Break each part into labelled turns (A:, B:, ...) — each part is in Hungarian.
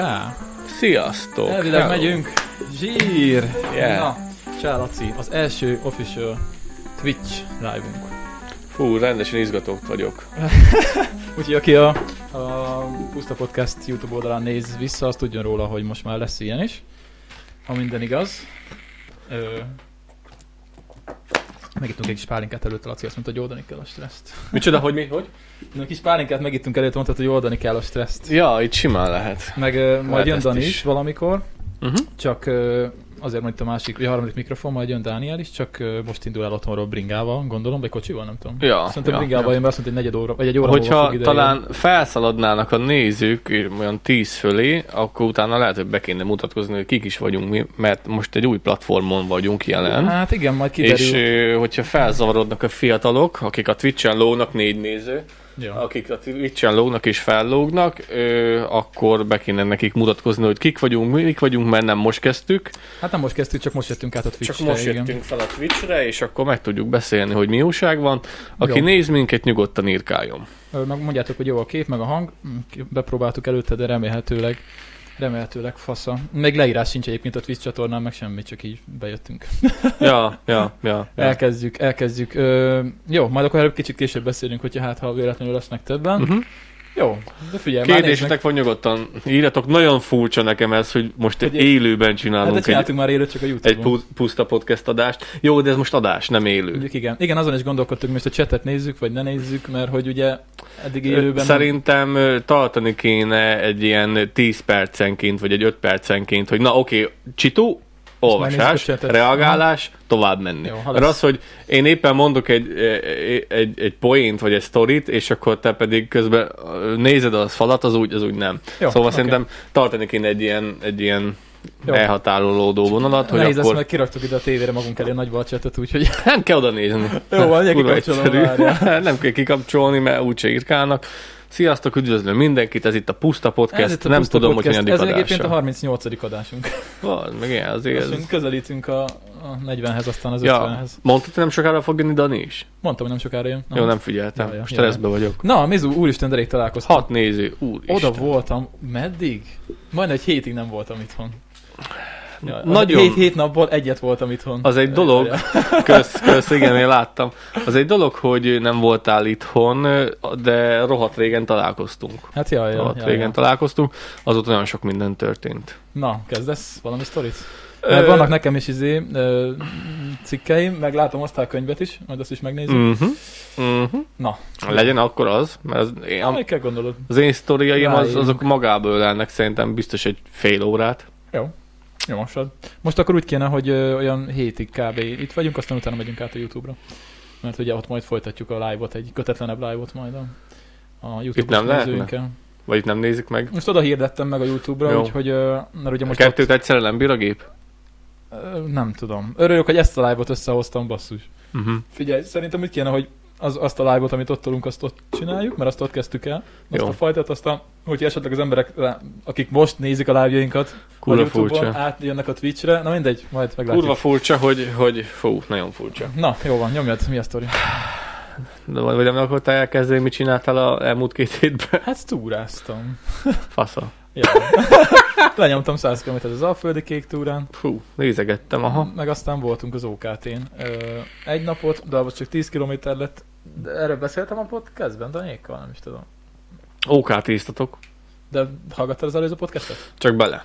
A: Csá!
B: Sziasztok!
A: Elvileg
B: Hello.
A: megyünk. Zsír!
B: Yeah.
A: Na, csá Laci, az első official Twitch live-unk.
B: Fú, rendesen izgatott vagyok.
A: Úgyhogy aki a, a Puszta Podcast YouTube oldalán néz vissza, az tudjon róla, hogy most már lesz ilyen is. Ha minden igaz. Ö, megittunk egy kis pálinkát előtte, Laci azt mondta, hogy oldani kell a stresszt.
B: Micsoda, hogy mi? Hogy?
A: Na, kis pálinkát megittunk előtte, mondtad, hogy oldani kell a stresszt.
B: Ja, itt simán lehet.
A: Meg ö, majd jön Dani
B: is.
A: is valamikor,
B: Uh-huh.
A: csak azért mondta a másik, a harmadik mikrofon, majd jön Dániel is, csak most indul el otthonról bringával, gondolom, vagy kocsival, nem tudom.
B: Ja,
A: Szerintem
B: ja,
A: bringával
B: ja.
A: jön be, azt mondta, hogy negyed óra, vagy egy óra
B: Hogyha
A: fog ide
B: talán felszaladnának a nézők olyan 10 fölé, akkor utána lehet, hogy be kéne mutatkozni, hogy kik is vagyunk mi, mert most egy új platformon vagyunk jelen.
A: Hát igen, majd kiderül.
B: És hogyha felzavarodnak a fiatalok, akik a Twitch-en lógnak, négy néző,
A: ja.
B: akik a Twitch-en lógnak és fellógnak, ö, akkor be kéne nekik mutatkozni, hogy kik vagyunk, mik vagyunk, mert nem most kezdtük.
A: Hát nem most kezdtük, csak most jöttünk át a Twitch-re.
B: Csak most
A: igen.
B: jöttünk fel a Twitch-re, és akkor meg tudjuk beszélni, hogy mi újság van. Aki
A: Jó.
B: néz minket, nyugodtan írkáljon.
A: Meg mondjátok, hogy jó a kép, meg a hang. Bepróbáltuk előtte, de remélhetőleg remélhetőleg fasza. Még leírás sincs egyébként a Twitch csatornán, meg semmi, csak így bejöttünk.
B: Ja, ja, ja. ja.
A: Elkezdjük, elkezdjük. Ö, jó, majd akkor erről kicsit később beszélünk, hogyha hát ha véletlenül lesznek többen.
B: Uh-huh.
A: Jó, de figyelj.
B: Kérdésetek van nyugodtan. Írjatok, nagyon furcsa nekem ez, hogy most egy
A: Hogy-
B: élőben
A: Hát
B: csinálunk egy,
A: csináltunk már élőt csak a
B: egy
A: Youtube-on.
B: pu- puszta podcast adást. Jó, de ez most adás, nem élő.
A: Mondjuk igen. Igen, azon is gondolkodtunk, most a chatet nézzük, vagy ne nézzük, mert hogy ugye eddig élőben... nem-
B: Szerintem ö, tartani kéne egy ilyen 10 percenként, vagy egy 5 percenként, hogy na oké, csitó, olvasás, reagálás, tovább menni.
A: Jó,
B: Mert
A: lesz.
B: az, hogy én éppen mondok egy, egy, egy, egy poént, vagy egy sztorit, és akkor te pedig közben nézed az falat, az úgy, az úgy nem.
A: Jó,
B: szóval
A: oké.
B: szerintem tartani kéne egy ilyen, egy ilyen
A: Jó.
B: elhatárolódó vonalat, hogy
A: Nehéz lesz,
B: akkor
A: mert kiraktuk ide a tévére magunk elé a nagy balcsetet, úgyhogy
B: nem kell oda nézni.
A: Jó, van, kikapcsolom.
B: Nem kell kikapcsolni, mert úgyse írkálnak. Sziasztok, üdvözlöm mindenkit, ez itt a Puszta Podcast,
A: Ez itt a
B: nem
A: Puszta
B: tudom,
A: Podcast.
B: hogy
A: Ez
B: hanyadik
A: egyébként a
B: adása.
A: 38. adásunk.
B: Van, meg ilyen, azért ez...
A: Most közelítünk a, a 40-hez, aztán az
B: Ja,
A: 50-hez.
B: mondtad, hogy nem sokára fog jönni Dani is?
A: Mondtam, hogy nem sokára jön.
B: Jó, nem figyeltem,
A: Ja, ja,
B: stresszbe vagyok.
A: Na, Mizu, úristen, de rég találkoztam.
B: Hat néző, úristen.
A: Oda voltam, meddig? Majdnem egy hétig nem voltam itthon. Ja,
B: Nagyon.
A: Hét, hét napból egyet voltam itthon.
B: Az egy dolog, kösz, kösz, igen, én láttam. Az egy dolog, hogy nem voltál itthon, de rohadt régen találkoztunk.
A: Hát jaj, jaj,
B: Rohadt
A: jaj,
B: régen
A: jaj.
B: találkoztunk, azóta nagyon sok minden történt.
A: Na, kezdesz valami sztorit? Mert vannak nekem is izé cikkeim, meg látom osztálykönyvet is, majd azt is megnézzük.
B: Uh-huh. Uh-huh.
A: Na,
B: Legyen akkor az, mert az, én,
A: Amelyik kell gondolod?
B: az én sztoriaim az, azok magából ölelnek szerintem biztos egy fél órát.
A: Jó. Jó, most, akkor úgy kéne, hogy ö, olyan hétig kb. itt vagyunk, aztán utána megyünk át a YouTube-ra. Mert ugye ott majd folytatjuk a live-ot, egy kötetlenebb live-ot majd a, a YouTube-os
B: nem
A: nézőinkkel.
B: Vagy itt nem nézik meg.
A: Most oda hirdettem meg a YouTube-ra,
B: Jó.
A: úgyhogy, ö, mert ugye
B: A
A: most
B: kettőt egyszerre nem bír a gép?
A: ott, ö, nem tudom. Örülök, hogy ezt a live-ot összehoztam, basszus.
B: Uh-huh.
A: Figyelj, szerintem úgy kéne, hogy az, azt a live-ot, amit ott tolunk, azt ott csináljuk, mert azt ott kezdtük el. Azt
B: Jó.
A: a fajtát, aztán, hogyha esetleg az emberek, akik most nézik a live-jainkat,
B: Kurva furcsa.
A: átjönnek a Twitch-re, na mindegy, majd meglátjuk.
B: Kurva furcsa, hogy, hogy fú, nagyon furcsa.
A: Na, jó van, nyomjad, mi a sztori?
B: De vagy nem akartál elkezdeni, mit csináltál a elmúlt két hétben?
A: Hát túráztam.
B: Fasza.
A: Ja. Lenyomtam 100 km az Alföldi kék túrán,
B: Fú, nézegettem, aha.
A: meg aztán voltunk az OKT-n. Egy napot, de az csak 10 km lett. De erről beszéltem a podcastben, Danyékkal, nem is tudom.
B: OK tíztatok.
A: De hallgattad az előző podcastet?
B: Csak bele.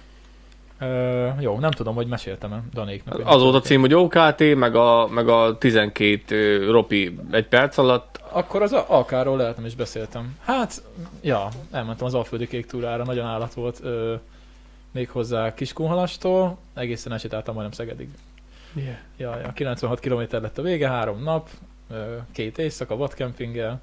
A: Ö, jó, nem tudom, hogy meséltem-e Danéknak.
B: Az volt a cím, hogy OKT, meg a, meg a 12 ö, ropi egy perc alatt.
A: Akkor az Alkáról lehet, nem is beszéltem. Hát, ja, elmentem az Alföldi kék túrára, nagyon állat volt. Ö, méghozzá Kiskunhalastól, egészen elsétáltam majdnem Szegedig.
B: Yeah.
A: Ja, ja, 96 km lett a vége, három nap, két éjszaka, vadkempinggel,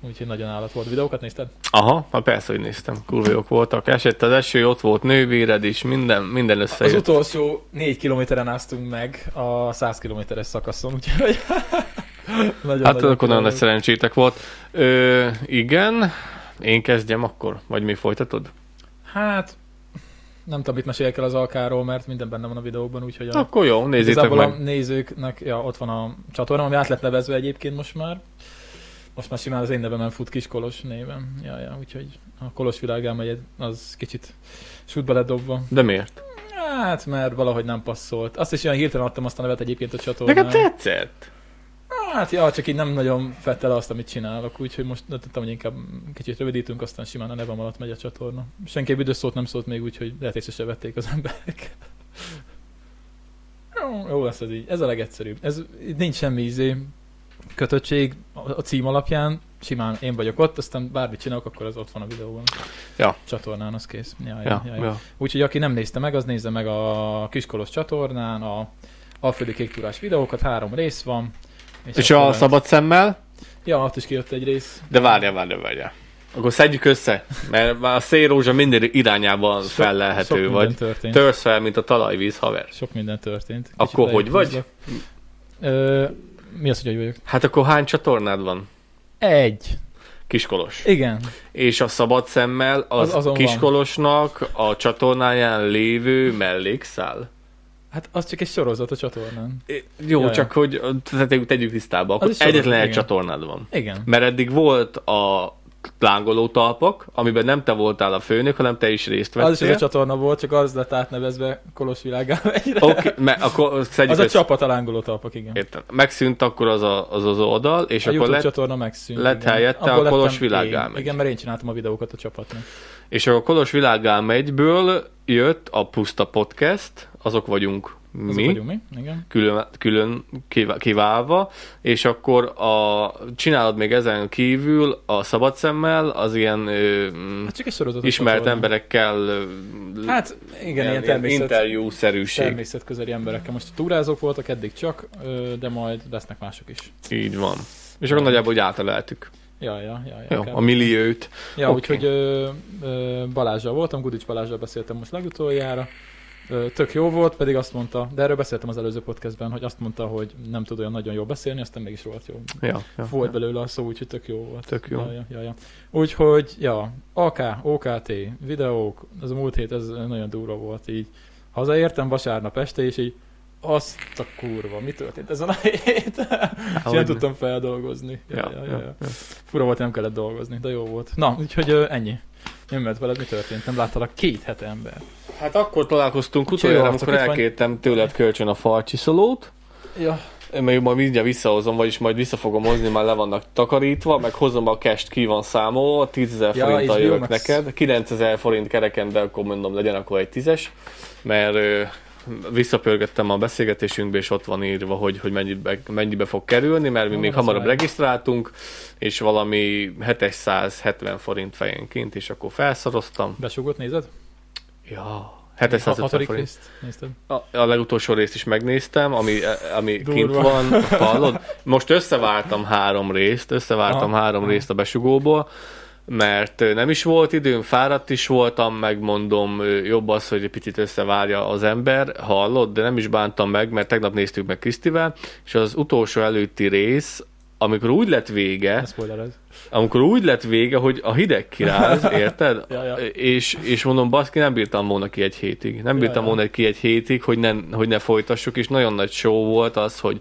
A: úgyhogy nagyon állat volt. Videókat nézted?
B: Aha, hát persze, hogy néztem. Kurva jók voltak. Esett az eső, ott volt nővéred is, minden, minden
A: Az
B: összejött.
A: utolsó négy kilométeren áztunk meg a 100 kilométeres szakaszon, úgyhogy nagyon,
B: Hát akkor nagyon
A: király
B: nagy szerencsétek volt. Ö, igen, én kezdjem akkor? Vagy mi folytatod?
A: Hát, nem tudom, mit meséljek el az alkáról, mert minden benne van a videóban, úgyhogy a,
B: Akkor jó, nézzétek meg.
A: a nézőknek, ja, ott van a csatorna, ami át lett nevezve egyébként most már. Most már simán az én nevemen fut Kiskolos néven. Ja, ja, úgyhogy a Kolos világán megy, az kicsit sútba lett dobva.
B: De miért?
A: Hát, mert valahogy nem passzolt. Azt is olyan hirtelen adtam azt a nevet egyébként a csatornán.
B: Nekem tetszett.
A: Hát, ja, csak így nem nagyon fette le azt, amit csinálok, úgyhogy most tudtam, hogy inkább kicsit rövidítünk, aztán simán a nevem alatt megy a csatorna. Senki büdös szót nem szólt még, úgyhogy lehet észre se vették az emberek. Jó, lesz ez így. Ez a legegyszerűbb. Ez nincs semmi izé kötöttség a cím alapján. Simán én vagyok ott, aztán bármit csinálok, akkor az ott van a videóban.
B: Ja.
A: Csatornán, az kész. Ja,
B: Ja, ja, ja.
A: Úgyhogy aki nem nézte meg, az nézze meg a Kiskolos csatornán, a Alföldi Kéktúrás videókat, három rész van.
B: És
A: akkor
B: a szabad szemmel?
A: Ja, ott is kijött egy rész.
B: De várja, várja, várja. Akkor szedjük össze, mert már a szélrózsa minden irányában
A: sok
B: fellelhető
A: minden
B: vagy.
A: történt.
B: Törsz fel, mint a talajvíz, haver.
A: Sok minden történt. Kicsit
B: Akkor hogy vagy?
A: Ö, mi az, hogy hogy vagyok?
B: Hát akkor hány csatornád van?
A: Egy.
B: Kiskolos.
A: Igen.
B: És a szabad szemmel az,
A: Az- azon van.
B: Kiskolosnak a csatornáján lévő mellékszál?
A: Hát az csak egy sorozat a csatornán.
B: É, Jó,
A: Jaj.
B: csak hogy tegyük, tegyük tisztába, akkor
A: sorozat,
B: egyetlen egy csatornád van.
A: Igen.
B: Mert eddig volt a lángoló talpak, amiben nem te voltál a főnök, hanem te is részt vettél.
A: Az is az a csatorna volt, csak az lett átnevezve Kolos világá egyre.
B: Okay, mert akkor
A: Az a
B: össze.
A: csapat a lángoló talpak, igen.
B: Értem. Megszűnt akkor az a, az, az oldal, és
A: a
B: akkor
A: YouTube
B: lett,
A: csatorna megszűnt.
B: lett
A: igen.
B: helyette a
A: Abból
B: Kolos
A: lettem
B: világá
A: én.
B: megy.
A: Igen, mert én csináltam a videókat a csapatnak.
B: és akkor a Kolos világá megyből jött a Puszta Podcast, azok vagyunk
A: Azok
B: mi,
A: vagyunk mi? Igen.
B: külön, külön kivá- kiválva, és akkor a, csinálod még ezen kívül a szabad szemmel, az ilyen ö, mm,
A: Hát csak egy a
B: ismert emberekkel
A: Hát igen, ilyen, természet,
B: interjúszerűség.
A: természetközeli emberekkel. Most túrázók voltak eddig csak, de majd lesznek mások is.
B: Így van. És akkor nagyjából, hogy áteleltük.
A: Ja, ja, ja. ja
B: Jó, a milliót.
A: Ja,
B: Oké.
A: úgyhogy ö, ö, Balázsral voltam, Gudics Balázsral beszéltem most legutoljára. Tök jó volt, pedig azt mondta, de erről beszéltem az előző podcastben, hogy azt mondta, hogy nem tud olyan nagyon jól beszélni, aztán mégis volt jó.
B: Ja, ja,
A: Volt
B: ja.
A: belőle a szó, úgyhogy tök jó volt.
B: Tök jó.
A: Ja, ja, ja, ja. Úgyhogy, ja, AK, OKT, videók, az a múlt hét, ez nagyon durva volt így. Hazaértem vasárnap este, és így azt a kurva, mi történt ezen a hét? és nem tudtam feldolgozni. Ja,
B: Ja,
A: ja, ja,
B: ja.
A: Fura volt, nem kellett dolgozni, de jó volt. Na, úgyhogy ö, ennyi. Nyomjad veled, mi történt? Nem láttalak két hete ember.
B: Hát akkor találkoztunk utoljára, amikor elkértem tőled kölcsön a farcsiszolót.
A: Ja,
B: Én még majd mindjárt visszahozom, vagyis majd vissza fogom hozni, már le vannak takarítva, meg hozom a kest ki van számolva, 10 ezer
A: Ja,
B: forinttal jövök neked, 9000 forint kereken, de akkor mondom, legyen akkor egy tízes, mert visszapörgettem a beszélgetésünkbe, és ott van írva, hogy, hogy mennyibe, mennyibe fog kerülni, mert mi
A: Jó,
B: még hamarabb
A: várj.
B: regisztráltunk, és valami 770 forint fejenként, és akkor felszoroztam.
A: besugott, nézed?
B: Ja,
A: A
B: 750
A: hatodik
B: forint.
A: részt nézted?
B: A, a legutolsó részt is megnéztem, ami, ami
A: Durva.
B: kint van, hallod? Most összevártam három részt, összevártam
A: Aha,
B: három részt a besugóból, mert nem is volt időm, fáradt is voltam, megmondom, jobb az, hogy egy picit összevárja az ember, hallod, de nem is bántam meg, mert tegnap néztük meg Krisztivel, és az utolsó előtti rész, amikor úgy lett vége, amikor úgy lett vége, hogy a hideg kiráz, érted?
A: Ja, ja.
B: És, és mondom, baszki, nem bírtam volna ki egy hétig. Nem
A: Ja,
B: bírtam
A: ja.
B: volna ki egy hétig, hogy ne, hogy ne folytassuk, és nagyon nagy show volt az, hogy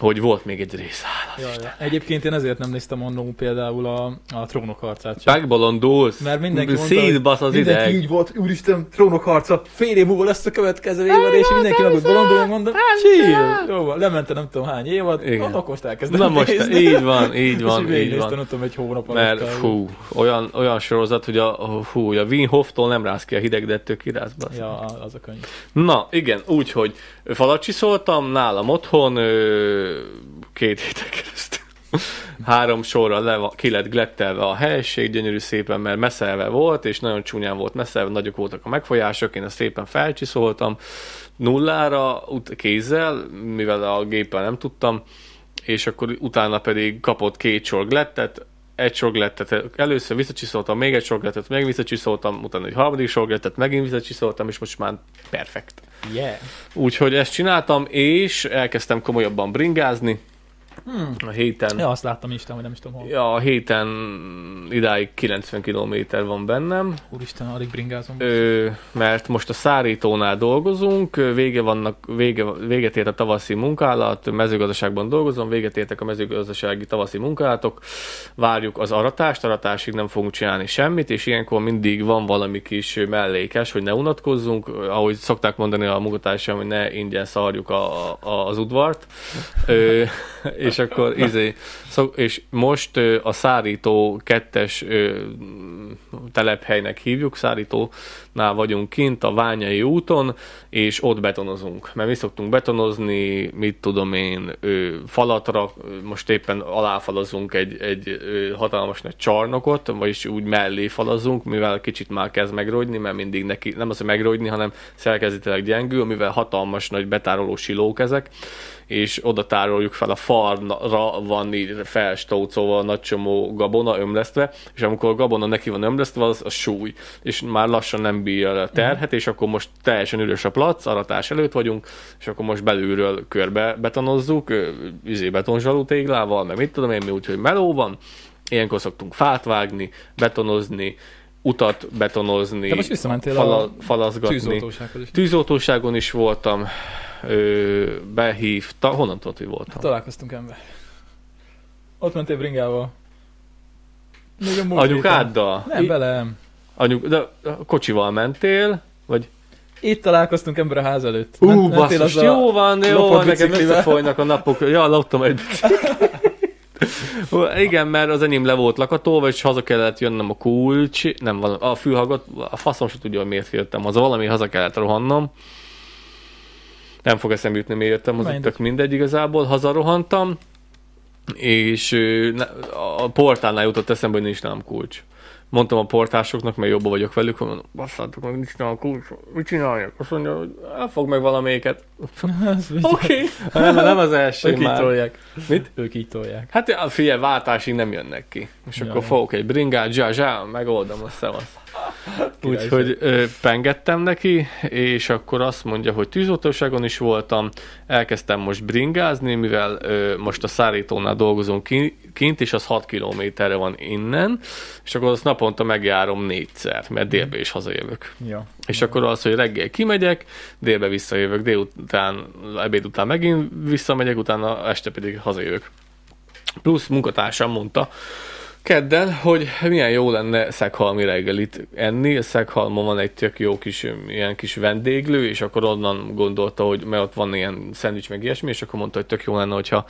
B: hogy volt még egy rész.
A: Ja, ja. Egyébként én ezért nem néztem annó például a, a trónok harcát.
B: Megbolondulsz,
A: Mert mindenki mondta,
B: szétbasz az
A: mindenki
B: ideg.
A: így volt, úristen, trónok harca, fél év múlva lesz a következő évad, és mindenki meg ott bolondul, mondom, chill, jó lemente nem tudom hány évad,
B: Igen.
A: Akkor most elkezdem
B: Na most,
A: nézni.
B: így van, így
A: és
B: van,
A: így
B: így
A: végignéztem,
B: van.
A: nem tudom, egy hónap alatt.
B: Mert fú, olyan, olyan sorozat, hogy a, hú, hogy a Wien Hoftól nem rász ki a hideg, de ettől kirász.
A: Ja, az a könyv.
B: Na, igen, úgyhogy falacsiszoltam nálam otthon ö, két héten keresztül. Három sorra le, ki lett glettelve a helység, gyönyörű szépen, mert messzelve volt, és nagyon csúnyán volt messzelve, nagyok voltak a megfolyások, én ezt szépen felcsiszoltam nullára, kézzel, mivel a géppel nem tudtam, és akkor utána pedig kapott két sor glettet, egy sor glettet, először visszacsiszoltam, még egy sor glettet, még visszacsiszoltam, utána egy harmadik sor glettet, megint visszacsiszoltam, és most már perfekt.
A: Yeah.
B: Úgyhogy ezt csináltam, és elkezdtem komolyabban bringázni,
A: Hmm.
B: A héten
A: Ja, azt láttam Isten, hogy nem is tudom hol.
B: Ja, a héten idáig 90 km van bennem,
A: Úristen, alig bringázom.
B: ö, mert most a szárítónál dolgozunk, vége vannak, vége, véget ért a tavaszi munkálat, mezőgazdaságban dolgozom, véget értek a mezőgazdasági tavaszi munkálatok, várjuk az aratást, aratásig nem fogunk csinálni semmit, és ilyenkor mindig van valami kis mellékes, hogy ne unatkozzunk, ahogy szokták mondani a munkatársam, hogy ne ingyen szarjuk a, a, az udvart, ö, és akkor izé, szok, és most a szárító kettes telephelynek hívjuk, szárítónál vagyunk kint a Ványai úton, és ott betonozunk. Mert mi szoktunk betonozni, mit tudom én, falatra, most éppen aláfalazunk egy, egy hatalmas nagy csarnokot, vagyis úgy mellé falazunk, mivel kicsit már kezd megrogyni, mert mindig neki, nem az, hogy megrogyni, hanem szerkezetileg gyengül, mivel hatalmas nagy betároló silók ezek, és oda tároljuk fel a falra van így felstócolva nagy csomó gabona ömlesztve, és amikor a gabona neki van ömlesztve, az a súly, és már lassan nem bírja a terhet, és akkor most teljesen üres a plac, aratás előtt vagyunk, és akkor most belülről körbe betonozzuk, ö, izé betonzsalú téglával, meg mit tudom én, mi úgy, hogy meló van, ilyenkor szoktunk fát vágni, betonozni, utat betonozni,
A: De most
B: fala,
A: a. Tűzoltósághoz is.
B: Tűzoltóságon is voltam, ö, behívta, honnan tudod, hogy voltam?
A: Találkoztunk ember. Ott mentél bringával. Még a múlt
B: Anyukáddal?
A: héten. Nem, velem.
B: Anyuk, de kocsival mentél? Vagy?
A: Itt találkoztunk ember a ház előtt.
B: Ú,
A: mentél
B: basszus,
A: azzal
B: jó van, jó van, nekem összefolynak a napok. Ja, loptam egy Igen, mert az enyém le volt lakatolva, és haza kellett jönnöm a kulcs, nem a fülhallgat, a faszom se tudja, hogy miért jöttem haza, valami haza kellett rohannom. Nem fog eszembe jutni, miért jöttem, az tök mindegy igazából, hazarohantam, és a portálnál jutott eszembe, hogy nincs nálam kulcs. Mondtam a portásoknak, mert jobban vagyok velük, hogy mondom, basszátok meg, nincs nálam kulcs, mit csináljak? Azt mondja, hogy elfog meg valamelyiket. Oké. Okay. Nem, nem az első
A: Ők
B: már.
A: tolják.
B: Mit?
A: Ők így tolják.
B: Hát a figyelj, váltásig nem jönnek ki. És
A: Ja,
B: akkor fogok egy bringát, zsá, zsá, megoldom, a szevasz. Úgyhogy pengettem neki, és akkor azt mondja, hogy tűzoltóságon is voltam, elkezdtem most bringázni, mivel ö, most a szárítónál dolgozunk ki- kint, és az 6 kilométerre van innen, és akkor azt naponta megjárom négyszer, mert délbe is hazajövök.
A: Ja.
B: És akkor az, hogy reggel kimegyek, délbe visszajövök, délután, ebéd után megint visszamegyek, utána este pedig hazajövök. Plusz munkatársam mondta, kedden, hogy milyen jó lenne szeghalmi reggelit enni. A szeghalmon van egy tök jó kis, ilyen kis vendéglő, és akkor onnan gondolta, hogy mert ott van ilyen szendvics meg ilyesmi, és akkor mondta, hogy tök jó lenne, hogyha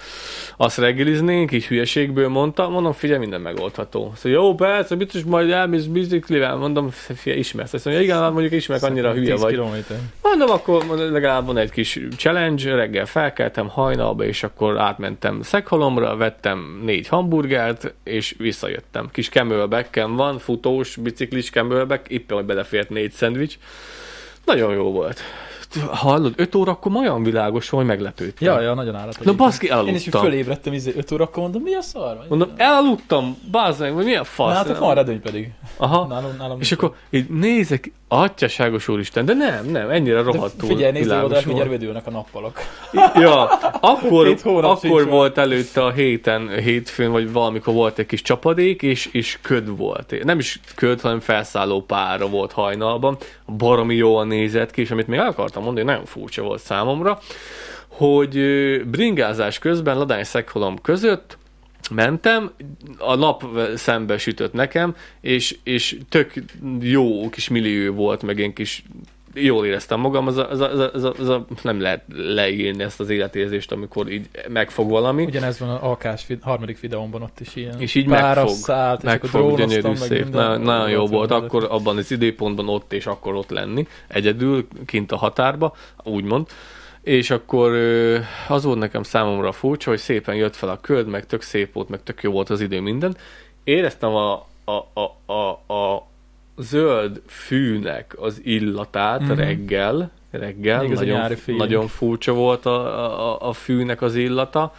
B: azt reggeliznénk, így hülyeségből mondta, mondom, figyelj, minden megoldható. Szóval jó, persze, biztos majd elmész biciklivel, mondom, figyelj, ismersz. Azt mondja, igen, hát mondjuk ismerek, annyira hülye
A: 10
B: vagy.
A: kilométer.
B: Mondom, akkor legalább van egy kis challenge, reggel felkeltem hajnalba, és akkor átmentem Szeghalomra, vettem négy hamburgert, és visszajöttem. Kis kemölbekkem van, futós, biciklis kemölbek, éppen, hogy belefért négy szendvics. Nagyon jó volt. Hallod, 5 órakor olyan világos, hogy meglepődtem.
A: Ja, ja, nagyon állatos.
B: Na baszki,
A: Én is
B: elaludtam.
A: fölébredtem izé 5 órakor, mondom, mi a szar?
B: Mondom, elaludtam, bazd meg, mi a fasz?
A: Hát ott van redőny pedig.
B: Aha.
A: Nálam, nálam
B: És akkor így nézek, atyaságos úristen, de nem, nem, ennyire
A: De
B: rohadtul
A: Figyelj, nézd oda, mindjárt védülnek a nappalok.
B: Ja, akkor, akkor volt előtte a héten, hétfőn, vagy valamikor volt egy kis csapadék, és, és köd volt. Nem is köd, hanem felszálló pára volt hajnalban. Baromi jól nézett ki, és amit még el akartam mondani, nagyon furcsa volt számomra, hogy bringázás közben Ladány Szekholom között mentem, a nap szembe sütött nekem, és, és tök jó kis millió volt, meg én kis jól éreztem magam, az a, az a, az a, az a, az a nem lehet leírni ezt az életérzést, amikor így megfog valami.
A: Ugyanez van a alkás harmadik videómban ott is ilyen.
B: És így megfog,
A: Szállt,
B: megfog, gyönyörű
A: meg
B: szép.
A: minden.
B: Na, nagyon jó
A: Volt
B: akkor abban az időpontban ott és akkor ott lenni, egyedül, kint a határba, úgymond. És akkor az volt nekem számomra furcsa, hogy szépen jött fel a köd, meg tök szép volt, meg tök jó volt az idő minden. Éreztem a, a, a, a, a zöld fűnek az illatát
A: Mhm.
B: mm-hmm. reggel, reggel,
A: Még
B: nagyon, nagyon furcsa volt a, a, a fűnek az illata.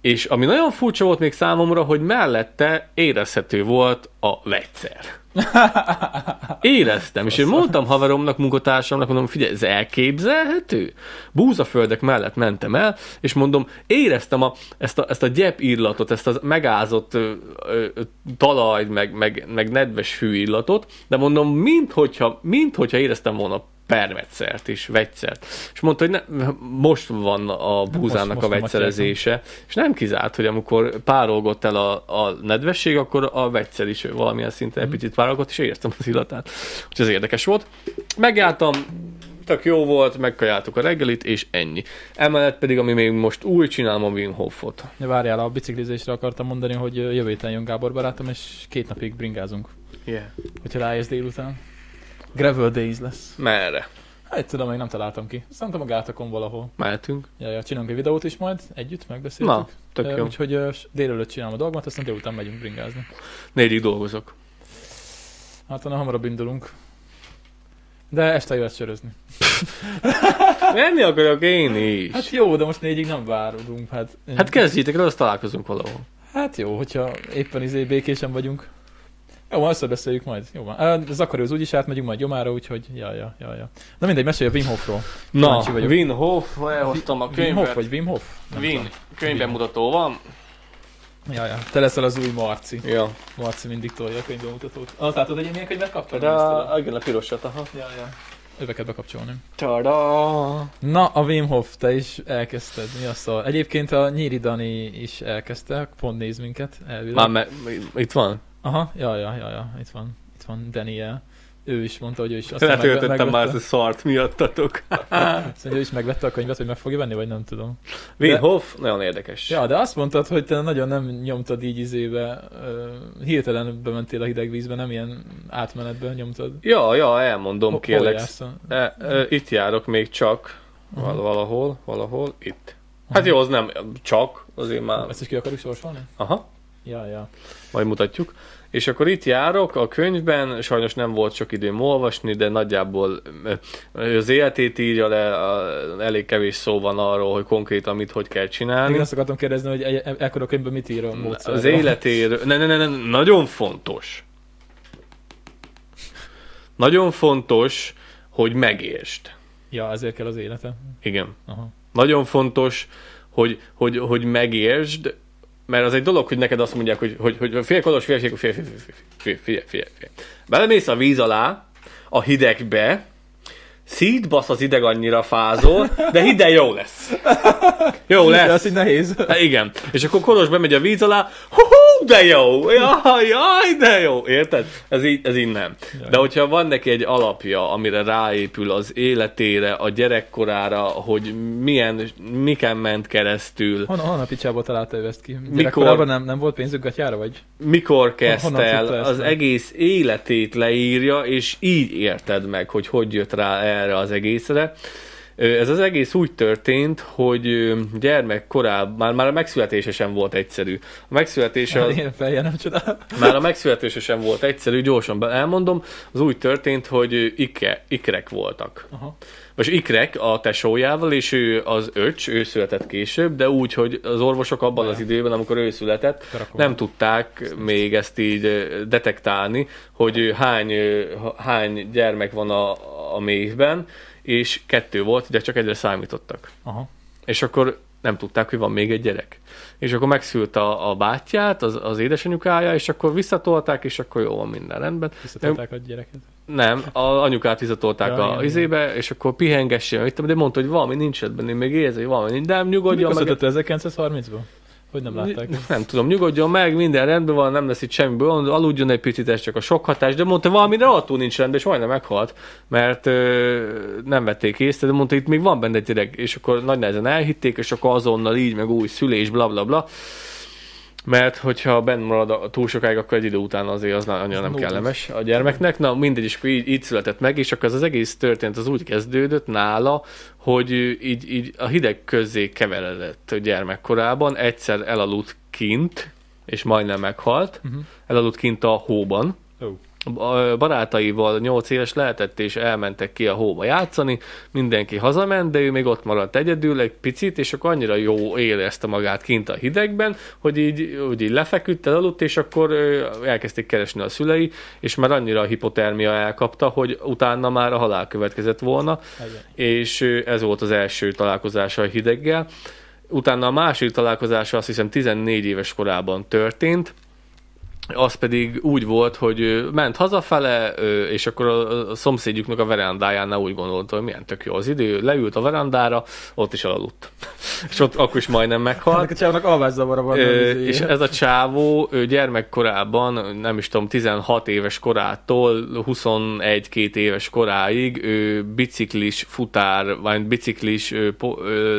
B: És ami nagyon furcsa volt még számomra, hogy mellette érezhető volt a vegyszer. Éreztem, és én mondtam haveromnak, munkatársamnak, mondom, figyelj, ez elképzelhető? Búzaföldek mellett mentem el, és mondom, éreztem a, ezt, a, ezt a gyep illatot, ezt a megázott ö, ö, talajt, meg, meg, meg nedves fű illatot, de mondom, minthogyha, minthogyha éreztem volna permetszert is, vegyszert. És mondta, hogy ne, most van a búzának
A: most
B: a vegyszerezése, és nem kizárt, hogy amikor párolgott el a, a nedvesség, akkor a vegyszer is valamilyen szinten egy picit párolgott, és éreztem az illatát. Úgyhogy ez érdekes volt. Megjártam, tök jó volt, megkajáltuk a reggelit, és ennyi. Emellett pedig, ami még most új, csinálom a Wim Hofot.
A: Ja, várjál, a biciklizésre akartam mondani, hogy jövő héten jön Gábor barátom, és két napig bringázunk,
B: Yeah.
A: hogyha ráérsz délután. Gravel Days lesz.
B: Merre?
A: Hát tudom, még nem találtam ki. Szerintem a gátokon valahol.
B: Mehetünk.
A: Ja, ja, csinálunk egy videót is majd, együtt megbeszéltük.
B: Na, tök jó.
A: Úgyhogy délelőtt csinálom a dolgomat, aztán délután megyünk bringázni.
B: Négyig dolgozok.
A: Hát onnan hamarabb indulunk. De este jöhet sörözni.
B: Menni akarok én is.
A: Hát jó, de most négyig nem várunk. Hát,
B: Hát kezdjétek el, azt találkozunk valahol.
A: hát jó, hogyha éppen izé békésen vagyunk. Jó, van, összebeszéljük majd. Jó van. Á, Zakari az úgyis átmegyünk majd Gyomára, úgyhogy ja, ja, ja, ja. Na mindegy, mesélj a Wim Hofról.
B: Na. Win Hof, elhoztam a
A: Wim Hof
B: könyvet.
A: vagy Wim Hof? Tudom.
B: könyvbemutató van.
A: Ja, ja. Te leszel az új Marci.
B: Ja.
A: Marci mindig tolja a könyvbemutatót. Ah, látod, hogy én milyen könyvet kaptam?
B: De a, igen, a pirosat, aha.
A: Ja, ja. Öveket bekapcsolni.
B: Tada!
A: Na, a Wim Hof, te is elkezdted. Mi a szar? Egyébként a Nyíri Dani is elkezdte, pont néz minket, elvileg.
B: Már me, itt van?
A: Aha, ja, ja, ja, ja, itt van, itt van Daniel. Ő is mondta, hogy ő is aztán
B: Letöltöttem
A: megve-
B: már ezt a szart miattatok.
A: Azt ő is megvette a könyvet, hogy meg fogja venni, vagy nem tudom.
B: Win
A: De-
B: nagyon érdekes.
A: Ja, de azt mondtad, hogy te nagyon nem nyomtad így izébe, uh, hirtelen bementél a hideg vízbe, nem ilyen átmenetben nyomtad.
B: Ja, ja, elmondom,
A: Hol-
B: kérlek. E, e, itt járok még csak. Val- Valahol, valahol, itt. Hát jó, az nem csak, azért már.
A: Ezt is ki akarjuk sorsolni?
B: Aha,
A: Ja, ja.
B: majd mutatjuk. És akkor itt járok a könyvben, sajnos nem volt sok időm olvasni, de nagyjából az életét írja le, elég kevés szó van arról, hogy konkrétan mit hogy kell csinálni.
A: azt akartam kérdezni, hogy ekkor a könyvben mit ír a módszer.
B: Az életéről, ne, ne, ne, ne, nagyon fontos. Nagyon fontos, hogy megértsd.
A: Ja, ezért kell az élete.
B: Igen.
A: Aha.
B: Nagyon fontos, hogy, hogy, hogy megértsd, mert az egy dolog, hogy neked azt mondják, hogy, hogy, hogy félkolos, félfél, fél, fél, fél, fél, fél, fél. Belemész a víz alá, a hidegbe, szétbasz az ideg annyira fázol, de hideg jó lesz. Jó lesz.
A: De az így nehéz.
B: Hát igen. És akkor Kolos bemegy a víz alá, hú, hú de jó, jaj, jaj, de jó. Érted? Ez így, ez így nem. De hogyha van neki egy alapja, amire ráépül az életére, a gyerekkorára, hogy milyen, miken ment keresztül,
A: Honnan, honnan picsából találta ő ezt ki? Gyerekkorában nem, nem volt pénzük gatyára, vagy?
B: mikor kezdte
A: honnan
B: el, az
A: meg?
B: egész életét leírja, és így érted meg, hogy hogy jött rá erre az egészre. Ez az egész úgy történt, hogy gyermekkorában, már, már a megszületése sem volt egyszerű. A megszületése az,
A: Én feljel nem csodál.
B: Már a megszületése sem volt egyszerű, gyorsan elmondom. Az úgy történt, hogy ikke, ikrek voltak.
A: Aha.
B: Most ikrek a tesójával, és ő az öcs, ő született később, de úgy, hogy az orvosok abban az időben, amikor ő született, nem tudták még ezt így detektálni, hogy hány, hány gyermek van a, a méhben, és kettő volt, de csak egyre számítottak.
A: Aha.
B: És akkor nem tudták, hogy van még egy gyerek. És akkor megszült a, a bátyját, az, az édesanyukája, és akkor visszatolták, és akkor jó van minden rendben.
A: Visszatolták a gyereket.
B: Nem, a anyukát visszatolták
A: Ja,
B: a izébe, és akkor tudom, de mondta, hogy valami nincs ebben, én még érzem, hogy valami nincs, de nem nyugodjon
A: Mikor
B: meg.
A: született 1930-ban? Hogy nem látták?
B: Nem tudom, nyugodjon meg, minden rendben van, nem lesz itt semmi baj, aludjon egy picit, ez csak a sok hatás, de mondta, valami rohadtul nincs rendben, és majdnem meghalt, mert ö, nem vették észre, de mondta, itt még van benne gyerek, és akkor nagy nehezen elhitték, és akkor azonnal így, meg új szülés, bla bla bla. Mert hogyha benn marad a- túl sokáig, akkor egy idő után azért az annyira nem kellemes a gyermeknek. Na mindegy, és így, így született meg, és akkor ez az egész történet az úgy kezdődött nála, hogy így, így a hideg közé keveredett gyermekkorában, egyszer elaludt kint, és majdnem meghalt,
A: Uh-huh.
B: elaludt kint a hóban,
A: Ó.
B: barátaival 8 éves lehetett, és elmentek ki a hóba játszani, mindenki hazament, de ő még ott maradt egyedül egy picit, és akkor annyira jó érezte magát kint a hidegben, hogy így, hogy így lefeküdt, elaludt, és akkor elkezdték keresni a szülei, és már annyira a hipotermia elkapta, hogy utána már a halál következett volna, Igen. és ez volt az első találkozása a hideggel. Utána a második találkozása azt hiszem 14 éves korában történt, az pedig úgy volt, hogy ment hazafele, és akkor a szomszédjuknak a verandájánál úgy gondolta, hogy milyen tök jó az idő, leült a verandára, ott is alaludt. és ott akkor is majdnem meghalt.
A: a csávónak alvászavara van.
B: És ez a csávó gyermekkorában, nem is tudom, 16 éves korától 21-2 éves koráig ő biciklis futár, vagy biciklis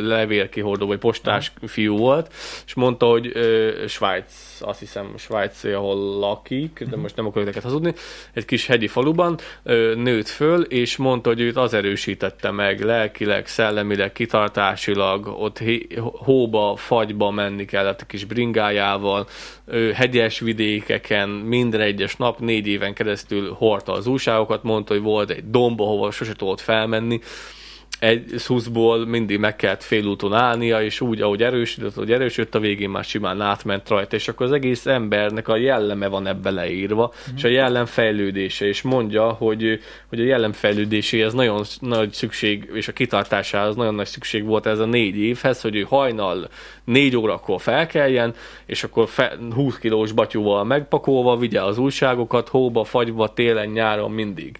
B: levélkihordó, vagy postás fiú volt, és mondta, hogy Svájc azt hiszem Svájc, ahol lakik, de most nem akarok neked hazudni, egy kis hegyi faluban nőtt föl, és mondta, hogy őt az erősítette meg lelkileg, szellemileg, kitartásilag, ott hóba, fagyba menni kellett a kis bringájával, hegyes vidékeken minden egyes nap négy éven keresztül hordta az újságokat, mondta, hogy volt egy domba, hova sose tudott felmenni, egy szuszból mindig meg kellett félúton állnia, és úgy, ahogy erősödött, hogy erősödött, a végén már simán átment rajta, és akkor az egész embernek a jelleme van ebbe leírva, mm. és a jellem fejlődése, és mondja, hogy, hogy a jellem fejlődéséhez nagyon nagy szükség, és a kitartásához nagyon nagy szükség volt ez a négy évhez, hogy ő hajnal négy órakor felkeljen, és akkor fe, 20 kilós batyúval megpakolva vigye az újságokat, hóba, fagyba, télen, nyáron mindig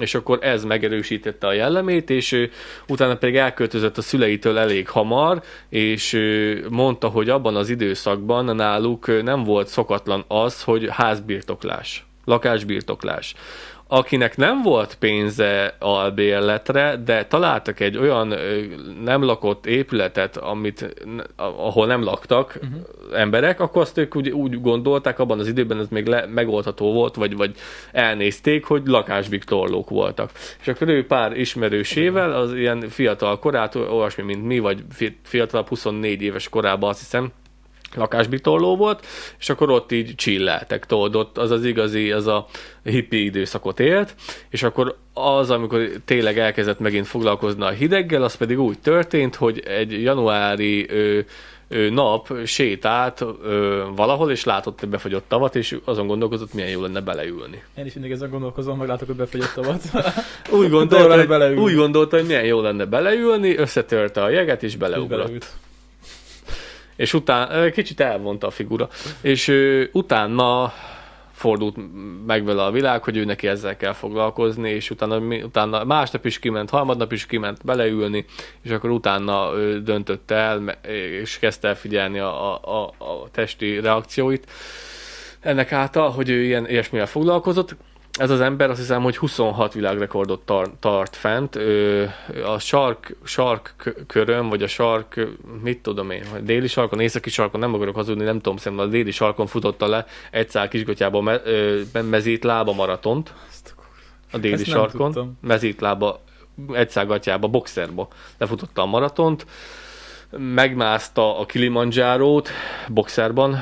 B: és akkor ez megerősítette a jellemét, és utána pedig elköltözött a szüleitől elég hamar, és mondta, hogy abban az időszakban náluk nem volt szokatlan az, hogy házbirtoklás, lakásbirtoklás akinek nem volt pénze albérletre, de találtak egy olyan nem lakott épületet, amit, ahol nem laktak uh-huh. emberek, akkor azt ők úgy, úgy gondolták, abban az időben ez még le, megoldható volt, vagy, vagy elnézték, hogy lakásbiktorlók voltak. És akkor ő pár ismerősével, az ilyen fiatal korát, olyasmi, mint mi, vagy fiatalabb 24 éves korában azt hiszem, lakásbitorló volt, és akkor ott így csilleltek, tudod, ott az az igazi, az a hippi időszakot élt, és akkor az, amikor tényleg elkezdett megint foglalkozni a hideggel, az pedig úgy történt, hogy egy januári ö, ö, nap sétált ö, valahol, és látott egy befagyott tavat, és azon gondolkozott, milyen jó lenne beleülni.
A: Én is mindig ezen gondolkozom, meg látok, hogy befagyott tavat.
B: úgy, gondolta, hogy, úgy gondolta, hogy milyen jó lenne beleülni, összetörte a jeget, és beleugrott és utána, kicsit elvonta a figura, és ő, utána fordult meg vele a világ, hogy ő neki ezzel kell foglalkozni, és utána, utána másnap is kiment, harmadnap is kiment beleülni, és akkor utána ő döntött el, és kezdte el figyelni a, a, a testi reakcióit. Ennek által, hogy ő ilyen ilyesmivel foglalkozott, ez az ember azt hiszem, hogy 26 világrekordot tar- tart fent. Ő, a sark, sark körön, vagy a sark, mit tudom én, a déli sarkon, északi sarkon, nem akarok hazudni, nem tudom, szerintem a déli sarkon futotta le egy szál kisgatyába me, mezít lába maratont. A déli Ezt sarkon. Mezít lába, egy szál gatyába, boxerba lefutotta a maratont. Megmászta a Kilimanjárót, boxerban.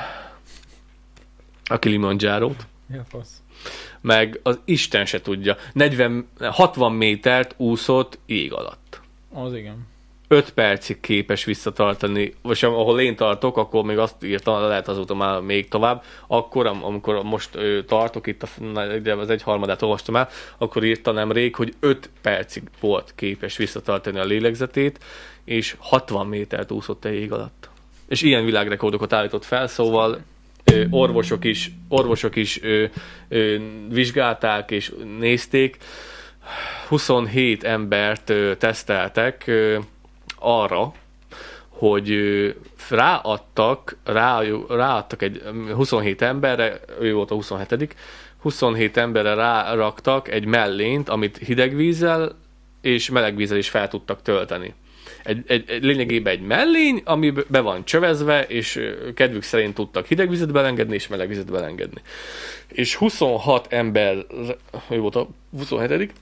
B: A Kilimanjárót.
A: Ja, fasz
B: meg az Isten se tudja. 40, 60 métert úszott ég alatt.
A: Az igen.
B: 5 percig képes visszatartani, vagy ahol én tartok, akkor még azt írtam, lehet azóta már még tovább, akkor, amikor most tartok, itt a, az egy harmadát olvastam el, akkor írta nemrég, hogy 5 percig volt képes visszatartani a lélegzetét, és 60 métert úszott egy ég alatt. És ilyen világrekordokat állított fel, szóval orvosok is, orvosok is ö, ö, vizsgálták és nézték. 27 embert ö, teszteltek ö, arra, hogy ö, ráadtak, rá, ráadtak egy 27 emberre, ő volt a 27 27 emberre ráraktak egy mellényt, amit hideg vízzel és meleg vízzel is fel tudtak tölteni egy, egy, egy lényegében egy mellény, ami be van csövezve, és kedvük szerint tudtak hideg vizet belengedni, és meleg vizet belengedni. És 26 ember, ő volt a 27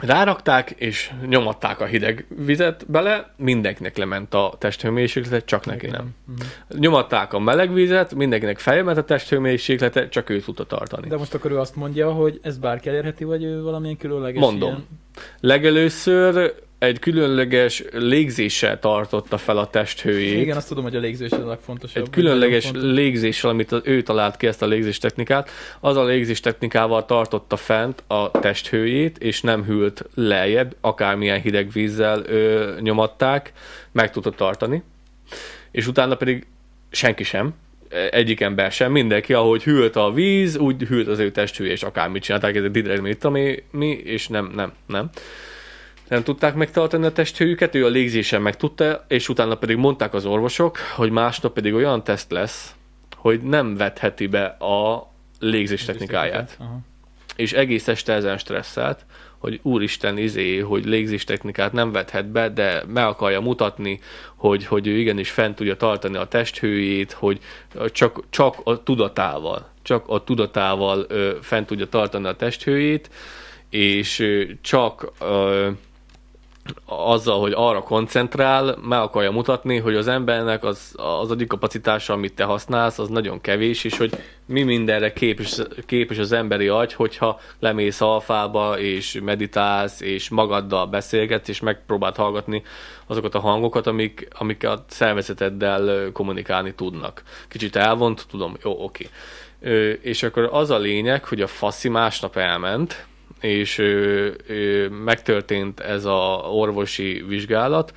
B: rárakták, és nyomatták a hideg vizet bele, mindenkinek lement a testhőmérséklete, csak neki nem.
A: Mhm.
B: Nyomatták a meleg vizet, mindenkinek feljement a testhőmérséklete, csak ő tudta tartani.
A: De most akkor ő azt mondja, hogy ez bárki elérheti, vagy ő valamilyen különleges
B: Mondom.
A: Ilyen...
B: Legelőször egy különleges légzéssel tartotta fel a testhőjét.
A: Igen, azt tudom, hogy a légzés az a legfontosabb.
B: egy különleges
A: fontos.
B: légzéssel, amit ő talált ki ezt a légzés technikát, az a légzés technikával tartotta fent a testhőjét, és nem hűlt lejjebb, akármilyen hideg vízzel ö, nyomatták, meg tudta tartani. És utána pedig senki sem, egyik ember sem, mindenki, ahogy hűlt a víz, úgy hűlt az ő testhője, és akármit csinálták, ez egy didreg, mit én, mi, és nem, nem, nem nem tudták megtartani a testhőjüket, ő a légzésen meg tudta, és utána pedig mondták az orvosok, hogy másnap pedig olyan teszt lesz, hogy nem vetheti be a légzés technikáját.
A: Aha.
B: És egész este ezen stresszelt, hogy úristen izé, hogy légzés technikát nem vethet be, de meg akarja mutatni, hogy, hogy ő igenis fent tudja tartani a testhőjét, hogy csak, csak a tudatával, csak a tudatával ö, fent tudja tartani a testhőjét, és ö, csak ö, azzal, hogy arra koncentrál, meg akarja mutatni, hogy az embernek az, az agykapacitása, amit te használsz, az nagyon kevés, és hogy mi mindenre képes, képes az emberi agy, hogyha lemész alfába, és meditálsz, és magaddal beszélgetsz, és megpróbáld hallgatni azokat a hangokat, amik, amik a szervezeteddel kommunikálni tudnak. Kicsit elvont, tudom, jó, oké. Ö, És akkor az a lényeg, hogy a faszi másnap elment, és ö, ö, megtörtént ez a orvosi vizsgálat,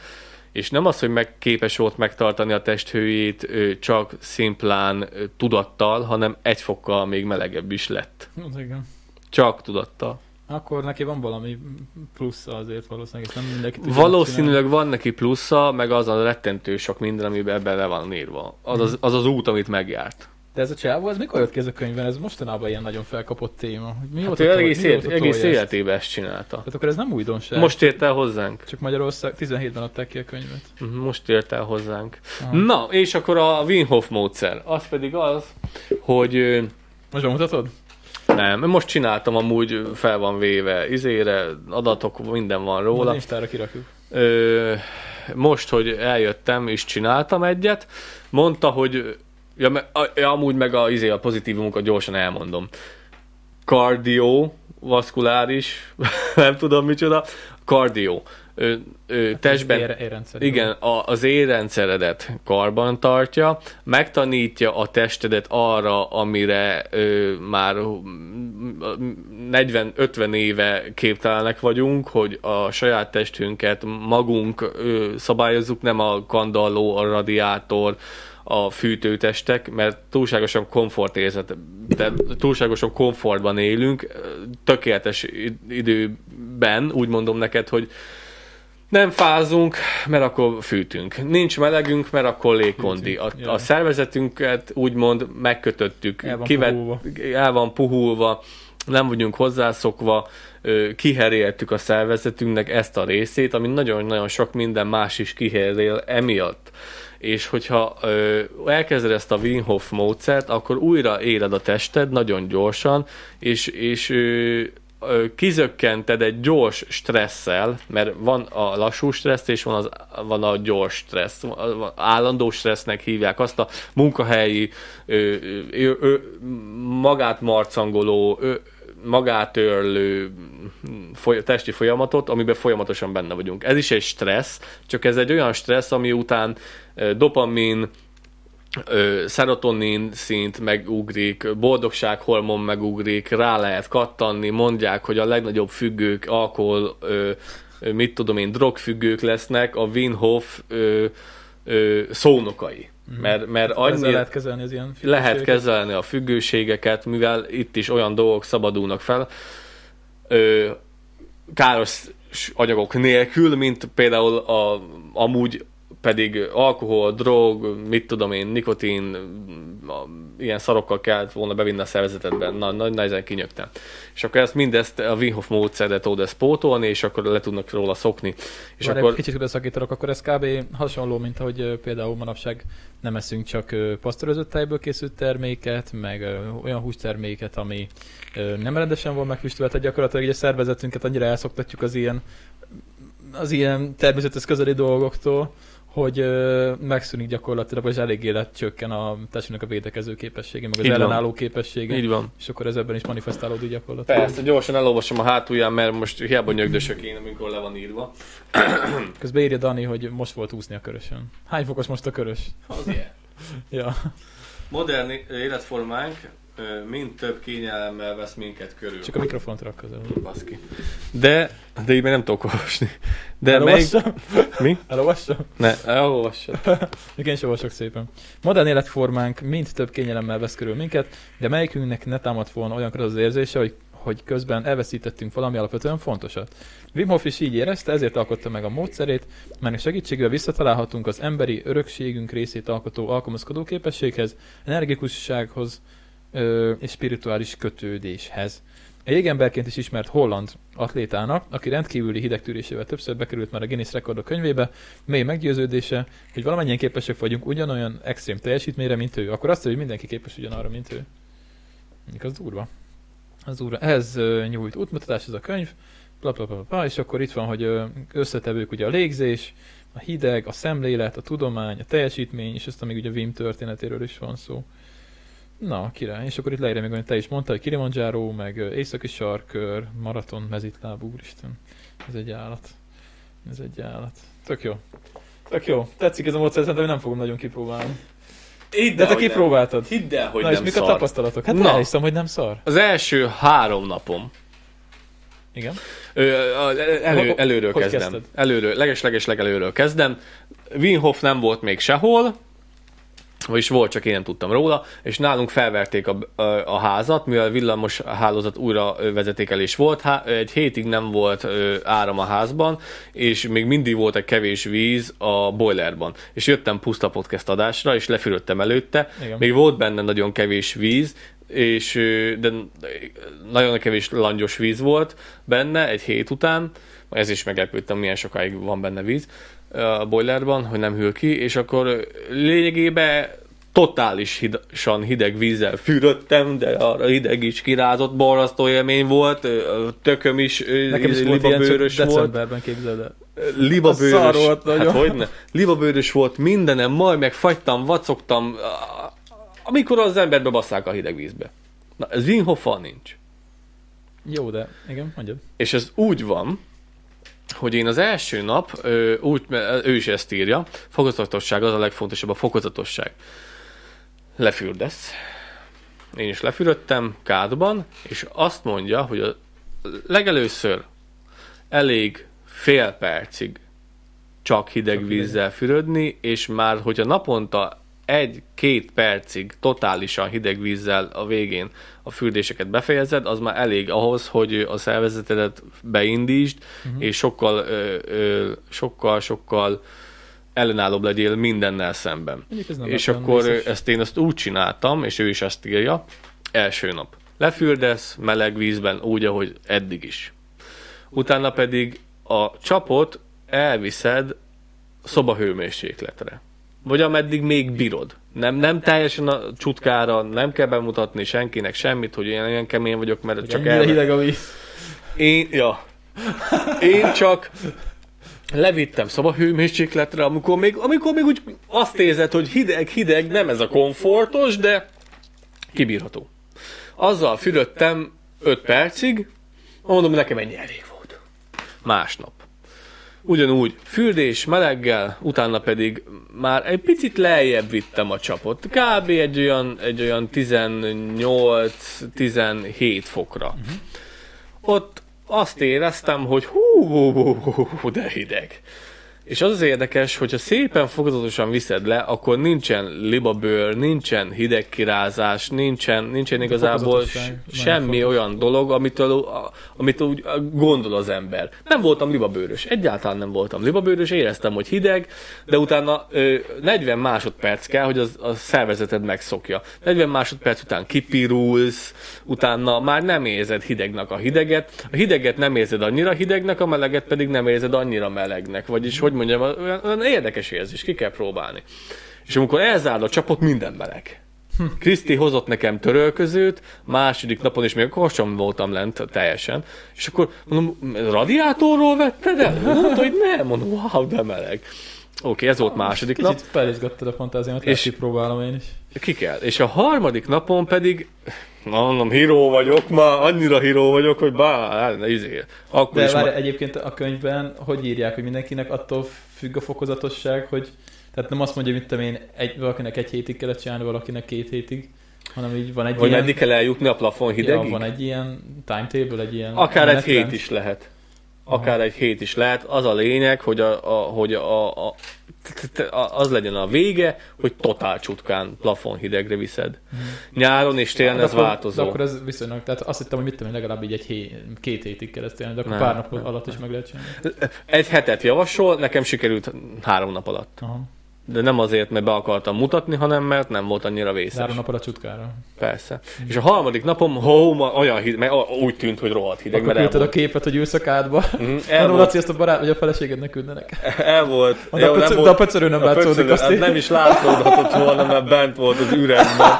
B: és nem az, hogy meg képes volt megtartani a testhőjét ö, csak szimplán ö, tudattal, hanem egy fokkal még melegebb is lett.
A: Az igen.
B: Csak tudattal.
A: Akkor neki van valami plusza azért valószínűleg, nem mindenki
B: Valószínűleg van neki plusza, meg az a rettentő sok minden, amiben bele van írva. Az az, az, az út, amit megjárt.
A: De ez a csávó, ez mikor jött ki ez a könyvben? Ez mostanában ilyen nagyon felkapott téma. Mi
B: Hát ő
A: tol-
B: egész, élet, egész életében ezt csinálta.
A: Tehát akkor ez nem újdonság.
B: Most ért el hozzánk.
A: Csak Magyarország 17-ben adták ki a könyvet.
B: Mhm, Most ért el hozzánk.
A: Aha.
B: Na, és akkor a Wim Hof módszer. Az pedig az, hogy
A: Most bemutatod?
B: nem, most csináltam amúgy, fel van véve izére, adatok, minden van
A: Róla. Instára kirakjuk.
B: Ö, most, hogy eljöttem és csináltam egyet, mondta, hogy ja, me- a, ja, amúgy meg a, izé, a pozitívumokat gyorsan elmondom. Kardió, vaszkuláris, nem tudom micsoda, kardió. Ö, ö, testben,
A: Ér, érrendszer.
B: igen, a, az érrendszeredet karban tartja, megtanítja a testedet arra, amire ö, már 40-50 éve képtelenek vagyunk, hogy a saját testünket magunk ö, szabályozzuk, nem a kandalló, a radiátor, a fűtőtestek, mert túlságosan komfortérzet, de túlságosan komfortban élünk, tökéletes id- időben, úgy mondom neked, hogy nem fázunk, mert akkor fűtünk. Nincs melegünk, mert akkor légkondi. A, a szervezetünket úgymond megkötöttük,
A: El van
B: kivet-
A: puhulva.
B: el van puhulva, nem vagyunk hozzászokva, kiheréltük a szervezetünknek ezt a részét, ami nagyon-nagyon sok minden más is kiherél emiatt. És hogyha ö, elkezded ezt a Wim módszert, akkor újra éled a tested nagyon gyorsan, és, és ö, kizökkented egy gyors stresszel, mert van a lassú stressz, és van, az, van a gyors stressz. Állandó stressznek hívják azt a munkahelyi ö, ö, ö, magát marcangoló, ö, magát örlő foly- testi folyamatot, amiben folyamatosan benne vagyunk. Ez is egy stressz, csak ez egy olyan stressz, ami után dopamin, ö, szerotonin szint megugrik, boldogsághormon megugrik, rá lehet kattanni, mondják, hogy a legnagyobb függők alkohol, ö, mit tudom én, drogfüggők lesznek a Wim Hof ö, ö, szónokai. Mert, mert
A: Ezzel
B: annyi,
A: lehet kezelni az ilyen
B: lehet kezelni a függőségeket, mivel itt is olyan dolgok szabadulnak fel, ö, káros anyagok nélkül, mint például a, amúgy pedig alkohol, drog, mit tudom én, nikotin, ilyen szarokkal kellett volna bevinni a szervezetedben, na, nagy nehezen kinyögtem. És akkor ezt mindezt a Wim Hof módszerre tudod ezt pótolni, és akkor le tudnak róla szokni. És
A: Várj,
B: akkor
A: Kicsit szakítanak, akkor ez kb. hasonló, mint ahogy például manapság nem eszünk csak pasztörözött tejből készült terméket, meg olyan hústerméket, ami nem rendesen van megfüstölve, tehát gyakorlatilag a szervezetünket annyira elszoktatjuk az ilyen, az ilyen természethez közeli dolgoktól, hogy ö, megszűnik gyakorlatilag, vagy eléggé lecsökken a testünknek a védekező képessége, meg az
B: Így van.
A: ellenálló képessége,
B: így van.
A: és akkor ez ebben is manifestálódik gyakorlatilag.
B: Persze, gyorsan elolvasom a hátulján, mert most hiába nyögdösök én, amikor le van írva.
A: Közben írja Dani, hogy most volt úszni a körösön. Hány fokos most a körös?
B: Az ilyen.
A: Ja.
B: Modern életformánk mind több kényelemmel vesz minket körül.
A: Csak a mikrofont rak közel.
B: Baszki. De, de így még nem tudok olvasni. De melyik...
A: Elolvassam?
B: Mi?
A: Elolvassam?
B: Ne, elolvassad.
A: Még én sem olvasok szépen. Modern életformánk mind több kényelemmel vesz körül minket, de melyikünknek ne támadt volna olyankor az érzése, hogy hogy közben elveszítettünk valami alapvetően fontosat. Wim Hof is így érezte, ezért alkotta meg a módszerét, melynek segítségével visszatalálhatunk az emberi örökségünk részét alkotó alkalmazkodó képességhez, energikussághoz ö, és spirituális kötődéshez. Egy égemberként is ismert holland atlétának, aki rendkívüli hidegtűrésével többször bekerült már a Guinness rekordok könyvébe, mély meggyőződése, hogy valamennyien képesek vagyunk ugyanolyan extrém teljesítményre, mint ő. Akkor azt, hogy mindenki képes ugyanarra, mint ő. Mondjuk az durva. Az durva. Ez nyújt útmutatás, ez a könyv, bla, bla, bla, bla, és akkor itt van, hogy összetevők ugye a légzés, a hideg, a szemlélet, a tudomány, a teljesítmény, és aztán még ugye a Wim történetéről is van szó. Na, király. És akkor itt leírja még, hogy te is mondtad, hogy Kilimanjaro, meg északi sarkör, maraton, mezitláb, úristen. Ez egy állat. Ez egy állat. Tök jó. Tök jó. Tetszik ez a módszer, szerintem nem fogom nagyon kipróbálni.
B: Hidd
A: De te kipróbáltad.
B: Hidd el, hogy
A: Na és
B: nem
A: mik
B: szar.
A: a tapasztalatok? Hát
B: Na.
A: Elhiszem, hogy nem szar.
B: Az első három napom.
A: Igen.
B: Ö, a- elő,
A: Hogy
B: előről kezdem.
A: kezdted?
B: Előről, leges-leges legelőről kezdem. Wim Hof nem volt még sehol, vagyis volt, csak én nem tudtam róla, és nálunk felverték a, a, a házat, mivel villamos hálózat újra vezetékelés volt, há, egy hétig nem volt ö, áram a házban, és még mindig volt egy kevés víz a boilerban. És jöttem puszta podcast adásra, és lefürödtem előtte,
A: Igen.
B: még volt benne nagyon kevés víz, és de nagyon kevés langyos víz volt benne egy hét után, ez is meglepődtem, milyen sokáig van benne víz a boilerban, hogy nem hűl ki, és akkor lényegében totális hidasan hideg vízzel fürödtem, de arra hideg is kirázott, borzasztó élmény volt, tököm is
A: Nekem is volt ilyen, csak
B: libabőrös volt
A: decemberben képzeld el.
B: libabőrös,
A: volt nagyon.
B: hát hogyne, libabőrös volt mindenem, majd meg fagytam, vacogtam, amikor az emberbe basszák a hideg vízbe. Na, ez Wim nincs.
A: Jó, de igen, mondjad.
B: És ez úgy van, hogy én az első nap, ö, úgy, ő is ezt írja, fokozatosság az a legfontosabb, a fokozatosság. Lefürdesz. Én is lefürödtem kádban, és azt mondja, hogy a legelőször elég fél percig csak hideg vízzel fürödni, és már hogyha naponta egy-két percig totálisan hideg vízzel a végén a fürdéseket befejezed, az már elég ahhoz, hogy a szervezetedet beindítsd, uh-huh. és sokkal, ö, ö, sokkal, sokkal ellenállóbb legyél mindennel szemben.
A: Ez
B: És akkor
A: vészes.
B: ezt én azt úgy csináltam, és ő is ezt írja, első nap. Lefürdesz meleg vízben úgy, ahogy eddig is. Utána pedig a csapot elviszed szobahőmérsékletre. Vagy ameddig még bírod. Nem, nem teljesen a csutkára, nem kell bemutatni senkinek semmit, hogy én olyan kemény vagyok, mert
A: Hogy
B: csak el...
A: hideg a víz.
B: Én, ja. Én csak levittem szobahőmérsékletre, amikor még, amikor még úgy azt érzed, hogy hideg, hideg, nem ez a komfortos, de kibírható. Azzal fürödtem 5 percig, mondom, nekem ennyi elég volt. Másnap. Ugyanúgy fürdés meleggel, utána pedig már egy picit lejjebb vittem a csapot. Kb. egy olyan, egy olyan 18-17 fokra. Uh-huh. Ott azt éreztem, hogy hú, hú, hú, hú, hú, de hideg. És az az érdekes, hogyha szépen fokozatosan viszed le, akkor nincsen libabőr, nincsen hidegkirázás, nincsen, nincsen igazából semmi olyan dolog, amitől, amit úgy gondol az ember. Nem voltam libabőrös, egyáltalán nem voltam libabőrös, éreztem, hogy hideg, de utána ö, 40 másodperc kell, hogy az, a szervezeted megszokja. 40 másodperc után kipirulsz, utána már nem érzed hidegnek a hideget, a hideget nem érzed annyira hidegnek, a meleget pedig nem érzed annyira melegnek. Vagyis, hogy mondjam, olyan, olyan érdekes érzés, ki kell próbálni. És amikor elzárd a csapot, minden meleg. Kriszti hozott nekem törölközőt, második napon is még akkor sem voltam lent teljesen, és akkor mondom, radiátorról vetted el? Mondta, hogy nem, mondom, wow, de meleg. Oké, ez volt második nap.
A: Kicsit felizgattad a fantáziámat,
B: És-
A: kipróbálom én is.
B: Ki kell. És a harmadik napon pedig, na mondom, híró vagyok, ma annyira híró vagyok, hogy bár, izé. Akkor
A: De
B: is
A: várj,
B: ma...
A: egyébként a könyvben hogy írják, hogy mindenkinek attól függ a fokozatosság, hogy tehát nem azt mondja, mit tudom én, egy, valakinek egy hétig kellett csinálni, valakinek két hétig, hanem így van egy
B: Hogy
A: ilyen,
B: meddig kell eljutni a plafon hidegig?
A: ja, van egy ilyen timetable, egy ilyen
B: Akár egy hét is lehet. Akár egy hét is lehet. Az a lényeg, hogy, a, a, hogy a, a, az legyen a vége, hogy totál csutkán plafon hidegre viszed. Nyáron és télen ez
A: akkor,
B: változó.
A: De akkor ez viszonylag, tehát azt hittem, hogy mit tudom legalább így egy hé, két hétig élni, de akkor
B: Nem,
A: pár nap alatt is meg lehet csinálni.
B: Egy hetet javasol, nekem sikerült három nap alatt.
A: Aha.
B: De nem azért, mert be akartam mutatni, hanem mert nem volt annyira vészes.
A: Három nap alatt csutkára.
B: Persze. És a harmadik napom, hó, ma olyan hideg, mert úgy tűnt, hogy rohadt hideg,
A: Akkor küldted a
B: volt.
A: képet, hogy ülsz a kádba. El Laci,
B: volt,
A: ezt a barát, vagy a feleségednek küldenek.
B: el volt. Jó,
A: a, pöcö,
B: nem
A: de a pöcörő nem
B: a
A: látszódik, azt
B: hát nem is látszódhatott volna, mert bent volt az üregben.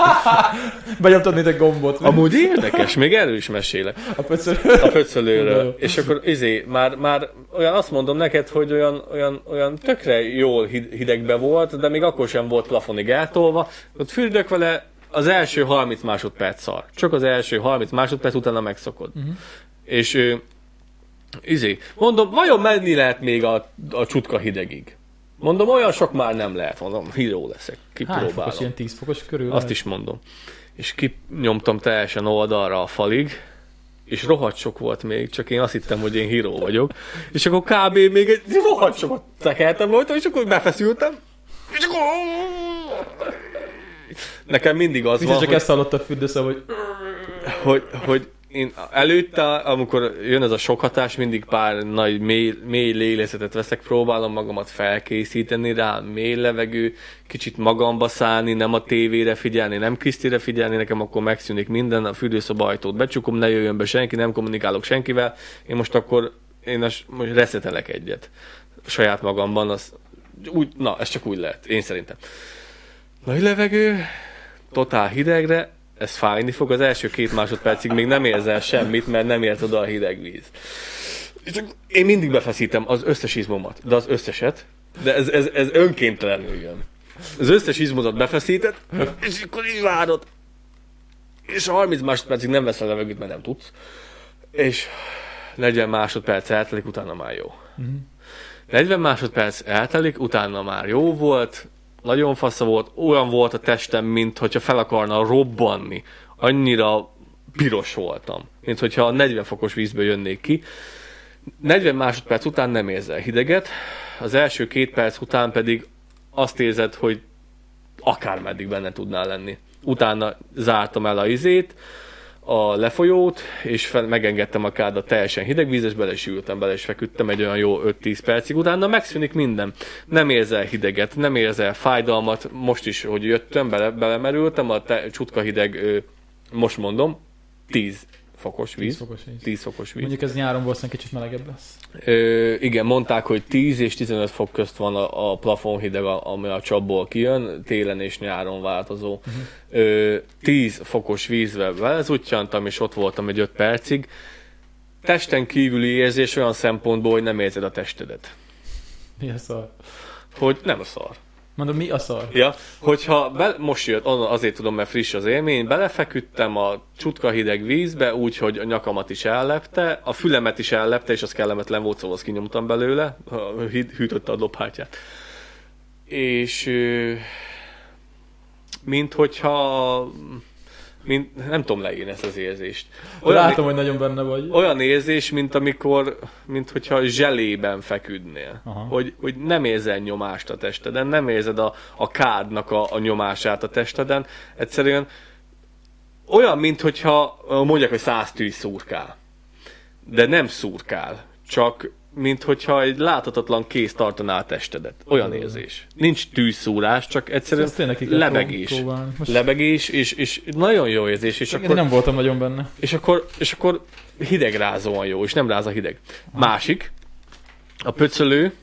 A: Benyomtad, egy gombot.
B: Amúgy érdekes, még erről is mesélek.
A: A pöcörő.
B: A
A: Jó.
B: pöcölőről. És akkor izé, már, már olyan azt mondom neked, hogy olyan, olyan, olyan tökre jól hid- hidegbe volt, de még akkor sem volt plafonig eltolva. Ott fürdök vele, az első 30 másodperc szar. Csak az első 30 másodperc utána megszokod. Uh-huh. És ö, izé, mondom, vajon menni lehet még a, a csutka hidegig? Mondom, olyan sok már nem lehet. Mondom, híró leszek.
A: Hány fokos,
B: Kipróbálom.
A: ilyen 10 fokos körül?
B: Azt
A: lehet?
B: is mondom. És kinyomtam teljesen oldalra a falig, és rohadt sok volt még, csak én azt hittem, hogy én híró vagyok. És akkor kb. még egy rohadt sokat tekertem voltam, és akkor befeszültem. Nekem mindig az
A: Biztos
B: van,
A: csak
B: hogy,
A: ezt hallott a fürdőszav, hogy
B: hogy, hogy én előtte, amikor jön ez a sok hatás, mindig pár nagy mély, mély lélegzetet veszek, próbálom magamat felkészíteni rá, mély levegő, kicsit magamba szállni, nem a tévére figyelni, nem Krisztire figyelni, nekem akkor megszűnik minden, a fürdőszoba ajtót becsukom, ne jöjjön be senki, nem kommunikálok senkivel, én most akkor én most most reszetelek egyet saját magamban, az, úgy, na, ez csak úgy lehet, én szerintem. Nagy levegő, totál hidegre, ez fájni fog, az első két másodpercig még nem érzel semmit, mert nem ért oda a hideg víz. Én mindig befeszítem az összes izmomat, de az összeset, de ez, ez, ez önkéntelenül jön. Az összes izmodat befeszíted, és akkor így várod. És a 30 másodpercig nem veszel levegőt, mert nem tudsz. És 40 másodperc eltelik, utána már jó. 40 másodperc eltelik, utána már jó volt, nagyon fasza volt, olyan volt a testem, mint hogyha fel akarna robbanni. Annyira piros voltam, mint hogyha a 40 fokos vízből jönnék ki. 40 másodperc után nem érzel hideget, az első két perc után pedig azt érzed, hogy akármeddig benne tudnál lenni. Utána zártam el a izét, a lefolyót, és fel, megengedtem a kádat teljesen hideg vízes, bele is ültem, bele is feküdtem egy olyan jó 5-10 percig, utána megszűnik minden. Nem érzel hideget, nem érzel fájdalmat, most is, hogy jöttem, bele, belemerültem, a te, csutka hideg, most mondom, 10 fokos
A: 10
B: víz.
A: fokos víz.
B: 10 fokos víz.
A: Mondjuk ez nyáron valószínűleg kicsit melegebb lesz.
B: Ö, igen, mondták, hogy 10 és 15 fok közt van a, a plafon hideg, a- ami a csapból kijön, télen és nyáron változó. Uh-huh. Ö, 10 fokos vízbe belezutyantam, és ott voltam egy 5 percig. Testen kívüli érzés olyan szempontból, hogy nem érzed a testedet.
A: Mi a szar?
B: Hogy nem a szar.
A: Mondom, mi a szar?
B: Ja, hogyha be, most jött, azért tudom, mert friss az élmény, belefeküdtem a csutka hideg vízbe, úgy, hogy a nyakamat is ellepte, a fülemet is ellepte, és az kellemetlen volt, szóval azt kinyomtam belőle, hű- hűtötte a dobhártyát. És mint hogyha mint, nem tudom leírni ezt az érzést.
A: Olyan, Látom, hogy nagyon benne vagy.
B: Olyan érzés, mint amikor, mint hogyha zselében feküdnél. Hogy, hogy nem érzel nyomást a testeden, nem érzed a, a kádnak a, a nyomását a testeden. Egyszerűen olyan, mint hogyha mondják, hogy száz tűz szurkál. De nem szurkál, csak mint hogyha egy láthatatlan kéz tartaná a testedet. Olyan érzés. Nincs tűzszúrás, csak egyszerűen lebegés. Lebegés, és, és nagyon jó érzés. És
A: akkor, én nem voltam nagyon benne.
B: És akkor, és akkor hidegrázóan jó, és nem ráz a hideg. Másik, a pöcölő.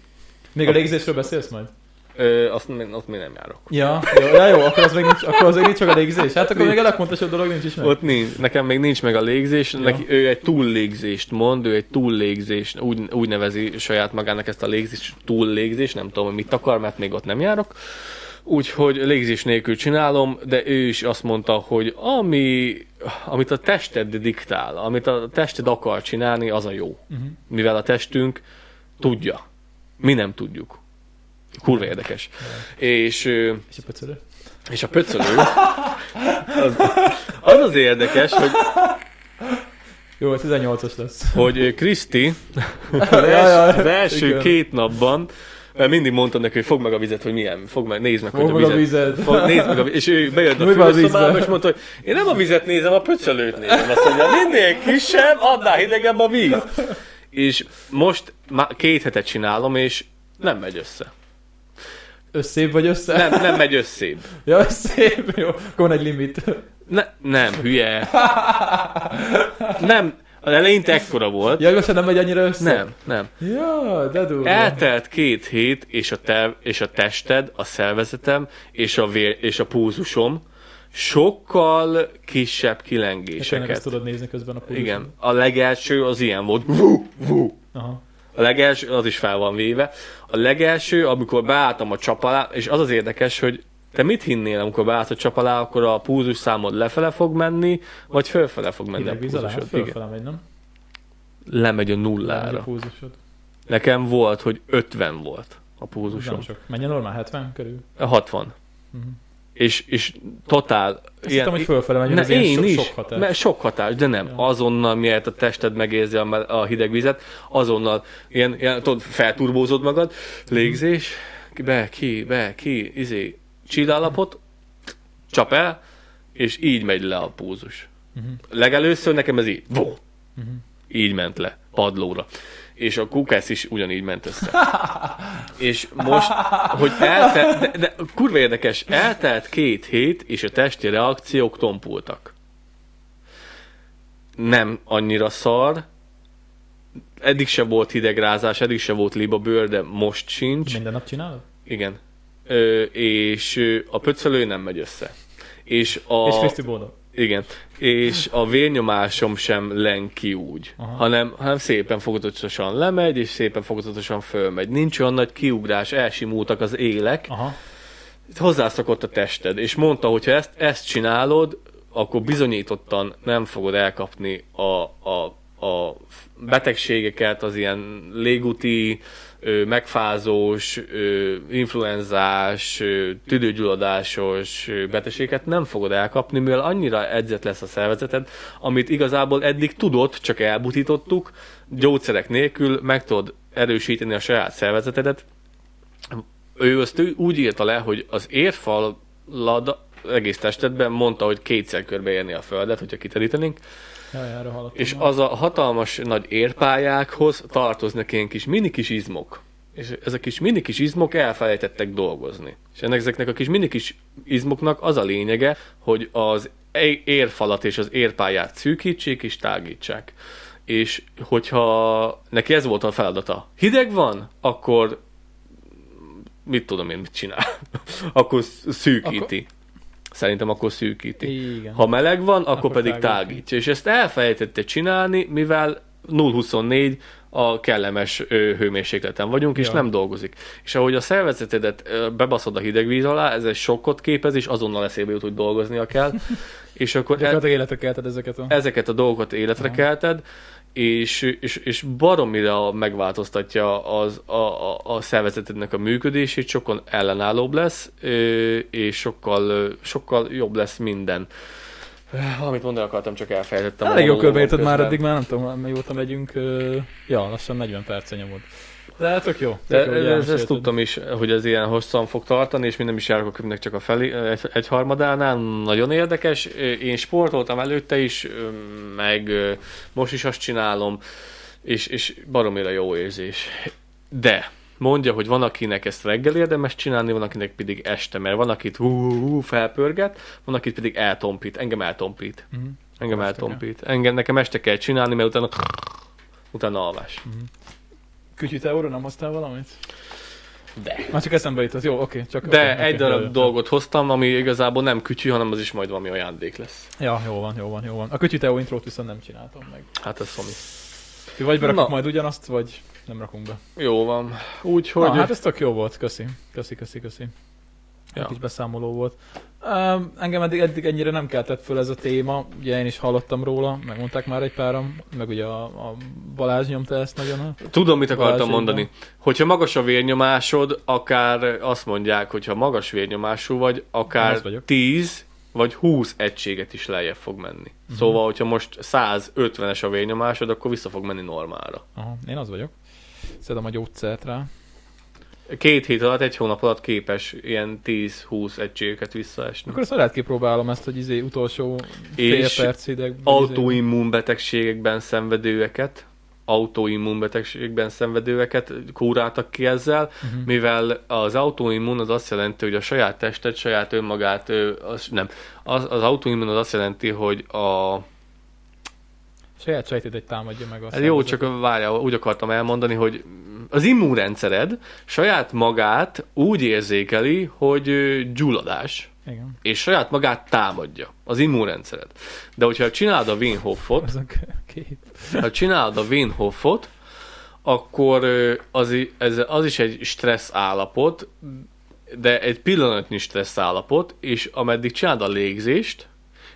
A: Még a légzésről beszélsz majd?
B: Ö, azt, azt még nem járok.
A: Ja, jó, ja, jó akkor, az még nincs, akkor az még nincs meg a légzés. Hát akkor nincs. még a legfontosabb dolog nincs is meg.
B: Ott nincs, nekem még nincs meg a légzés. Ja. Neki, ő egy túllégzést mond, ő egy túllégzést, úgy, úgy nevezi saját magának ezt a légzést, túllégzés, nem tudom, hogy mit akar, mert még ott nem járok. Úgyhogy légzés nélkül csinálom, de ő is azt mondta, hogy ami, amit a tested diktál, amit a tested akar csinálni, az a jó. Uh-huh. Mivel a testünk tudja. Mi nem tudjuk kurva érdekes. És,
A: és a pöcölő?
B: És a pöcölő, az, az az érdekes, hogy
A: jó, 18-as lesz.
B: Hogy Kriszti az, az első Igen. két napban mindig mondtam neki, hogy fogd meg a vizet, hogy milyen, fogd meg, nézd meg,
A: fogd hogy a vizet.
B: vizet. Fog, nézd meg a vizet. És ő bejött a fürdőszobába, és mondta, hogy én nem a vizet nézem, a pöcölőt nézem. Azt mondja, minél kisebb, annál hidegebb a víz. És most már két hetet csinálom, és nem megy össze.
A: Összébb vagy össze?
B: Nem, nem megy összébb.
A: Ja, összébb, jó. Akkor egy limit.
B: Ne, nem, hülye. Nem, az eleinte ekkora volt.
A: Ja, most nem megy annyira össze?
B: Nem, nem.
A: Ja, de durva.
B: Eltelt két hét, és a, te, és a tested, a szervezetem, és a, vér, és a púzusom sokkal kisebb kilengéseket.
A: ezt tudod nézni közben a púzusom.
B: Igen. A legelső az ilyen volt. Vú, vú. Aha. A legelső, az is fel van véve. A legelső, amikor beálltam a csap alá, és az az érdekes, hogy te mit hinnél, amikor beállsz a csap alá, akkor a púzus számod lefele fog menni, vagy fölfele fog menni
A: Hideg a púzusod? Fölfele megy, nem?
B: Lemegy a nullára. A Nekem volt, hogy 50 volt a púzusom. Nem
A: sok. Menjen normál 70 körül?
B: 60. Uh-huh és, és totál...
A: Azt ilyen, hittem, hogy fölfele megy, ne, én sok, is, sok hatás.
B: Mert sok hatás, de nem. Ja. Azonnal, miért a tested megérzi a, a hideg vizet, azonnal ilyen, ilyen tudod, felturbózod magad, légzés, be, ki, be, ki, izé, csillálapot, csap el, és így megy le a púzus. Uh-huh. Legelőször nekem ez így, uh-huh. így ment le, padlóra és a kukász is ugyanígy ment össze. és most, hogy eltelt, de, de kurva érdekes, eltelt két hét, és a testi reakciók tompultak. Nem annyira szar, eddig se volt hidegrázás, eddig se volt libabőr, de most sincs.
A: Minden nap csinálod?
B: Igen. Ö, és a pöcölő nem megy össze. És a...
A: És Kriszti.
B: Igen. És a vérnyomásom sem len ki úgy, hanem, hanem szépen fokozatosan lemegy, és szépen fokozatosan fölmegy. Nincs olyan nagy kiugrás, elsimultak az élek. Aha. Hozzászokott a tested, és mondta, hogy ha ezt, ezt csinálod, akkor bizonyítottan nem fogod elkapni a, a, a betegségeket, az ilyen légúti, megfázós, influenzás, tüdőgyulladásos betegséget nem fogod elkapni, mivel annyira edzett lesz a szervezeted, amit igazából eddig tudott, csak elbutítottuk, gyógyszerek nélkül meg tudod erősíteni a saját szervezetedet. Ő azt úgy írta le, hogy az érfalad egész testedben mondta, hogy kétszer körbeérni a földet, hogyha kiterítenénk,
A: Jaj,
B: és az a hatalmas nagy érpályákhoz tartoznak ilyen kis mini kis izmok. És ezek kis mini kis izmok elfelejtettek dolgozni. És ennek ezeknek a kis mini kis izmoknak az a lényege, hogy az érfalat és az érpályát szűkítsék és tágítsák. És hogyha neki ez volt a feladata, hideg van, akkor mit tudom én, mit csinál? akkor szűkíti. Akkor szerintem akkor szűkíti. Igen. Ha meleg van, akkor, akkor pedig tágítja. tágítja. És ezt elfelejtette csinálni, mivel 0-24 a kellemes hőmérsékleten vagyunk, ja. és nem dolgozik. És ahogy a szervezetedet bebaszod a hideg víz alá, ez egy sokkot képez, és azonnal eszébe jut, hogy dolgoznia kell. és akkor
A: e- életre kelted ezeket a...
B: Ezeket a dolgokat életre ja. kelted, és, és, és baromira megváltoztatja az, a, a, a szervezetednek a működését, sokkal ellenállóbb lesz, és sokkal, sokkal jobb lesz minden. Valamit mondani akartam, csak elfelejtettem.
A: Elég jó körbeérted már, eddig már nem tudom, mióta megyünk. Ja, lassan 40 perce nyomod. De tök jó. Tök jó,
B: ezt
A: elmesélted.
B: tudtam is, hogy ez ilyen hosszan fog tartani, és mi nem is járok a könyvnek csak a felé, egy, egy harmadánál. Nagyon érdekes. Én sportoltam előtte is, meg most is azt csinálom, és, és baromira jó érzés. De mondja, hogy van, akinek ezt reggel érdemes csinálni, van, akinek pedig este, mert van, akit hú, hú, hú, felpörget, van, akit pedig eltompít. Engem eltompít.
A: Mhm.
B: Engem eltompít. Engem, nekem este kell csinálni, mert utána utána alvás.
A: Kütyű teóra, nem hoztál valamit?
B: De.
A: Már csak eszembe jutott. Jó, oké. Csak
B: De
A: oké,
B: egy
A: oké,
B: darab
A: jó.
B: dolgot hoztam, ami igazából nem kütyű, hanem az is majd valami ajándék lesz.
A: Ja, jó van, jó van, jó van. A kütyű teó intrót viszont nem csináltam meg.
B: Hát ez valami.
A: Ti vagy berakjuk
B: Na.
A: majd ugyanazt, vagy nem rakunk be.
B: Jó van. Úgyhogy...
A: Na, hát ez tök jó volt, köszi. Köszi, köszi, köszi. Egy
B: Ja.
A: kis beszámoló volt. Uh, engem eddig, eddig ennyire nem keltett föl ez a téma, ugye én is hallottam róla, megmondták már egy páram, meg ugye a, a Balázs nyomta ezt nagyon.
B: Tudom, mit akartam
A: Balázsékban.
B: mondani. Hogyha magas a vérnyomásod, akár azt mondják, hogyha magas vérnyomású vagy, akár
A: vagyok.
B: 10 vagy 20 egységet is lejjebb fog menni.
A: Mhm.
B: Szóval, hogyha most 150-es a vérnyomásod, akkor vissza fog menni normálra.
A: Aha, én az vagyok. Szedem a gyógyszert rá.
B: Két hét alatt, egy hónap alatt képes ilyen 10-20 egységeket visszaesni.
A: Akkor ezt lehet kipróbálom ezt, hogy izé utolsó fél
B: És
A: perc ideg.
B: autoimmun betegségekben szenvedőeket, autoimmun betegségekben szenvedőeket kúráltak ki ezzel,
A: Uh-huh.
B: mivel az autoimmun az azt jelenti, hogy a saját testet, saját önmagát, az, nem, az, az autoimmun az azt jelenti, hogy a,
A: Saját sejtédet támadja meg a
B: ez jó, csak várjál, úgy akartam elmondani, hogy az immunrendszered saját magát úgy érzékeli, hogy gyulladás,
A: Igen.
B: és saját magát támadja, az immunrendszered. De hogyha csinálod a
A: kép.
B: ha csinálod a Wim Hofot, akkor az, ez, az is egy stressz állapot, de egy pillanatnyi stressz állapot, és ameddig csinálod a légzést,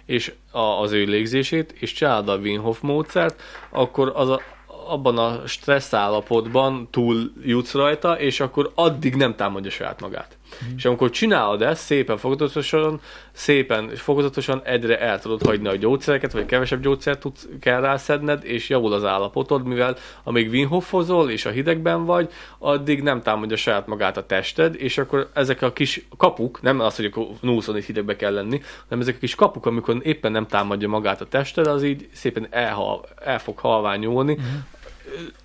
B: és a, az ő légzését, és csinálod a Wim módszert, akkor az a, abban a stressz állapotban túl jutsz rajta, és akkor addig nem támadja saját magát. Mm. És amikor csinálod ezt szépen fokozatosan, szépen fokozatosan egyre el tudod hagyni a gyógyszereket, vagy kevesebb gyógyszert tudsz, kell rászedned, és javul az állapotod, mivel amíg Wim Hofozol, és a hidegben vagy, addig nem támadja saját magát a tested, és akkor ezek a kis kapuk, nem az, hogy akkor 24 hidegbe kell lenni, hanem ezek a kis kapuk, amikor éppen nem támadja magát a tested, az így szépen elhal, el fog halványulni,
A: Mhm.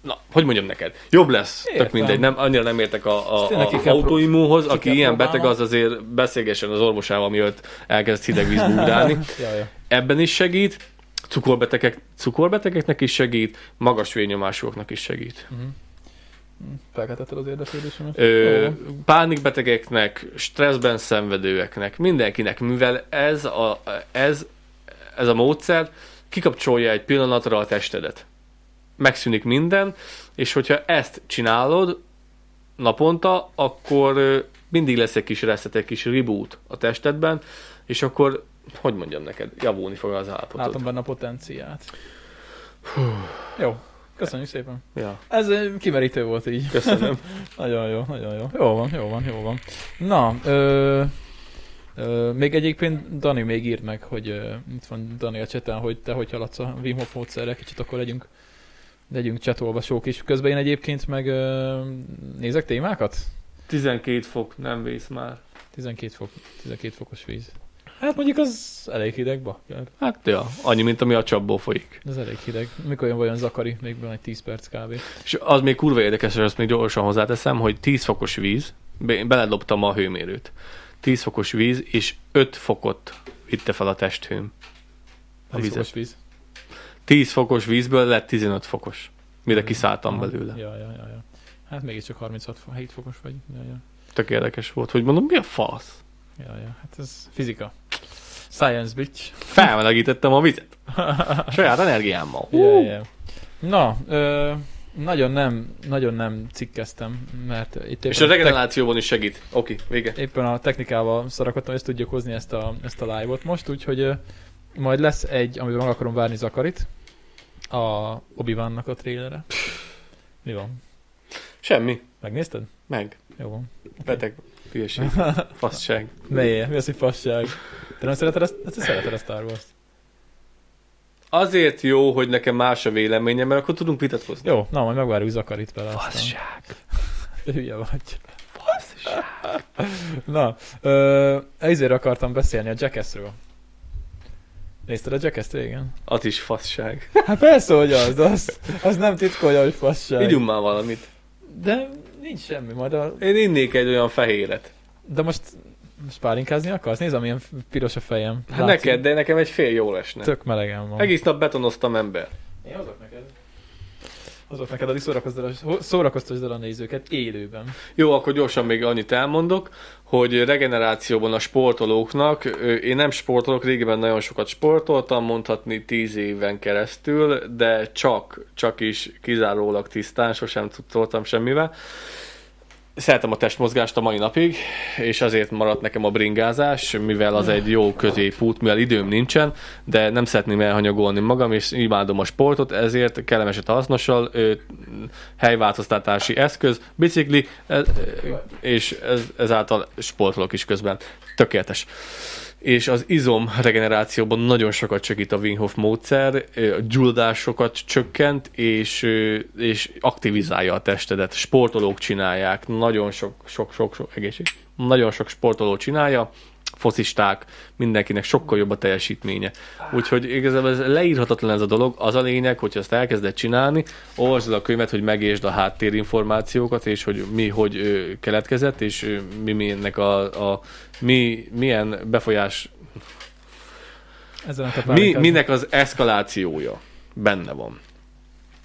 B: Na, hogy mondjam neked? Jobb lesz,
A: Értem.
B: tök mindegy, nem, annyira nem értek a, a, a autoimmunhoz,
A: ki
B: aki ilyen
A: próbálnom.
B: beteg, az azért beszélgessen az orvosával, mielőtt elkezd hideg vízbe ugrálni. Ebben is segít, cukorbetegek, cukorbetegeknek is segít, magas vérnyomásúaknak is segít.
A: Uh-huh. Felkeltetted az érdeklődésemet?
B: Ö, pánikbetegeknek, stresszben szenvedőeknek, mindenkinek, mivel ez a, ez, ez a módszer kikapcsolja egy pillanatra a testedet. Megszűnik minden, és hogyha ezt csinálod naponta, akkor mindig lesz egy kis reset, egy kis reboot a testedben, és akkor, hogy mondjam neked, javulni fog az állapotod.
A: Látom benne a potenciát. Jó, köszönjük szépen.
B: Ja,
A: Ez kimerítő volt így.
B: köszönöm.
A: Nagyon jó, nagyon jó. Jó van, jó van, jó van. Na, ö, ö, még egyébként Dani még írt meg, hogy ö, itt van Dani a cseten, hogy te hogy haladsz a Wim Hof módszerre, kicsit akkor legyünk, legyünk chatolvasók is. Közben én egyébként meg ö, nézek témákat?
B: 12 fok, nem vész már.
A: 12, fok, 12 fokos víz. Hát mondjuk az elég hideg, bakker.
B: Hát ja, annyi, mint ami a csapból folyik.
A: Ez elég hideg. Mikor jön vajon Zakari? Még van egy 10 perc kb.
B: És az még kurva érdekes, és azt még gyorsan hozzáteszem, hogy 10 fokos víz, be- beledobtam a hőmérőt. 10 fokos víz, és 5 fokot vitte fel a testhőm. A
A: 10
B: vizet.
A: fokos víz.
B: 10 fokos vízből lett 15 fokos, mire kiszálltam
A: Aha.
B: belőle.
A: Ja, ja, ja, ja. Hát mégiscsak 36 fok, 7 fokos vagy. Ja, ja.
B: Tök érdekes volt, hogy mondom, mi a fasz?
A: Ja, ja, hát ez fizika. Science, bitch.
B: Felmelegítettem a vizet. Saját energiámmal.
A: Yeah, yeah. Na, ö, nagyon nem, nagyon nem cikkeztem, mert itt
B: És a regenerációban is segít. Oké, vége.
A: éppen a technikával szarakodtam, ezt tudjuk hozni ezt a, ezt a live-ot most, úgyhogy ö, majd lesz egy, amiben meg akarom várni Zakarit, a obi a trailere. Mi van?
B: Semmi.
A: Megnézted?
B: Meg.
A: Jó van.
B: Beteg. Hülyeség. Faszság.
A: Ne, mi az, hogy fasság? Te nem szereted ezt? Te szereted a Star Wars-t?
B: Azért jó, hogy nekem más a véleményem, mert akkor tudunk vitatkozni.
A: Jó, na, majd megvárjuk Zakarit vele.
B: Fasság.
A: Hülye vagy.
B: Fasság.
A: Na, ö, ezért akartam beszélni a Jackassről. Nézted a Jackass régen?
B: Az is fasság.
A: Hát persze, hogy az, az, az nem titkolja, hogy fasság.
B: Ígyunk már valamit.
A: De nincs semmi, majd a...
B: Én innék egy olyan fehéret.
A: De most, most pálinkázni akarsz? Nézd, amilyen piros a fejem.
B: Hát neked, de nekem egy fél jó lesne.
A: Tök melegen van.
B: Egész nap betonoztam ember.
A: Én hozok neked. Hozok neked, hogy szórakoztasd, el a nézőket élőben.
B: Jó, akkor gyorsan még annyit elmondok, hogy regenerációban a sportolóknak, én nem sportolok, régebben nagyon sokat sportoltam, mondhatni tíz éven keresztül, de csak, csak is kizárólag tisztán, sosem tudtam semmivel. Szeretem a testmozgást a mai napig, és azért maradt nekem a bringázás, mivel az egy jó középút, mivel időm nincsen, de nem szeretném elhanyagolni magam, és imádom a sportot, ezért kellemeset hasznossal, helyváltoztatási eszköz, bicikli, és ez, ezáltal sportolok is közben. Tökéletes. És az izom regenerációban nagyon sokat segít a Wim módszer, a gyulladásokat csökkent, és, és aktivizálja a testedet. Sportolók csinálják, nagyon sok, sok, sok, sok egészség. Nagyon sok sportoló csinálja, focisták, mindenkinek sokkal jobb a teljesítménye. Úgyhogy igazából ez leírhatatlan ez a dolog. Az a lényeg, hogy ezt elkezded csinálni, olvasd a könyvet, hogy megértsd a háttérinformációkat, és hogy mi hogy keletkezett, és mi, mi ennek a, a mi, milyen befolyás,
A: Ezen a
B: mi, minek az eszkalációja benne van.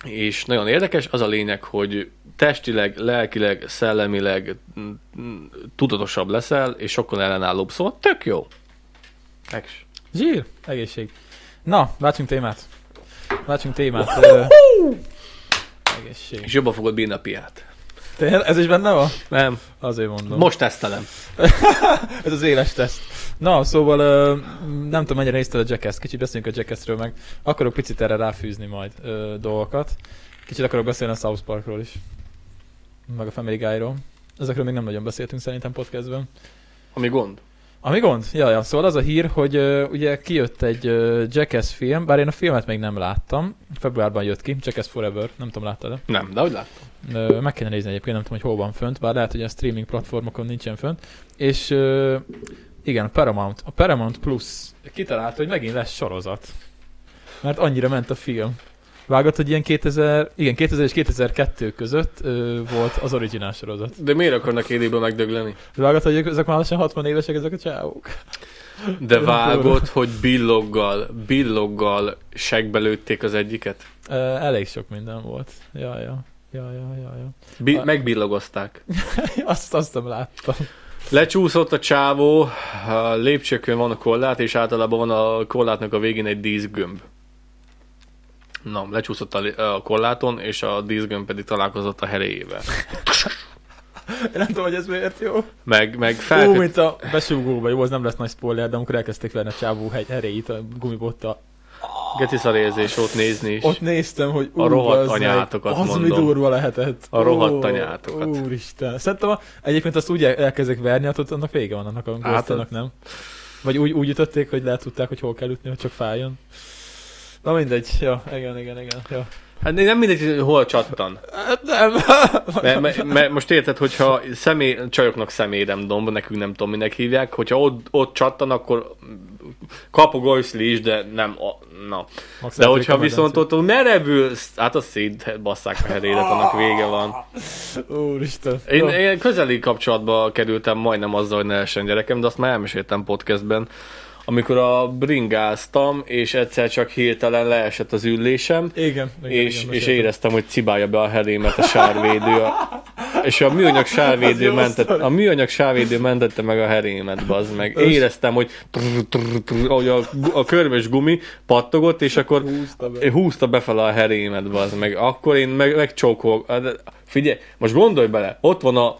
B: És nagyon érdekes, az a lényeg, hogy testileg, lelkileg, szellemileg mm, mm, tudatosabb leszel, és sokkal ellenállóbb, szóval tök jó. Ex.
A: Zsír, egészség. Na, váltsunk témát. Váltsunk témát. Ö, egészség.
B: És jobban fogod bírni a piát.
A: Tényleg, ez is benne van?
B: Nem,
A: Azért mondom.
B: most tesztelem.
A: Ez az éles teszt. Na, szóval nem tudom, mennyire nézted a Jackass, kicsit beszéljünk a Jackassről meg. Akarok picit erre ráfűzni majd ö, dolgokat. Kicsit akarok beszélni a South Parkról is. Meg a Family Guy-ról. Ezekről még nem nagyon beszéltünk szerintem podcastben.
B: Ami gond.
A: Ami gond? Ja, ja. Szóval az a hír, hogy uh, ugye kijött egy uh, Jackass film, bár én a filmet még nem láttam. Februárban jött ki, Jackass Forever, nem tudom, láttad-e?
B: Nem, de hogy láttam.
A: Ö, meg kéne nézni egyébként, nem tudom, hogy hol van fönt, bár lehet, hogy a streaming platformokon nincsen fönt. És ö, igen, a Paramount. A Paramount Plus kitalálta, hogy megint lesz sorozat. Mert annyira ment a film. Vágott, hogy ilyen 2000, igen, 2000 és 2002 között ö, volt az originál sorozat.
B: De miért akarnak élőben megdögleni?
A: Vágott, hogy ezek már lassan 60 évesek, ezek a csávók.
B: De vágott, hogy billoggal, billoggal segbe lőtték az egyiket?
A: Ö, elég sok minden volt. Ja, ja. Ja, ja, ja, ja.
B: Bi- megbillogozták.
A: Azt, azt nem láttam.
B: Lecsúszott a csávó, a lépcsőkön van a korlát, és általában van a korlátnak a végén egy díszgömb. Na, lecsúszott a, a korláton, és a díszgömb pedig találkozott a heréjével.
A: Én nem tudom, hogy ez miért jó.
B: Meg, meg
A: Ú,
B: fel...
A: mint a besúgóba, jó, az nem lesz nagy spoiler, de amikor elkezdték venni a csávó hegy erejét a gumibottal,
B: Geci szarérzés ott nézni is.
A: ott néztem, hogy
B: A rohadt
A: bazd meg,
B: anyátokat
A: az mi
B: mondom.
A: durva lehetett.
B: A rohadt
A: Ó,
B: anyátokat.
A: Úristen. Szerintem a, egyébként azt úgy el- elkezdek verni, hát ott annak vége van annak a
B: Hát,
A: ghost nem? Vagy úgy, úgy ütötték, hogy lehet tudták, hogy hol kell ütni, hogy csak fájjon. Na mindegy, ja, igen, igen, igen. Ja.
B: Hát nem mindegy, hogy hol csattan.
A: Hát nem.
B: Mert me, me, most érted, hogyha személy, csajoknak személyemdomb, nekünk nem tudom, minek hívják, hogyha ott, ott csattan, akkor kap a golyszli is, de nem, a, na.
A: Max
B: De hogyha viszont ott merevül, hát a szét basszák a herédet, annak vége van.
A: Úristen.
B: Én, én közeli kapcsolatba kerültem majdnem azzal, hogy ne essen gyerekem, de azt már elmeséltem podcastben, amikor a bringáztam, és egyszer csak hirtelen leesett az ülésem,
A: Igen. igen,
B: és,
A: igen,
B: és éreztem, hogy cibálja be a herémet a sárvédő. A, és a műanyag sárvédő, mentett, a műanyag sárvédő mentette meg a herémet, bazd meg. Éreztem, hogy, trrr, trrr, trrr, ahogy a, a körmös gumi pattogott, és akkor
A: Húzta be.
B: húzta befele a herémet, bazd meg. Akkor én meg, megcsókolok. Figyelj, most gondolj bele, ott van a,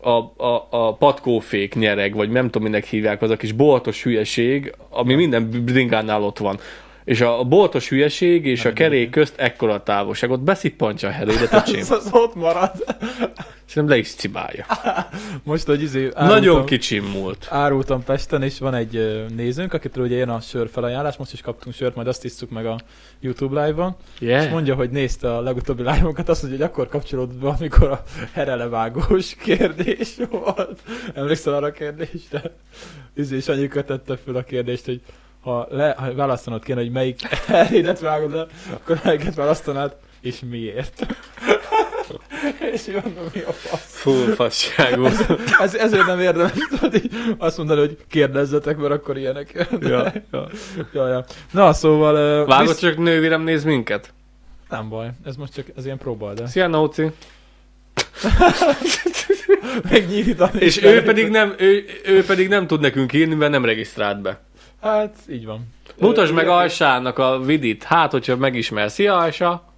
B: a, a, a patkófék nyereg, vagy nem tudom, minek hívják, az a kis boltos hülyeség, ami minden bringánál ott van. És a boltos hülyeség és a kerék
A: igen.
B: közt ekkora a távolságot beszippantja a herédet, öcsém.
A: Ez az ott marad.
B: Szerintem le is cibálja.
A: Most, hogy izé,
B: Nagyon
A: árultam-
B: kicsim múlt.
A: árultam Pesten, és van egy nézőnk, akitől ugye jön a sör felajánlás, most is kaptunk sört, majd azt tisztük meg a YouTube live-ban, és
B: Yeah.
A: mondja, hogy nézte a legutóbbi live-okat, azt mondja, hogy akkor kapcsolódott be, amikor a herelevágós kérdés volt. Emlékszel arra a kérdésre? Izé, és annyi kötette föl a kérdést, hogy ha, le, ha választanod kéne, hogy melyik herédet vágod le, akkor melyiket választanád, és miért? és mondom, mi a fasz?
B: Full fasság volt.
A: Ez, ezért nem érdemes tudod, azt mondani, hogy kérdezzetek, mert akkor ilyenek
B: ja, ja.
A: ja, ja. Na, szóval...
B: Vágod, csak nővérem néz minket?
A: Nem baj, ez most csak ez ilyen próba, de
B: Szia, Nóci.
A: megnyílítani.
B: És ő pedig, nem, ő, ő pedig nem tud nekünk írni, mert nem regisztrált be.
A: Hát, így van.
B: Mutasd meg
A: igen.
B: Ajsának a vidit, hát hogyha megismer. Szia, Ajsa!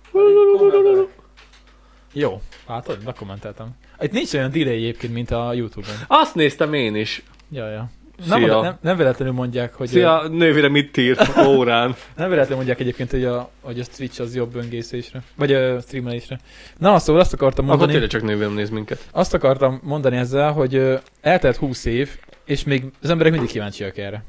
A: Jó, hát hogy bekommenteltem. Itt nincs olyan delay egyébként, mint a Youtube-on.
B: Azt néztem én is.
A: Ja, ja.
B: Szia.
A: Nem, nem, nem véletlenül mondják, hogy...
B: Szia, nővérem mit ír órán.
A: Nem véletlenül mondják egyébként, hogy a, hogy a Twitch az jobb öngészésre. Vagy a streamelésre. Na, szóval azt akartam
B: Akkor
A: mondani...
B: tényleg csak nővérem néz minket.
A: Azt akartam mondani ezzel, hogy eltelt 20 év, és még az emberek mindig kíváncsiak erre.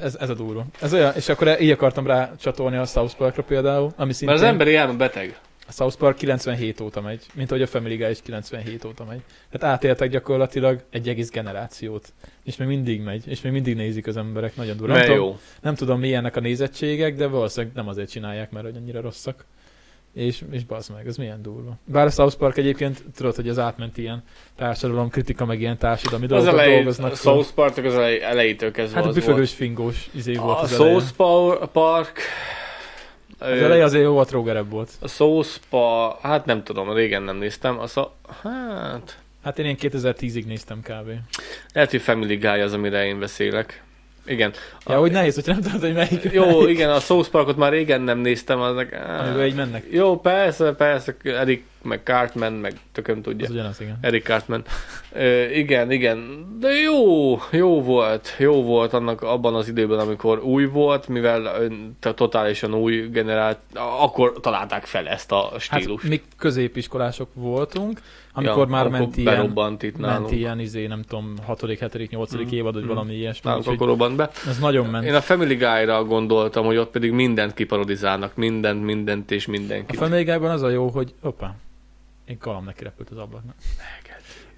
A: Ez, ez a durva. Ez olyan, és akkor így akartam rá csatolni a South Parkra például, ami szintén
B: Mert az emberi elme beteg.
A: a South Park 97 óta megy, mint ahogy a Family Guy is 97 óta megy. Tehát átéltek gyakorlatilag egy egész generációt. És még mindig megy, és még mindig nézik az emberek, nagyon durva. Nem tudom,
B: jó.
A: nem tudom milyennek a nézettségek, de valószínűleg nem azért csinálják, mert hogy annyira rosszak. És, és bazd meg, ez milyen durva. Bár a South Park egyébként tudod, hogy az átment ilyen társadalom kritika, meg ilyen társadalmi
B: Az
A: dolgokat
B: elején,
A: dolgoznak.
B: a. South Park az elej, elejétől kezdve
A: hát a büfögős fingós izé volt
B: A. South Park...
A: Az eleje azért jó volt, rógerebb volt.
B: A South Park... Hát nem tudom, régen nem néztem. A szó, hát...
A: Hát én ilyen 2010-ig néztem kb.
B: Lehet, hogy Family Guy az, amire én beszélek. Igen.
A: Ja,
B: A-
A: hogy nehéz, hogy nem tudod, hogy melyik.
B: Jó,
A: melyik.
B: igen, a South Parkot már régen nem néztem, aznak...
A: Amiben így mennek.
B: Jó, persze, persze, Eric, meg Cartman, meg tököm tudja.
A: Az ugyanaz, igen.
B: Eric Cartman. Ö, igen, igen. De jó, jó volt. Jó volt annak abban az időben, amikor új volt, mivel totálisan új generált, akkor találták fel ezt a
A: Hát
B: stílust.
A: mi középiskolások voltunk, amikor
B: Ja,
A: már
B: akkor
A: ment ilyen,
B: itt nálunk.
A: ment ilyen, izé, nem tudom, 6., 7., 8.
B: Mhm,
A: évad, vagy
B: mhm.
A: valami ilyesmi.
B: Nálunk akkor robbant be.
A: ez nagyon ment.
B: Én a Family Guy-ra gondoltam, hogy ott pedig mindent kiparodizálnak, mindent, mindent és
A: A
B: mindenkit.
A: Family Guy-ban az a jó, hogy opa, én kalam neki repült az ablaknak.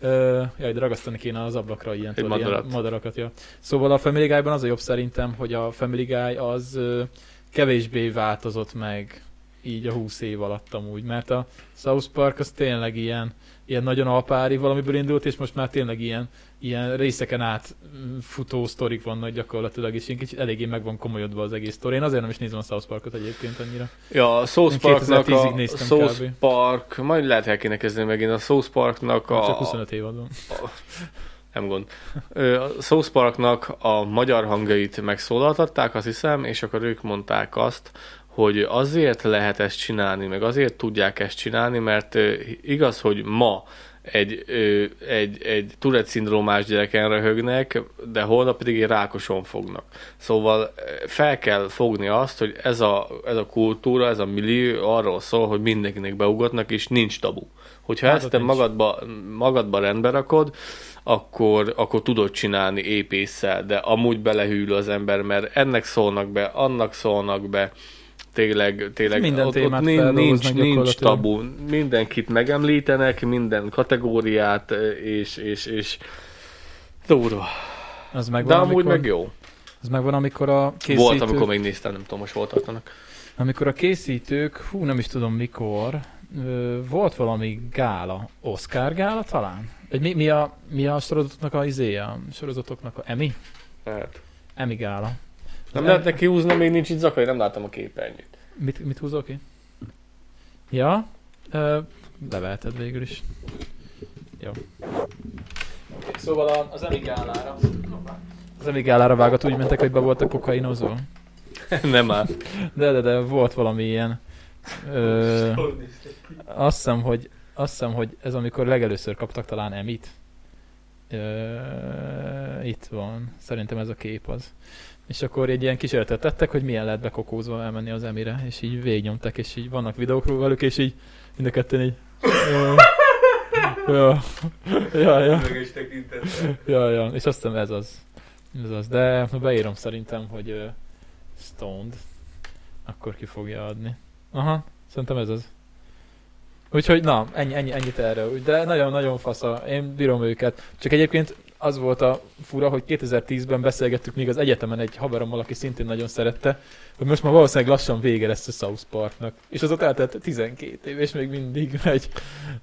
A: Ö, jaj, de ragasztani kéne az ablakra ilyen, tudod, ilyen
B: madarat.
A: madarakat. Ja. Szóval a Family Guy-ban az a jobb szerintem, hogy a Family Guy az ö, kevésbé változott meg így a 20 év alatt amúgy, mert a South Park az tényleg ilyen, ilyen nagyon alpári valamiből indult, és most már tényleg ilyen, ilyen részeken át mm, futó sztorik vannak gyakorlatilag, és én kicsit eléggé meg van komolyodva az egész sztori. Én azért nem is nézem a South Parkot egyébként annyira.
B: Ja, a South Parknak
A: 2010-ig
B: a South
A: kb.
B: Park, majd lehet el kéne kezdeni megint, a South Parknak a...
A: Csak 25 évad van.
B: Nem gond. A South Parknak a magyar hangjait megszólaltatták, azt hiszem, és akkor ők mondták azt, hogy azért lehet ezt csinálni, meg azért tudják ezt csinálni, mert igaz, hogy ma egy, ö, egy, egy Tourette szindrómás gyereken röhögnek, de holnap pedig egy rákoson fognak. Szóval fel kell fogni azt, hogy ez a, ez a kultúra, ez a millió arról szól, hogy mindenkinek beugatnak, és nincs tabu. Hogyha
A: Hát
B: ezt te magadba, magadba rendbe rakod, akkor, akkor tudod csinálni épésszel, de amúgy belehűl az ember, mert ennek szólnak be, annak szólnak be, tényleg, tényleg
A: Minden
B: ott, ott
A: témát
B: nincs, nincs, tabu, mindenkit megemlítenek, minden kategóriát, és, és, és durva.
A: Az
B: De
A: megvan,
B: amúgy
A: amikor,
B: meg jó.
A: Az megvan, amikor a készítők,
B: Volt, amikor még néztem, nem tudom, most hol tartanak.
A: amikor a készítők, hú, nem is tudom mikor, volt valami gála, Oscar gála talán? Vagy mi, mi, a, mi a sorozatoknak a izé, a sorozatoknak a Emmy?
B: Hát.
A: Emmy gála.
B: Nem
A: Az
B: lehet neki húzni, még nincs itt zakaj, nem láttam a képernyőt.
A: Mit, mit húzol ki? Ja, ö, leveheted végül is. Jó. Szóval a, az Emmy gálára. Az Emmy gálára vágat úgy mentek, hogy be voltak kokainozva.
B: nem áll.
A: De, de, de volt valami ilyen. Ö, azt hiszem, hogy azt hiszem, hogy ez amikor legelőször kaptak talán Emit. Ö, itt van. Szerintem ez a kép az. És akkor egy ilyen kísérletet tettek, hogy milyen lehet bekokózva elmenni az emire, és így végignyomtak, és így vannak videók velük, és így mind a ketten így... Ja, ja, ja, ja, ja, és azt hiszem ez az. Ez az, de beírom szerintem, hogy uh, Stoned, akkor ki fogja adni. Aha, szerintem ez az. Úgyhogy na, ennyi, ennyi, ennyit erről. De nagyon-nagyon fasza, én bírom őket. Csak egyébként az volt a fura, hogy 2010-ben beszélgettük még az egyetemen egy haverommal, aki szintén nagyon szerette, hogy most már valószínűleg lassan vége lesz a South Parknak. És az ott eltelt 12 év, és még mindig megy.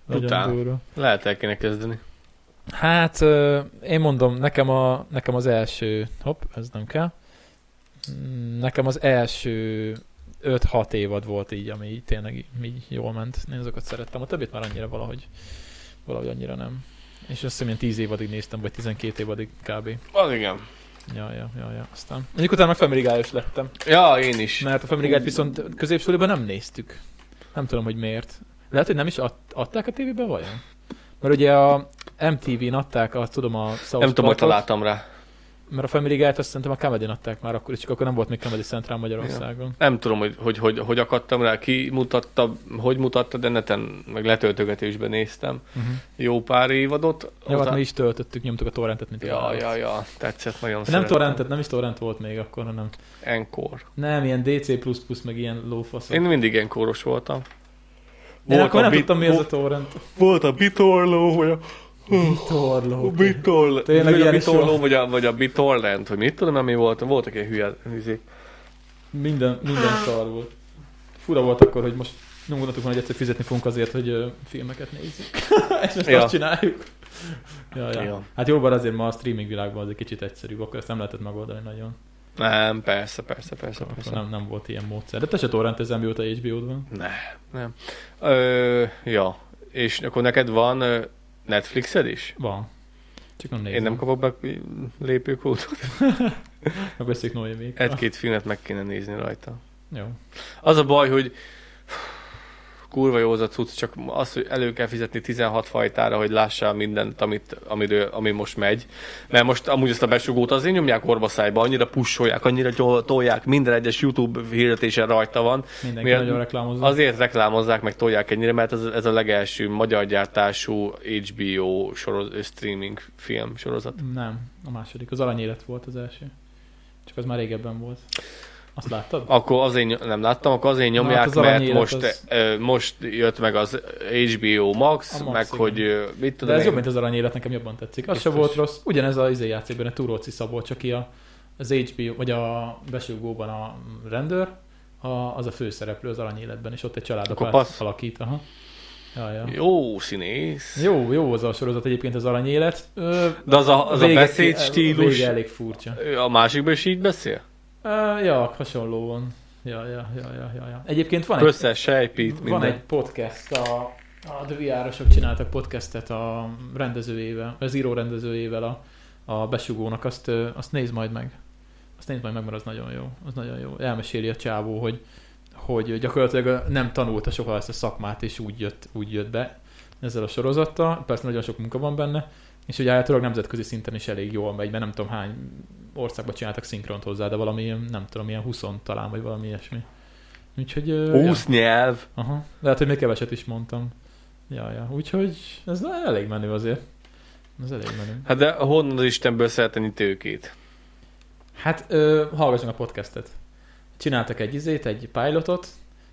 A: Nagyon
B: Után.
A: durva.
B: Lehet el kéne kezdeni.
A: Hát én mondom, nekem, a, nekem az első, hopp, ez nem kell, nekem az első 5-6 évad volt így, ami így tényleg így jól ment. Én azokat szerettem. A többit már annyira valahogy, valahogy annyira nem. És azt hiszem, ilyen 10 évadig néztem, vagy 12 évadig kb.
B: Az igen.
A: Ja, ja, ja, ja. Aztán. Mondjuk utána meg Family Guy-os lettem.
B: Ja, én is.
A: Mert a Family Guy-t viszont középsuliban nem néztük. Nem tudom, hogy miért. Lehet, hogy nem is ad, adták a tévében vajon? Mert ugye a MTV-n adták, azt tudom, a South
B: Nem tudom, hogy találtam rá.
A: Mert a Family Guy-t azt szerintem a comedy adták már akkor, csak akkor nem volt még Comedy Central Magyarországon.
B: Nem tudom, hogy hogy, hogy, hogy akadtam rá, ki mutatta, hogy mutatta, de neten, meg letöltögetésben néztem
A: Uh-huh.
B: jó pár évadot.
A: Jó, hát
B: Aztán-
A: mi is töltöttük, nyomtuk a torrentet, mint
B: ja, ja, ja, tetszett nagyon
A: Nem
B: szeretem.
A: torrentet, nem is torrent volt még akkor, hanem
B: Encore.
A: nem, ilyen DC++, meg ilyen lófaszok.
B: Én mindig enkoros voltam.
A: Én akkor nem
B: bit-
A: tudtam, mi ez a
B: volt-
A: torrent.
B: Volt a Bitorló, vagy a
A: Torló.
B: a Bitorló,
A: Tényleg ilyen
B: Bitorló, vagy a, vagy a Bitorlent, hogy mit tudom, ami volt, voltak ilyen hülye izék.
A: Minden, minden szar volt. Fura volt akkor, hogy most nem gondoltuk volna, hogy egyszer fizetni fogunk azért, hogy ö, filmeket nézzük. És most
B: Ja.
A: azt csináljuk. Ja, ja.
B: Ja.
A: Hát jobban azért ma a streaming világban az egy kicsit egyszerűbb, akkor ezt nem lehetett megoldani nagyon.
B: Nem, persze, persze, persze,
A: Akkor
B: persze.
A: nem, nem volt ilyen módszer. De te se torrentezem, mióta HBO-d van.
B: Nem, nem. Ö, ja, és akkor neked van ö, Netflixed is?
A: Van. Csak nem nézem.
B: Én nem kapok be lépőkódot.
A: Megbeszéljük Noémék.
B: Egy-két filmet meg kéne nézni rajta.
A: Jó.
B: Az a baj, hogy kurva jó az a cucc, csak az, hogy elő kell fizetni 16 fajtára, hogy lássál mindent, amit, amiről, ami most megy. Mert most amúgy ezt a besugót azért nyomják orvaszájba, annyira pusolják, annyira tolják, minden egyes YouTube hirdetésen rajta van.
A: Mindenki
B: Miért-
A: nagyon reklámozza.
B: Azért reklámozzák, meg tolják ennyire, mert ez, ez a legelső magyar gyártású HBO soroz, streaming film sorozat.
A: Nem, a második. Az aranyélet volt az első. Csak az már régebben volt. Azt láttad?
B: Akkor azért nem láttam, akkor azért nyomják,
A: hát az
B: mert most,
A: az-
B: ö, most jött meg az HBO Max,
A: A Max,
B: meg
A: igen.
B: hogy mit
A: De
B: tudom
A: ez
B: én.
A: jobb, mint az aranyélet, nekem jobban tetszik. Az se
B: Biztos.
A: volt rossz. Ugyanez az izé játszik benne Túróci Szabolcs, aki a, az HBO, vagy a besugóban a rendőr, a, az a főszereplő az aranyéletben, és ott egy
B: passz.
A: alakít. Aha. Ja, ja.
B: Jó színész.
A: Jó, jó az a sorozat egyébként az aranyélet. Ö,
B: De az a, az
A: vége-
B: beszéd
A: A
B: stílus,
A: vége elég furcsa.
B: a másikban is így beszél?
A: Ö, ja, hasonlóan. Ja, ja, ja, ja, ja, ja. Egyébként van egy,
B: Összes sejpít,
A: van
B: minden.
A: egy podcast, a, a The VR-osok csináltak podcastet a rendezőjével, az író rendezőjével a, a besugónak, azt, azt nézd majd meg. Azt nézd majd meg, mert az nagyon jó. Az nagyon jó. Elmeséli a csávó, hogy, hogy gyakorlatilag nem tanulta soha ezt a szakmát, és úgy jött, úgy jött be ezzel a sorozattal. Persze nagyon sok munka van benne, és ugye általában nemzetközi szinten is elég jól megy, mert nem tudom hány országban csináltak szinkront hozzá, de valami, nem tudom, ilyen 20 talán, vagy valami ilyesmi. Úgyhogy... ö,
B: 20 nyelv.
A: Aha. Lehet, hogy még keveset is mondtam. Ja, ja. Úgyhogy ez elég menő azért. Ez elég menő.
B: Hát de honnan az Istenből szereteni tőkét?
A: Hát ö, hallgassunk a podcastet. Csináltak egy izét, egy pilotot,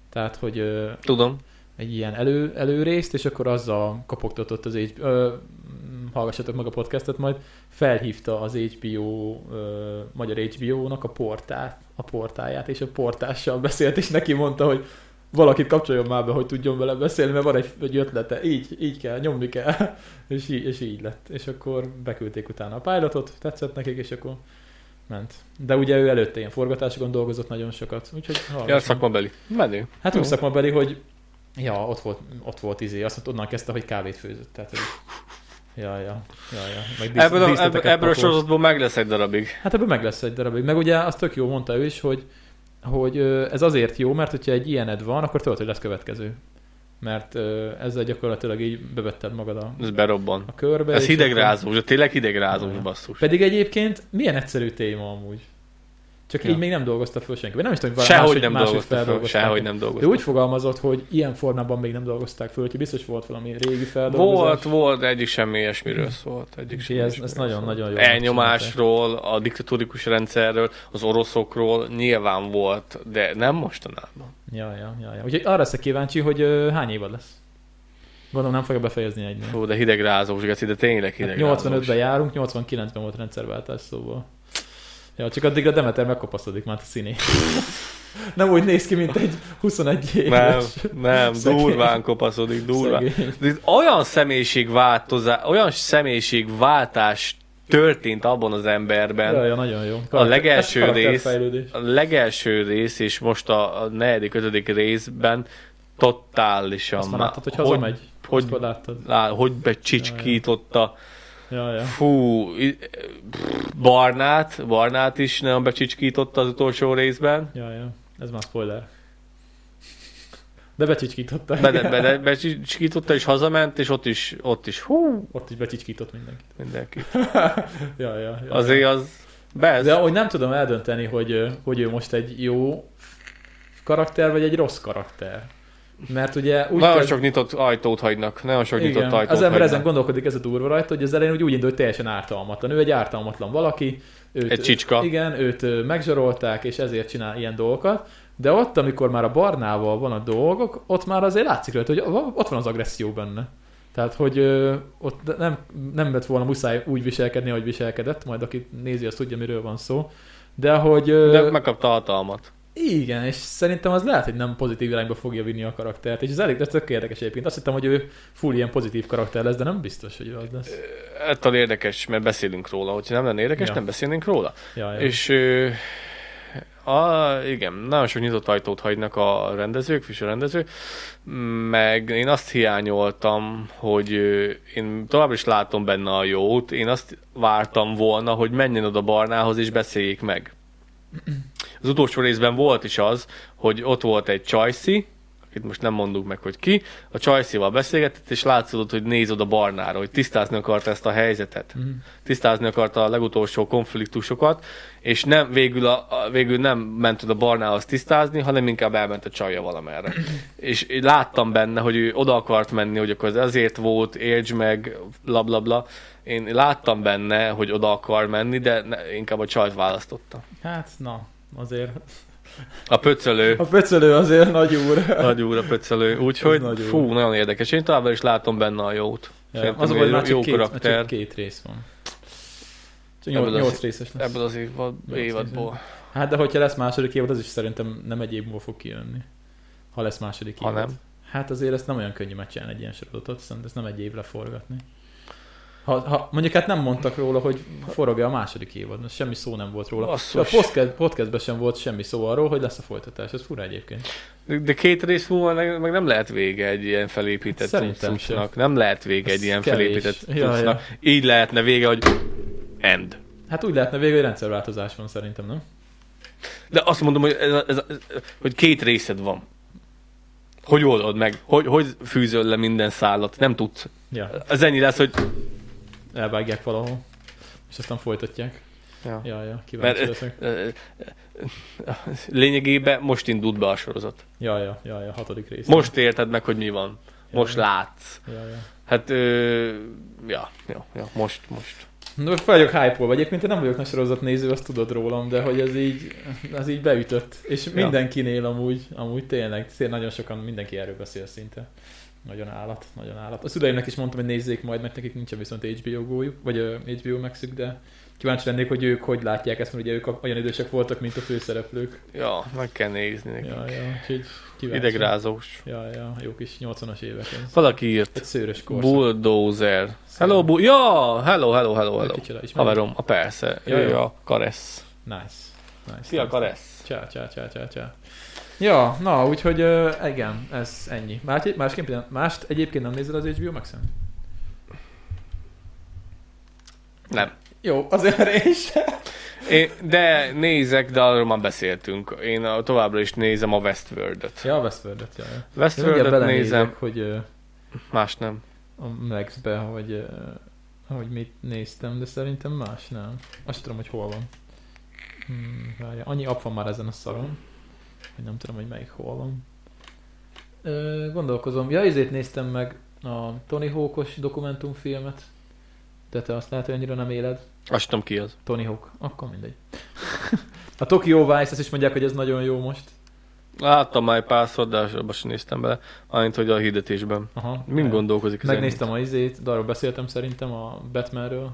A: tehát, hogy ö,
B: Tudom.
A: Egy ilyen elő, előrészt, és akkor azzal kopogtatott az HBO, ö, mm, hallgassatok meg a podcastet majd, felhívta az HBO, ö, magyar HBO-nak a portát, a portáját, és a portással beszélt, és neki mondta, hogy valakit kapcsoljon már be, hogy tudjon vele beszélni, mert van egy, egy ötlete, így, így kell, nyomni kell, és így, és így lett. És akkor beküldték utána a pilotot, tetszett nekik, és akkor ment. De ugye ő előtte ilyen forgatásokon dolgozott nagyon sokat, úgyhogy
B: Ja,
A: hallgassunk.
B: szakmabeli. Menő.
A: Hát úgy szakmabeli, hogy ja, ott volt, ott volt izé, azt mondta, onnan kezdte, hogy kávét főzött. Tehát, hogy ja, ja, ja, ja. Meg dísz,
B: Ebből a, ebből, ebből a sorozatból meg lesz egy darabig.
A: Hát ebből meg lesz egy darabig. Meg ugye azt tök jó mondta ő is, hogy, hogy ez azért jó, mert hogyha egy ilyened van, akkor tudod, hogy lesz következő. Mert ezzel gyakorlatilag így bevetted magad a,
B: Ez berobban.
A: a körbe.
B: Ez hidegrázós,
A: akkor-
B: tényleg hidegrázós basszus.
A: Pedig egyébként milyen egyszerű téma amúgy. Csak
B: Ja.
A: így még nem dolgozta föl senki. Nem is tudom, hogy
B: Sehogy nem
A: máshogy feldolgozták.
B: sehogy nem
A: De
B: dolgozta.
A: úgy fogalmazott, hogy ilyen formában még nem dolgozták föl, hogy biztos volt valami régi feldolgozás.
B: Volt, volt, de egyik sem ilyesmiről szólt. Egyik sem
A: Úgyhogy ez, ez nagyon-nagyon jó.
B: Elnyomásról, a diktatórikus rendszerről, az oroszokról nyilván volt, de nem mostanában.
A: Ja, ja, ja, ja. Úgyhogy arra leszek kíváncsi, hogy ö, hány évad lesz. Gondolom nem fogja befejezni egy
B: Fú, de hidegrázós, Geci, de tényleg
A: hát
B: hidegrázós.
A: 85-ben járunk, 89-ben volt rendszerváltás szóval. Ja, csak addigra Demeter megkopasztodik már a színé. nem úgy néz ki, mint egy 21 éves.
B: Nem, nem,
A: Szegény.
B: durván kopaszodik, durván.
A: Szegény.
B: Olyan személyiségváltozás, olyan személyiségváltás történt abban az emberben,
A: Ja, ja, nagyon jó.
B: A legelső rész- a legelső rész és most a, a negyedik, ötödik részben totálisan
A: Azt már láttad, hogy
B: hogy,
A: hazamegy?
B: hogy-
A: már láttad?
B: lá, hogy becsicskította.
A: Ja, ja.
B: Fú, Barnát, Barnát is nagyon becsicskította az utolsó részben.
A: Ja, ja. Ez már spoiler. De becsicskította.
B: Be, be, be, becsicskította és hazament, és ott is, ott is, hú,
A: Ott is becsicskított mindenki.
B: mindenki.
A: Ja, ja, ja.
B: Azért az, be,
A: De hogy nem tudom eldönteni, hogy, hogy ő most egy jó karakter, vagy egy rossz karakter. Mert ugye úgy
B: nagyon
A: kezd-
B: sok nyitott ajtót hagynak, nagyon sok nyitott
A: Igen,
B: ajtót
A: az ember
B: hagynak.
A: ezen gondolkodik, ez a durva rajta, hogy az elején úgy, úgy indult, hogy teljesen ártalmatlan. Ő egy ártalmatlan valaki. Őt,
B: Egy csicska.
A: Igen, őt megzsarolták, és ezért csinál ilyen dolgokat. De ott, amikor már a barnával van a dolgok, ott már azért látszik rajta, hogy ott van az agresszió benne. Tehát, hogy ö, ott nem, nem lett volna muszáj úgy viselkedni, ahogy viselkedett, majd aki nézi, az tudja, miről van szó. De hogy... ö,
B: De megkapta a hatalmat.
A: Igen, és szerintem az lehet, hogy nem pozitív irányba fogja vinni a karaktert, és ez elég ez tök érdekes egyébként. Azt hittem, hogy ő full ilyen pozitív karakter lesz, de nem biztos, hogy az lesz.
B: Ettől érdekes, mert beszélünk róla. Hogyha nem lenne érdekes,
A: Ja.
B: nem beszélnénk róla.
A: Ja, ja.
B: És ö, a, igen, nagyon sok nyitott ajtót hagynak a rendezők, Fischer rendező, meg én azt hiányoltam, hogy én továbbra is látom benne a jót, én azt vártam volna, hogy menjen oda Barnához és beszéljék meg. Az utolsó részben volt is az, hogy ott volt egy Csajci, akit most nem mondunk meg, hogy ki, a Csajcival beszélgetett, és látszott, hogy néz oda Barnára, hogy tisztázni akarta ezt a helyzetet
A: Mhm.
B: tisztázni akarta a legutolsó konfliktusokat, és nem, végül, a, a, végül nem ment oda Barnához tisztázni, hanem inkább elment a csajja valamerre. és én láttam benne, hogy ő oda akart menni, hogy akkor ez azért volt, értsd meg, bla bla bla. Én láttam benne, hogy oda akar menni, de ne, inkább a csajt választotta.
A: Hát, na, azért.
B: A pöcölő.
A: A pöcölő azért nagy úr.
B: Nagy úr a pöcölő. Úgyhogy
A: nagy úr.
B: fú, nagyon érdekes. Én továbbra is látom benne a jót.
A: Ja, az hogy már
B: jó
A: két,
B: karakter.
A: csak két rész van. Nyolc,
B: az-
A: nyolc részes lesz.
B: Ebből az évad, évadból.
A: Hát, de hogyha lesz második évad, az is szerintem nem egy év múlva fog kijönni. Ha lesz második
B: Ha
A: évad.
B: nem.
A: Hát azért ezt nem olyan könnyű megcsinálni egy ilyen sorozatot, szerintem ezt nem egy évre forgatni. Ha, ha, mondjuk hát nem mondtak róla, hogy forog-e a második évad, mert semmi szó nem volt róla.
B: Basszus.
A: A podcast, podcastben sem volt semmi szó arról, hogy lesz a folytatás, ez fura egyébként.
B: De de két rész múlva meg meg nem lehet vége egy ilyen felépített
A: Szerintem
B: cuccnak. Nem lehet vége
A: Ez
B: egy ilyen
A: kevés.
B: felépített
A: Ja,
B: cuccnak. Így lehetne vége, hogy end.
A: Hát úgy lehetne végül, hogy rendszerváltozás van szerintem, nem?
B: De azt mondom, hogy, ez, ez, hogy két részed van. Hogy oldod meg? Hogy, hogy fűzöl le minden szállat? Nem tudsz.
A: Ja,
B: Az ennyi lesz, hogy...
A: elvágják valahol, és aztán folytatják.
B: Ja.
A: Ja, ja, kíváncsi
B: Mert-
A: leszek.
B: Ö, Lényegében most indult be a sorozat.
A: Ja, ja, ja, ja, hatodik rész.
B: Most érted meg, hogy mi van. Most
A: Ja.
B: látsz.
A: Ja, ja.
B: Hát, ö, ja, ja, ja, most, most.
A: No, fel vagyok hype Egyébként én nem vagyok nagy sorozatnéző, azt tudod rólam, de hogy ez így, ez így beütött. És
B: Ja.
A: mindenkinél amúgy, amúgy tényleg, tényleg nagyon sokan, mindenki erről beszél szinte. Nagyon állat, nagyon állat. A szüleimnek is mondtam, hogy nézzék majd, mert nekik nincsen viszont HBO gójuk, vagy uh, HBO maxük, de kíváncsi lennék, hogy ők hogy látják ezt, mert ugye ők olyan idősek voltak, mint a főszereplők.
B: Ja, meg kell nézni neki.
A: Ja, ja, úgyhogy kíváncsi.
B: Idegrázós.
A: Ja, ja, jó kis 80-as évek.
B: Valaki írt.
A: Egy szőrös korszak.
B: Bulldozer. Hello, bu- ja, hello, hello, hello, hello.
A: Kicsoda?
B: Haverom, a persze.
A: Ja,
B: ő
A: jó.
B: a Karesz.
A: Nice. nice.
B: Szia,
A: nice.
B: Karesz.
A: Csá, csá, csá, csá, csá. Ja, na, úgyhogy uh, igen, ez ennyi. Más, másként, mást egyébként nem nézed az HBO Max-en?
B: Nem.
A: Jó, azért én.
B: Én, de nézek, de arról már beszéltünk. Én a, továbbra is nézem a Westworld-öt.
A: Ja, a Westworld-et, ja. ja.
B: Westworld-öt nézem,
A: hogy uh,
B: más nem.
A: a Max-be, hogy, uh, hogy mit néztem, de szerintem más nem. Azt sem tudom, hogy hol van. Hmm, várja, annyi app van már ezen a szaron, hogy nem tudom, hogy melyik hol van. Ö, gondolkozom. Ja, ezért néztem meg a Tony Hawkos dokumentumfilmet. De te azt lehet, hogy annyira nem éled.
B: Azt tudom ki az.
A: Tony Hawk. Akkor mindegy. a Tokyo Vice, ezt is mondják, hogy ez nagyon jó most.
B: Láttam már egy párszor, de abba sem néztem bele. Annyit, hogy a hirdetésben.
A: Aha.
B: Mind gondolkozik az
A: Megnéztem a izét, de arról beszéltem szerintem a Batmanről.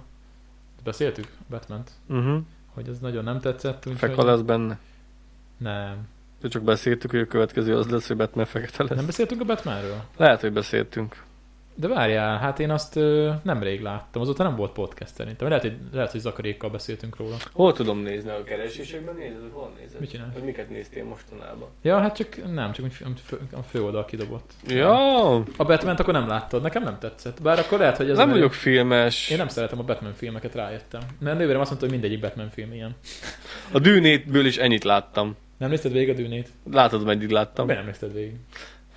A: Beszéltük? Batman-t.
B: Uh-huh.
A: Hogy ez nagyon nem tetszett.
B: Feka lesz benne.
A: Nem.
B: De csak beszéltük, hogy a következő az lesz, hogy Batman fekete lesz.
A: Nem beszéltünk a Batmanről?
B: Lehet, hogy beszéltünk.
A: De várjál, hát én azt ö, nemrég láttam, azóta nem volt podcast szerintem. Lehet, hogy, lehet, hogy Zakarékkal beszéltünk róla.
B: Hol tudom nézni? A keresésekben nézed? Hol nézed?
A: Mit csinálsz?
B: Hogy miket néztél mostanában?
A: Ja, hát csak nem, csak úgy fő- a főoldal kidobott.
B: Ja,
A: A batman akkor nem láttad, nekem nem tetszett. Bár akkor lehet, hogy ez
B: nem vagyok filmes.
A: Én nem szeretem a Batman filmeket, rájöttem. Mert nővérem azt mondta, hogy mindegyik Batman film ilyen.
B: A dűnétből is ennyit láttam.
A: Nem nézted végig a dűnét?
B: Látod, meddig láttam?
A: Miért nem nézted végig?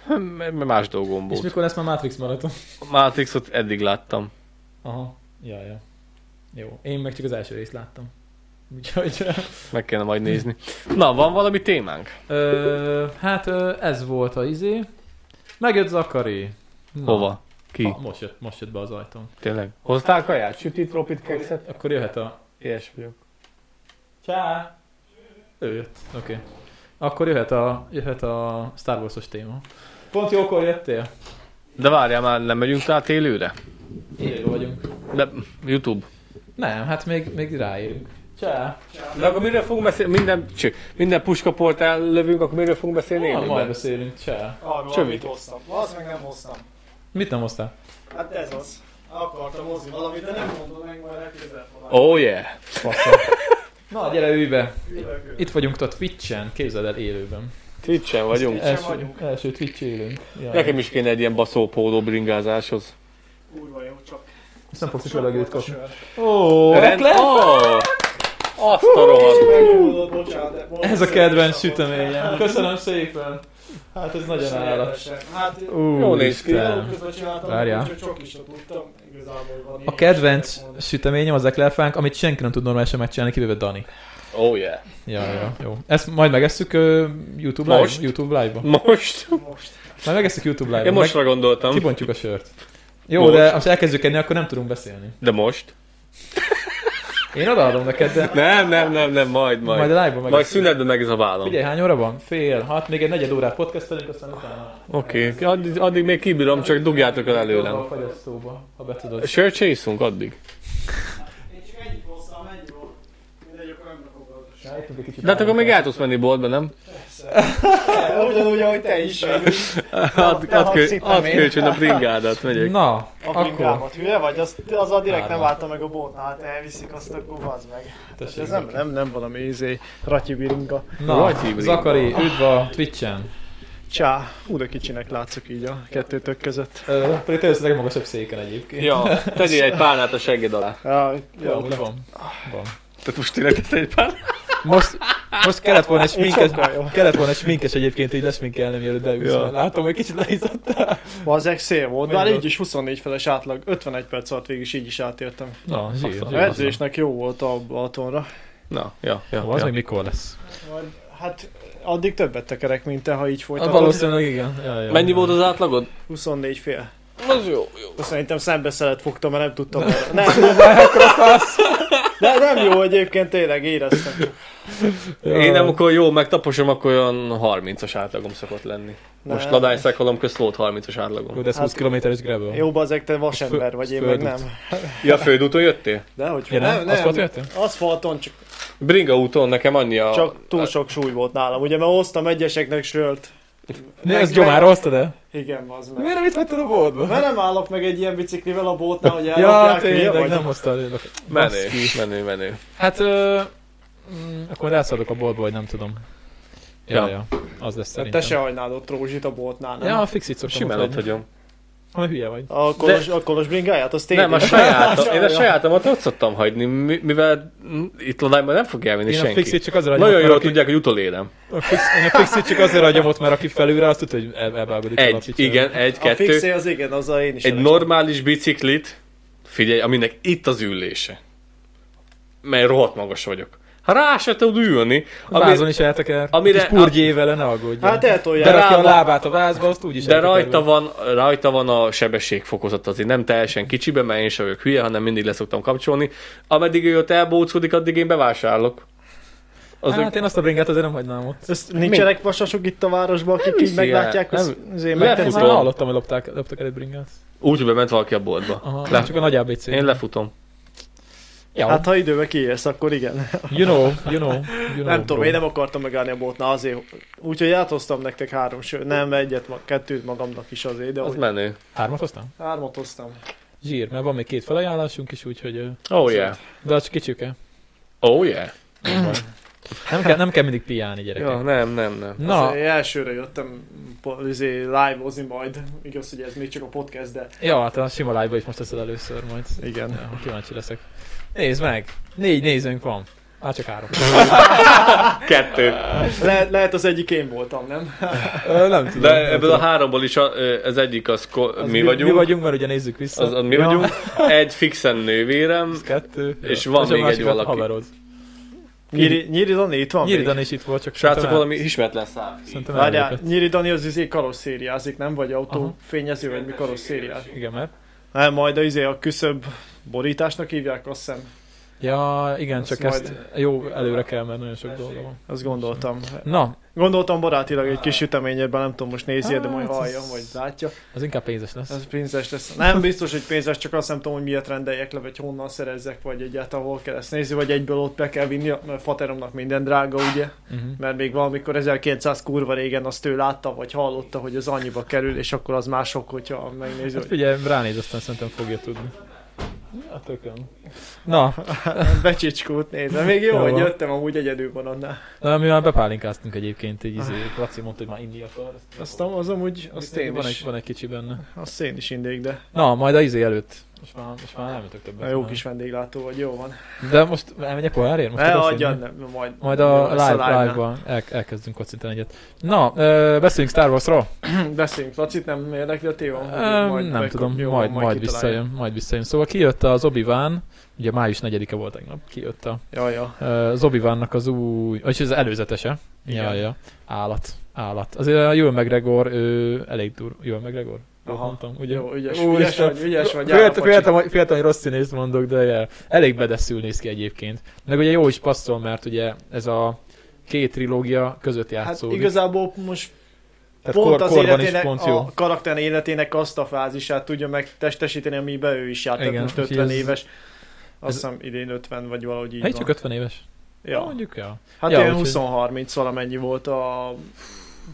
B: Mert mert más dolgom
A: És
B: volt.
A: mikor lesz már Matrix maraton?
B: A Matrixot eddig láttam.
A: Aha, ja, ja. Jó, én meg csak az első részt láttam. Úgyhogy...
B: Meg kellene majd nézni. Na, van valami témánk?
A: Ö, hát ez volt a izé. Megjött Zakari. Na.
B: Hova? Ki?
A: Ha, most, jött, most jött be az ajtón.
B: Tényleg? Hoztál kaját? Sütit, ropit, kekszet?
A: Akkor jöhet a...
B: Ilyes vagyok.
A: Csá! Ő jött, oké. Okay. Akkor jöhet a, jöhet a Star Wars-os téma. Pont jókor jöttél?
B: De várjál már, nem megyünk át élőre?
A: Élő vagyunk.
B: De YouTube.
A: Nem, hát még, még ráérünk. Csá!
B: De akkor miről fogunk beszélni? Minden, cső, minden puskaportál lövünk, akkor miről fogunk beszélni
A: Ah, majd beszélünk, csá.
C: Arról,
B: Csövit.
C: amit hoztam. Az meg nem hoztam.
A: Mit nem hoztál?
C: Hát ez az. Akartam hozni valamit, de nem mondom meg, majd legközelebb.
B: Oh yeah!
A: Na, gyere ülj be! Itt vagyunk a Twitch-en, képzeld el élőben.
B: Twitchen vagyunk.
C: Twitchen
A: Első,
C: vagyunk.
A: első Twitch élünk. Ja.
B: Nekem is kéne egy ilyen baszópóló bringázáshoz.
C: Kurva jó, csak...
A: Ezt nem fogsz
C: csak
A: levegőt kapni. Ó,
B: Rend- oh! Azt a rohadt!
A: Ez a kedvenc süteményem. Köszönöm szépen. Hát ez nagyon állat.
C: Hát,
A: Ú,
B: Jó néz ki.
A: Várjál.
C: úgyhogy csak is tudtam. Igazából van
A: A kedvenc süteményem az eklerfánk, amit senki nem tud normálisan megcsinálni, kivéve Dani.
B: Oh yeah!
A: Ja, ja, jó. Ezt majd megesszük uh, YouTube live?
B: Most?
A: YouTube live-ba.
B: Most?
C: Most.
A: Majd megesszük YouTube live-ba.
B: Én mostra gondoltam.
A: Kibontjuk a sört. Jó,
B: Most.
A: de ha elkezdjük enni, akkor nem tudunk beszélni.
B: De most?
A: Én odaadom neked, de
B: Nem, nem, nem, nem, majd,
A: majd,
B: majd.
A: a
B: Majd szünetben meg ez a vállam.
A: Figyelj, hány óra van? Fél, hat, még egy negyed órát podcastelünk, aztán utána...
B: Oké, okay. addig, addig még kibírom, csak dugjátok el előlem.
A: A fagyasztóba, ha be tudod.
B: Sört se iszunk addig. De hát akkor még el tudsz menni boltba, nem?
C: Ugyanúgy, ahogy te is.
B: Add,
C: te
B: add, kö,
C: én.
B: kölcsön a bringádat, megyek.
A: Na,
C: A
A: akkor...
C: bringámat, hülye vagy? Az, az a direkt nem állta meg a bótnál, hát elviszik azt, akkor bazd meg.
A: Tessék,
C: Ez nem, nem, nem valami izé, ratyi bringa.
A: Na,
B: Rajti bringa.
A: Zakari, üdv a Twitch-en.
C: Csá, hú, de kicsinek látszok így a kettőtök között.
A: Ö, Pedig te a legmagasabb széken egyébként.
B: Ja, tegyél egy párnát a segged alá.
C: Ja,
A: Jó, van. van.
B: Tehát most tényleg egy pár.
A: Most, most kellett volna egy sminkes, kellett volna egy sminkes egyébként így lesminkelni, mielőtt beülsz.
B: Ja.
A: Látom, hogy kicsit leizzadtál.
C: Bazeg szél volt, bár
A: Meg
C: így is 24 feles átlag, 51 perc alatt végig is így is átértem.
A: Na, zsír,
C: A
A: zsír.
C: edzésnek jó volt a Balatonra.
B: Na, ja, ja.
A: Az
B: ja.
A: még mikor lesz?
C: Hát addig többet tekerek, mint te, ha így
A: Hát
C: folytatod.
A: valószínűleg igen. Ja, ja,
B: Mennyi
A: ja.
B: volt az átlagod?
C: 24 fél.
B: Az jó, jó.
C: Szerintem szembeszelet fogtam, mert nem tudtam. erre. Nem, nem, de nem jó egyébként, tényleg éreztem.
B: Én nem, akkor jó, megtaposom, akkor olyan 30-as átlagom szokott lenni. Most
C: Nem.
B: ladány szekhalom közt volt 30-as
A: Jó,
B: átlagom.
A: de ez 20
C: Hát-
A: km-es gravel.
C: Jó, bazeg, te vasember vagy, én meg nem.
B: Ja, földúton jöttél?
C: De hogy
A: Ja, nem? Aszfalt jöttél?
C: Aszfalton, csak,
B: Bringa úton nekem annyi a...
C: csak túl sok súly volt nálam. Ugye, mert hoztam egyeseknek sört. Meg-
A: ezt gyomára hoztad el?
C: Igen, az meg.
A: Miért nem itt hagytad a boltba?
C: Mert nem állok meg egy ilyen biciklivel a bótnál, hogy
A: Ja,
C: ellopják, hülye
A: tényleg,
C: vagy?
A: nem hoztad el.
B: Menő, menő, menő.
A: Hát, ö, mm, akkor rászadok a boltba, vagy nem tudom. Ja,
B: Ja.
A: ja, az lesz
C: Te
A: szerintem.
C: se hagynál ott rózsit a bótnál, nem?
A: Ja, a fixit szoktam
B: Simán
A: ott
B: hagyom.
A: Ha hülye vagy.
C: A kolos, a kolos bringáját, azt
B: Nem, a
C: tényleg.
B: sajátom, én a sajátomat ott szoktam hagyni, mi- mivel itt ladályban nem fog elvinni
A: Én a
B: senki.
A: fixit csak azért hagyom,
B: Nagyon jól
A: aki,
B: tudják, hogy utolérem.
A: a fix, én a fixit csak azért hagyom ott, mert aki felülre, azt tudja, hogy el, elvágodik.
B: Egy, igen, egy,
C: A
B: kettő.
C: fixé az igen, az a én is.
B: Egy normális biciklit, figyelj, aminek itt az ülése. Mert rohadt magas vagyok. Ha rá se tud ülni,
A: A vázon is elteker.
B: amire-
A: Amire, kis purgyé vele, ne aggódjon.
C: Hát eltolják.
A: Berakja a
B: rá van-
A: lábát a vázba, azt úgyis
B: de
A: elteker
B: rajta van, rajta van a sebességfokozat azért nem teljesen kicsibe, mert én sem vagyok hülye, hanem mindig leszoktam kapcsolni. Ameddig ő ott elbóckodik, addig én bevásárolok. Az
A: Hát én azt a bringát azért nem hagynám ott.
C: Ezt nincsenek vasasok itt a városban, akik így
B: viszi
C: meglátják,
B: el.
C: az,
B: Nem-
C: azért
B: Lefut-
A: Én már hallottam, hogy lopták, loptak el egy bringát.
B: úgy, hogy bement valaki a boltba.
A: Aha,
B: Le-
A: csak a nagy ABC.
B: Én lefutom.
A: Ja,
C: Hát ha időbe kiérsz, akkor igen.
A: you know, you know, you know
C: Nem tudom, én nem akartam megállni a boltnál azért. Úgyhogy áthoztam nektek három sör. Nem, egyet, kettőt magamnak is azért, de
B: Az
C: hogy
B: menő.
A: Hármat hoztam?
C: hármat hoztam.
A: Zsír, mert van még két felajánlásunk is, úgyhogy...
B: Oh yeah.
A: De az csak kicsike.
B: Oh yeah.
A: Nem kell, nem kell mindig piálni, gyerekek.
B: Ja, nem, nem, nem.
C: Na. Azért elsőre jöttem izé, live-ozni majd. Igaz, hogy ez még csak a podcast, de
A: ja, hát a sima live is most teszed először majd.
C: igen.
A: Ja, kíváncsi leszek. Nézd meg! Négy nézőnk van. Hát csak három.
B: Kettő.
C: Le- lehet az egyik én voltam, nem?
A: Ö, nem tudom.
B: De
A: nem
B: ebből
A: tudom.
B: a háromból is a, ez egyik az ko-
A: Az
B: mi vagyunk.
A: Mi vagyunk, mert ugye nézzük vissza.
B: Az, az mi
C: Ja.
B: vagyunk. Egy fixen nővérem.
A: Kettő.
B: És
A: Ja.
B: van
A: a
B: még egy valaki.
A: Haverod.
C: Nyíri, Nyíri Dani itt van
A: Nyíri? Dani is itt volt, csak
B: Srácok, valami ismeretlen szám.
A: Szerintem
C: Várjál. Nyíri Dani az izé karosszériázik, nem? Vagy
A: Aha.
C: autófényező, vagy mi karosszériás?
A: Igen, mert...
C: Nem, majd a, izé a küszöbb borításnak hívják, azt hiszem.
A: Ja, igen,
C: Azt
A: csak
C: majd-
A: ezt jó előre kell, mert nagyon sok dolga van.
C: Azt gondoltam.
A: Na,
C: Gondoltam barátilag egy kis süteményedben, nem tudom, most nézi de majd
A: Hát,
C: hallja, vagy látja.
A: az inkább pénzes lesz.
C: Ez pénzes lesz. Nem biztos, hogy pénzes, csak azt nem tudom, hogy miért rendeljek le, vagy honnan szerezzek, vagy egyáltalán hol kell ezt nézni, vagy egyből ott be kell vinni, mert fateromnak minden drága, ugye?
A: Uh-huh.
C: Mert még valamikor 1900 kurva régen azt ő látta, vagy hallotta, hogy az annyiba kerül, és akkor az mások, hogyha megnézi,
A: Hát
C: hogy
A: figyelj, ránéz, aztán szerintem fogja tudni. A tököm. Na,
C: becsicskót nézve. Még jó,
A: Jó
C: hogy jöttem amúgy egyedül van annál.
A: na mi már bepálinkáztunk egyébként, így izé, Laci mondta, hogy már inni akar.
C: Azt az amúgy, azt én
A: van,
C: is,
A: egy, van egy kicsi benne.
C: azt én is indig, de
A: Na, majd a izé előtt. Most már, most már nem jutok többet.
C: jó
A: már.
C: kis vendéglátó vagy, jó van.
A: De most elmegyek pohárért? Most
C: Ne adjan, nem, majd,
A: Majd a live,
C: live-nál.
A: live-ban el, elkezdünk kocintani egyet. Na, ö, beszéljünk Star Wars-ról.
C: Beszéljünk, Lacit nem érdekli a téma?
A: Ö, nem tudom,
C: jó,
A: majd, majd,
C: kitalálja.
A: visszajön, majd visszajön. Szóval kijött az Obi-Wan, ugye május 4-e volt tegnap, kijött a,
C: Ja, ja.
A: az Obi-Wannak az új, vagyis az előzetese.
C: Igen.
A: Ja, ja. Állat, állat. Azért a Ewan McGregor, ő elég dur. Ewan McGregor?
C: Aha.
A: mondtam, ugye?
C: Jó, ügyes,
A: Úristen.
C: ügyes vagy, ügyes vagy.
A: Féltem, féltem, hogy- féltem, hogy rossz színészt mondok, de ja, elég bedeszül néz ki egyébként. Meg ugye jó is passzol, mert ugye ez a két trilógia között
C: Hát
A: játszódik.
C: igazából most
A: Tehát
C: pont
A: kor,
C: az életének,
A: pont jó.
C: a karakter életének azt a fázisát tudja megtestesíteni, amiben ő is járt.
A: Igen,
C: most
A: úgyhogy
C: 50
A: ez-
C: éves. Azt
A: ez-
C: hiszem idén 50 vagy valahogy így
A: Hát
C: van.
A: csak 50 éves.
C: Ja.
A: Mondjuk, ja.
C: Hát
A: Ja,
C: ilyen
A: úgyhogy-
C: 20-30 valamennyi volt a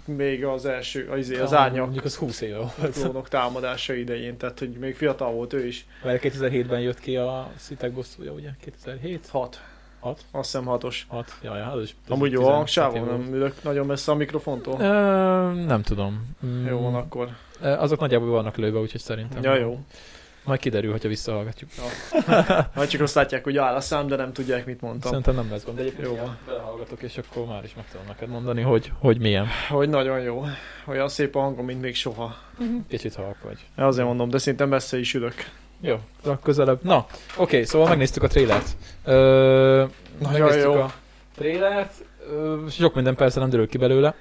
C: még az első, az, az
A: Ja,
C: árnyak
A: Mondjuk az 20 éve volt.
C: klónok támadása idején, tehát hogy még fiatal volt ő is.
A: Mert 2007-ben jött ki a Szitek bosszúja, ugye? 2007?
C: 6.
A: Hat?
C: Azt hiszem hatos.
A: 6? Ja, ja, az is.
C: Amúgy jó
A: 16
C: hangsávon,
A: éve volt.
C: nem ülök nagyon messze a mikrofontól.
A: Ö, nem tudom. Mm,
C: Jó van akkor.
A: ö, Azok nagyjából vannak lőve, úgyhogy szerintem.
C: Ja, jó.
A: Majd kiderül, hogyha visszahallgatjuk.
C: Hát csak azt látják, hogy áll a szám, de nem tudják, mit mondtam.
A: Szerintem nem lesz gond. De egyébként
C: Jó
A: belehallgatok, és akkor már is meg tudom neked mondani, hogy, hogy milyen.
C: Hogy nagyon jó. Olyan szép a hangom, mint még soha.
A: Kicsit halk vagy.
C: Azért mondom, de szinte messze is ülök.
A: Jó, akkor közelebb. Na, oké, szóval megnéztük a trélert. Ö,
C: Nagyon
A: megnéztük
C: jó.
A: a trélert. Sok minden persze nem derül ki belőle.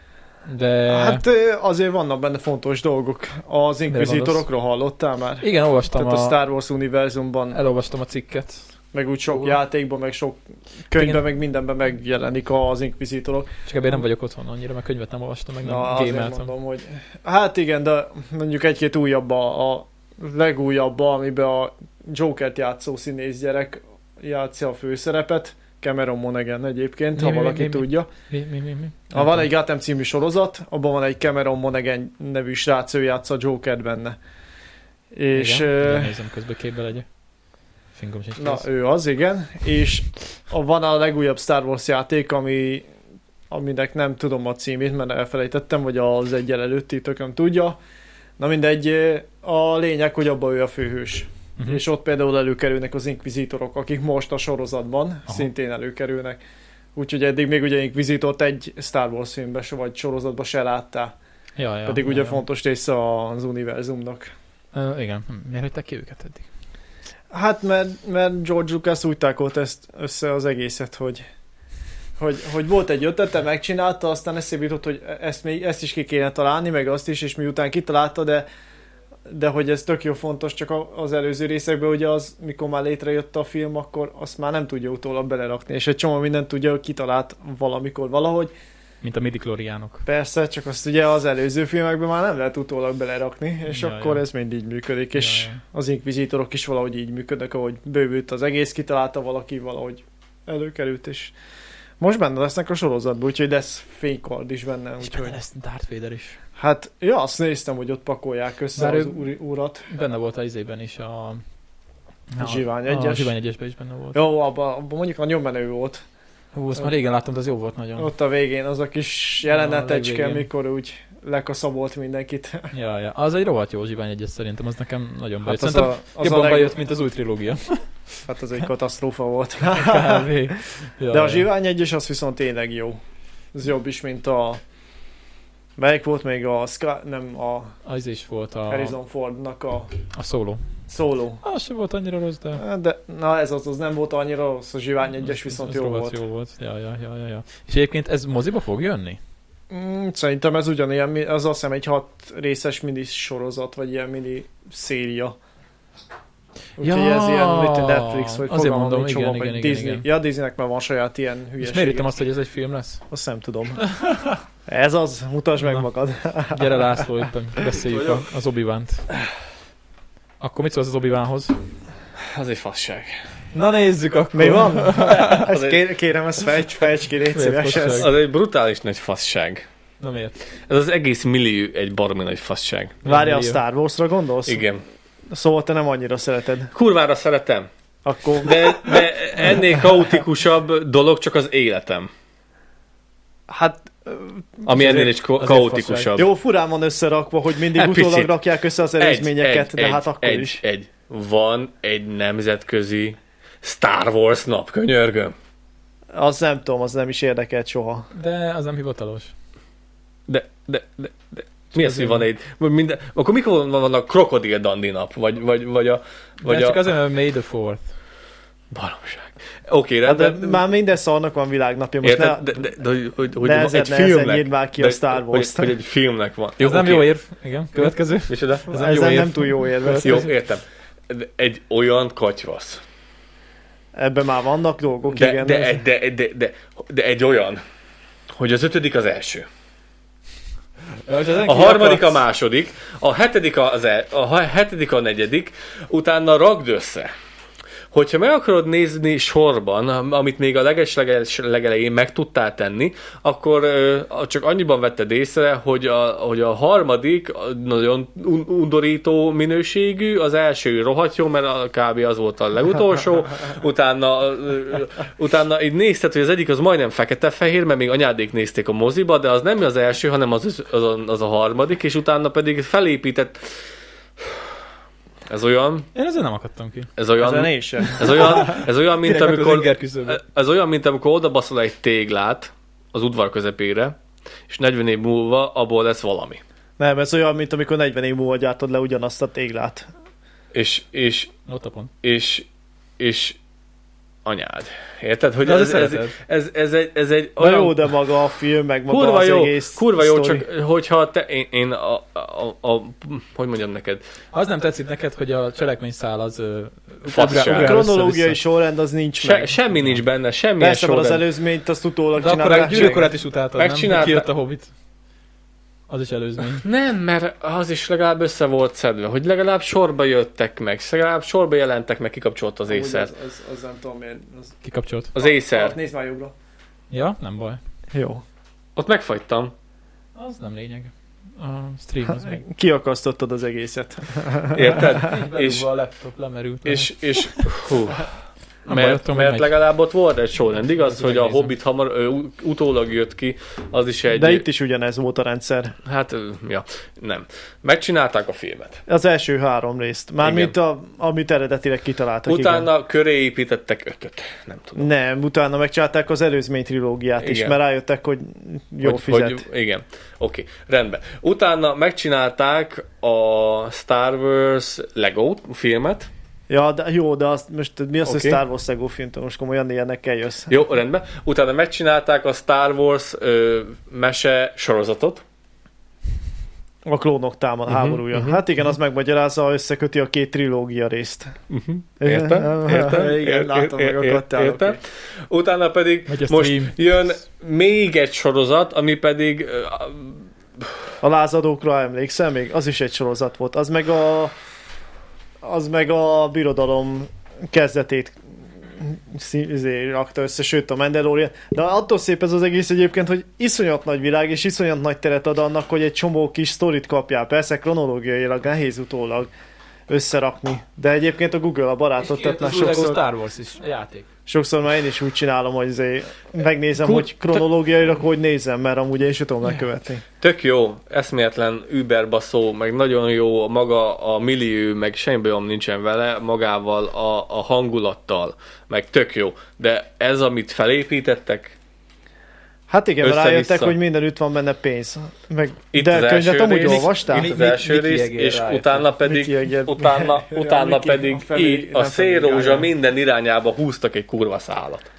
A: De...
C: Hát azért vannak benne fontos dolgok. Az inkvizitorokról hallottál már?
A: igen, olvastam
C: Tehát a
A: a,
C: Star Wars univerzumban,
A: elolvastam a cikket.
C: meg úgy sok
A: Ó.
C: játékban, meg sok könyvben,
A: Igen.
C: meg mindenben megjelenik az inkvizitorok.
A: Csak ebben nem vagyok otthon annyira, mert könyvet nem olvastam, meg nem
C: Na, azért
A: gameltem.
C: mondom, hogy... Hát igen, de mondjuk egy-két újabb a, a legújabb, amiben a Jokert játszó színész gyerek játsza a főszerepet. Cameron Monaghan egyébként,
A: Mi,
C: ha
A: mi,
C: valaki
A: mi, mi?
C: tudja.
A: Mi, mi, mi, mi?
C: Ha van egy Gotham című sorozat, abban van egy Cameron Monaghan nevű srác, ő játsza a Jokert benne. És
A: igen, igen, nézem közben képbe legyek. Fingom sincs
C: na, ő az, igen. És a, van a legújabb Star Wars játék, ami aminek nem tudom a címét, mert elfelejtettem, vagy az egyel előtti tököm tudja. Na mindegy, a lényeg, hogy abban ő a főhős.
A: Mhm.
C: És ott például előkerülnek az inkvizitorok, akik most a sorozatban
A: Aha.
C: szintén előkerülnek. Úgyhogy eddig még ugye Inquisitort egy Star Wars filmbe se, vagy sorozatban se láttál.
A: Ja, ja,
C: Pedig
A: ja,
C: ugye
A: ja.
C: fontos része az univerzumnak.
A: Ö, igen, miért hagyták ki őket eddig?
C: Hát mert, mert George Lucas úgy tákolt ezt össze az egészet, hogy hogy, hogy volt egy ötlete, megcsinálta, aztán eszébe jutott, hogy ezt, még, ezt is ki kéne találni, meg azt is, és miután kitalálta, de de hogy ez tök jó fontos, csak az előző részekben ugye az, mikor már létrejött a film, akkor azt már nem tudja utólag belerakni, és egy csomó mindent tudja, hogy kitalált valamikor valahogy.
A: Mint a midikloriánok.
C: Persze, csak azt ugye az előző filmekben már nem lehet utólag belerakni, és
A: Ja,
C: akkor
A: ja.
C: ez mind így működik, és
A: Ja, ja.
C: az inkvizitorok is valahogy így működnek, ahogy bővült az egész, kitalálta valaki, valahogy előkerült, és most benne lesznek a sorozatban, úgyhogy lesz fénykard is benne,
A: És
C: úgyhogy...
A: benne lesz Darth Vader is.
C: Hát, ja, azt néztem, hogy ott pakolják össze
A: Bár
C: az úri, urat.
A: Benne volt az izében is a...
C: A Zsivány
A: A
C: egyes.
A: Zsivány egyesben is benne volt.
C: Jó, abban abba mondjuk nagyon menő volt.
A: Hú, azt már régen láttam, de az jó volt nagyon.
C: Ott a végén az a kis
A: a
C: jelenetecske,
A: legvégén.
C: mikor úgy lekaszabolt mindenkit.
A: Ja, ja. Az egy rohadt jó Zsivány egyes szerintem, az nekem nagyon bejött.
C: Hát az,
A: Szerintem
C: a, az,
A: jobban
C: a leg...
A: bejött, mint az új trilógia.
C: hát az egy katasztrófa volt.
A: Kb. Ja,
C: De a. Zsivány egyes az viszont tényleg jó. Ez jobb is, mint a... Melyik volt még a Sky... nem a
A: Az is volt a,
C: Harrison Fordnak a
A: a szóló.
C: szóló.
A: Az sem volt annyira rossz, de...
C: De na ez az, az nem volt annyira rossz, a Zsivány egyes viszont
A: az
C: jó volt.
A: Jó volt. Ja, ja, ja, ja, ja. És egyébként ez moziba fog jönni?
C: Mm, szerintem ez ugyanilyen, az azt hiszem egy hat részes mini sorozat, vagy ilyen mini széria. Úgyhogy
A: Ja,
C: ez ilyen, mint a Netflix, vagy
A: azért mondom, igen, igen, igen,
C: Disney.
A: igen.
C: Ja, Disneynek már van saját ilyen
A: És
C: hülyeség.
A: miért azt, hogy ez egy film lesz?
C: Azt nem tudom. ez az, mutasd meg
A: Na.
C: magad.
A: Gyere László, éppen beszéljük a, az obi Akkor mit szólsz az obi
B: Az egy fasság.
A: Na nézzük akkor.
C: Mi van? ezt kér, kérem, ezt fejts, fejts ki, légy szíves. Ez.
B: Az egy brutális nagy fasság.
A: Na miért?
B: Ez az egész millió egy baromi nagy fasság.
C: Várja, a. Star Wars-ra gondolsz?
B: Igen.
C: Szóval te nem annyira szereted.
B: Kurvára szeretem,
C: Akkor
B: de, de ennél kaotikusabb dolog csak az életem.
C: hát
B: Ami ennél is kaotikusabb.
C: jó furán van összerakva, hogy mindig
B: Egy
C: utólag
B: picit.
C: rakják össze az előzményeket, de hát akkor
B: egy,
C: is.
B: Egy. Van egy nemzetközi Star Wars nap, könyörgöm.
C: Az nem tudom, az nem is érdekelt soha.
A: De az nem hivatalos.
B: De, de, de, de mi az, hogy van egy... vagy Minden, akkor mikor van, a krokodil dandi nap? Vagy, vagy, vagy a...
A: Vagy csak
B: a...
A: azért, mert May the Fourth.
B: Baromság. Oké,
C: Hát de
B: rendben.
C: már minden szarnak van világnapja. Most
B: Érted?
C: ne,
B: De, de, de, hogy, hogy, hogy
C: de ezért
B: egy filmnek...
C: már ki
B: de,
C: a Star
B: hogy,
C: Wars-t.
B: hogy egy filmnek van.
A: Ez nem
B: oké.
A: jó érv. Igen, következő.
B: Micsoda?
A: Ez nem jó érv.
C: nem túl jó érve.
A: Következő.
B: Jó, értem. De Egy olyan katyvasz.
C: Ebben már vannak dolgok,
B: De,
C: igen.
B: de,
C: ez-
B: de, de, de, de, de egy olyan, hogy az ötödik az első. A harmadik a második, a hetedik az el, a hetedik a negyedik, utána ragd össze. Hogyha meg akarod nézni sorban, am- amit még a leges legelején meg tudtál tenni, akkor csak annyiban vetted észre, hogy a, hogy a harmadik nagyon un- undorító minőségű, az első rohadt jó, mert a kb. az volt a legutolsó, utána, utána így nézted, hogy az egyik az majdnem fekete-fehér, mert még anyádék nézték a moziba, de az nem az első, hanem az, az, a, az a harmadik, és utána pedig felépített ez olyan,
A: Én ezzel nem akadtam ki.
B: ez olyan,
C: Ezen én sem.
B: ez olyan, ez olyan, mint amikor, ez olyan, mint amikor odabaszol egy téglát az udvar közepére, és 40 év múlva abból lesz valami.
C: Nem, ez olyan, mint amikor 40 év múlva gyártod le ugyanazt a téglát.
B: És, és,
A: Ott a pont.
B: és, és anyád. Érted? Hogy ez, ez, ez, ez, egy, ez egy
C: Na jó, de maga a film, meg maga
B: kurva
C: az
B: jó,
C: egész
B: kurva jó, csak hogyha te, én, én a, a, a, a, hogy mondjam neked,
A: Az nem tetszik neked, hogy a cselekményszál az...
B: Fasság.
C: A kronológiai sorrend az nincs
B: se,
C: meg.
B: semmi nincs benne, semmi
C: Persze, mert az
B: sorrend.
C: előzményt azt utólag
A: De akkor a gyűrűkorát is utáltad, nem?
B: Megcsinálta-
A: Kijött a Hobbit. Az is előzmény.
B: Nem, mert az is legalább össze volt szedve, hogy legalább sorba jöttek meg, legalább sorba jelentek meg, kikapcsolt az
C: Amúgy
B: észer.
C: Az, az, az, nem tudom miért. Az...
A: Kikapcsolt.
B: Az észer.
C: Ah, nézd már jobbra.
A: Ja, nem baj.
C: Jó.
B: Ott megfagytam.
A: Az nem lényeg. A stream az még.
C: Kiakasztottad az egészet.
B: Érted?
A: És
B: és,
A: a laptop lemerült.
B: és, és, hú.
A: Baj,
B: Mert,
A: attól
B: mert
A: megy.
B: legalább ott volt egy sorrend, igaz, hogy a. Hobbit hamar ö, utólag jött ki, az is egy...
C: De itt is ugyanez volt a rendszer.
B: Hát, ja, nem. Megcsinálták a filmet.
C: Az első három részt. Mármint a, amit eredetileg kitaláltak.
B: Utána igen. köré építettek ötöt. Nem tudom.
C: Nem, utána megcsinálták az előzmény trilógiát is,
B: Igen.
C: mert rájöttek, hogy jó
B: hogy,
C: fizet.
B: Hogy, igen, oké, rendben. Utána megcsinálták a Star Wars Lego filmet,
C: Ja, de jó, de azt, most mi az,
B: Oké.
C: hogy Star Wars Lego film, most komolyan ilyenekkel jössz.
B: Jó, rendben. Utána megcsinálták a Star Wars ö, mese sorozatot.
C: A klónok támad
B: Mhm,
C: háborúja.
B: mhm,
C: Hát igen, az megmagyarázza, összeköti a két trilógia részt.
B: Uh-huh. Értem, értem.
C: Igen,
B: ér-
C: látom,
B: ér-
C: meg akadtál,
B: Értem. Utána pedig most
A: stream.
B: jön még egy sorozat, ami pedig
C: A lázadókra emlékszel még? Az is egy sorozat volt. Az meg a az meg a birodalom kezdetét szí- izé, rakta össze, sőt a Mandalorian. De attól szép ez az egész egyébként, hogy iszonyat nagy világ, és iszonyat nagy teret ad annak, hogy egy csomó kis sztorit kapjál. Persze kronológiailag nehéz utólag összerakni. De egyébként a Google a barátot,
A: az új Lego
C: sokszor,
A: Star Wars is játék.
C: Sokszor már én is úgy csinálom, hogy izé megnézem,
B: Ku-
C: hogy kronológiailag hogy nézem, mert amúgy én sem tudom lekövetni.
B: tök jó, eszméletlen überbaszó, meg nagyon jó maga a millió, meg semmi bajom nincsen vele, magával a, a hangulattal, meg tök jó. De ez, amit felépítettek,
C: Hát igen, mert rájöttek, hogy mindenütt van benne pénz. Meg,
B: Itt
C: de könyvet amúgy
B: rész.
C: olvastál?
B: itt az első
A: Miki
B: rész, és
A: rájött.
B: utána pedig,
C: Miki
B: utána, utána pedig
C: a felé-
B: így a szélrózsa minden irányába húztak egy kurva szálat.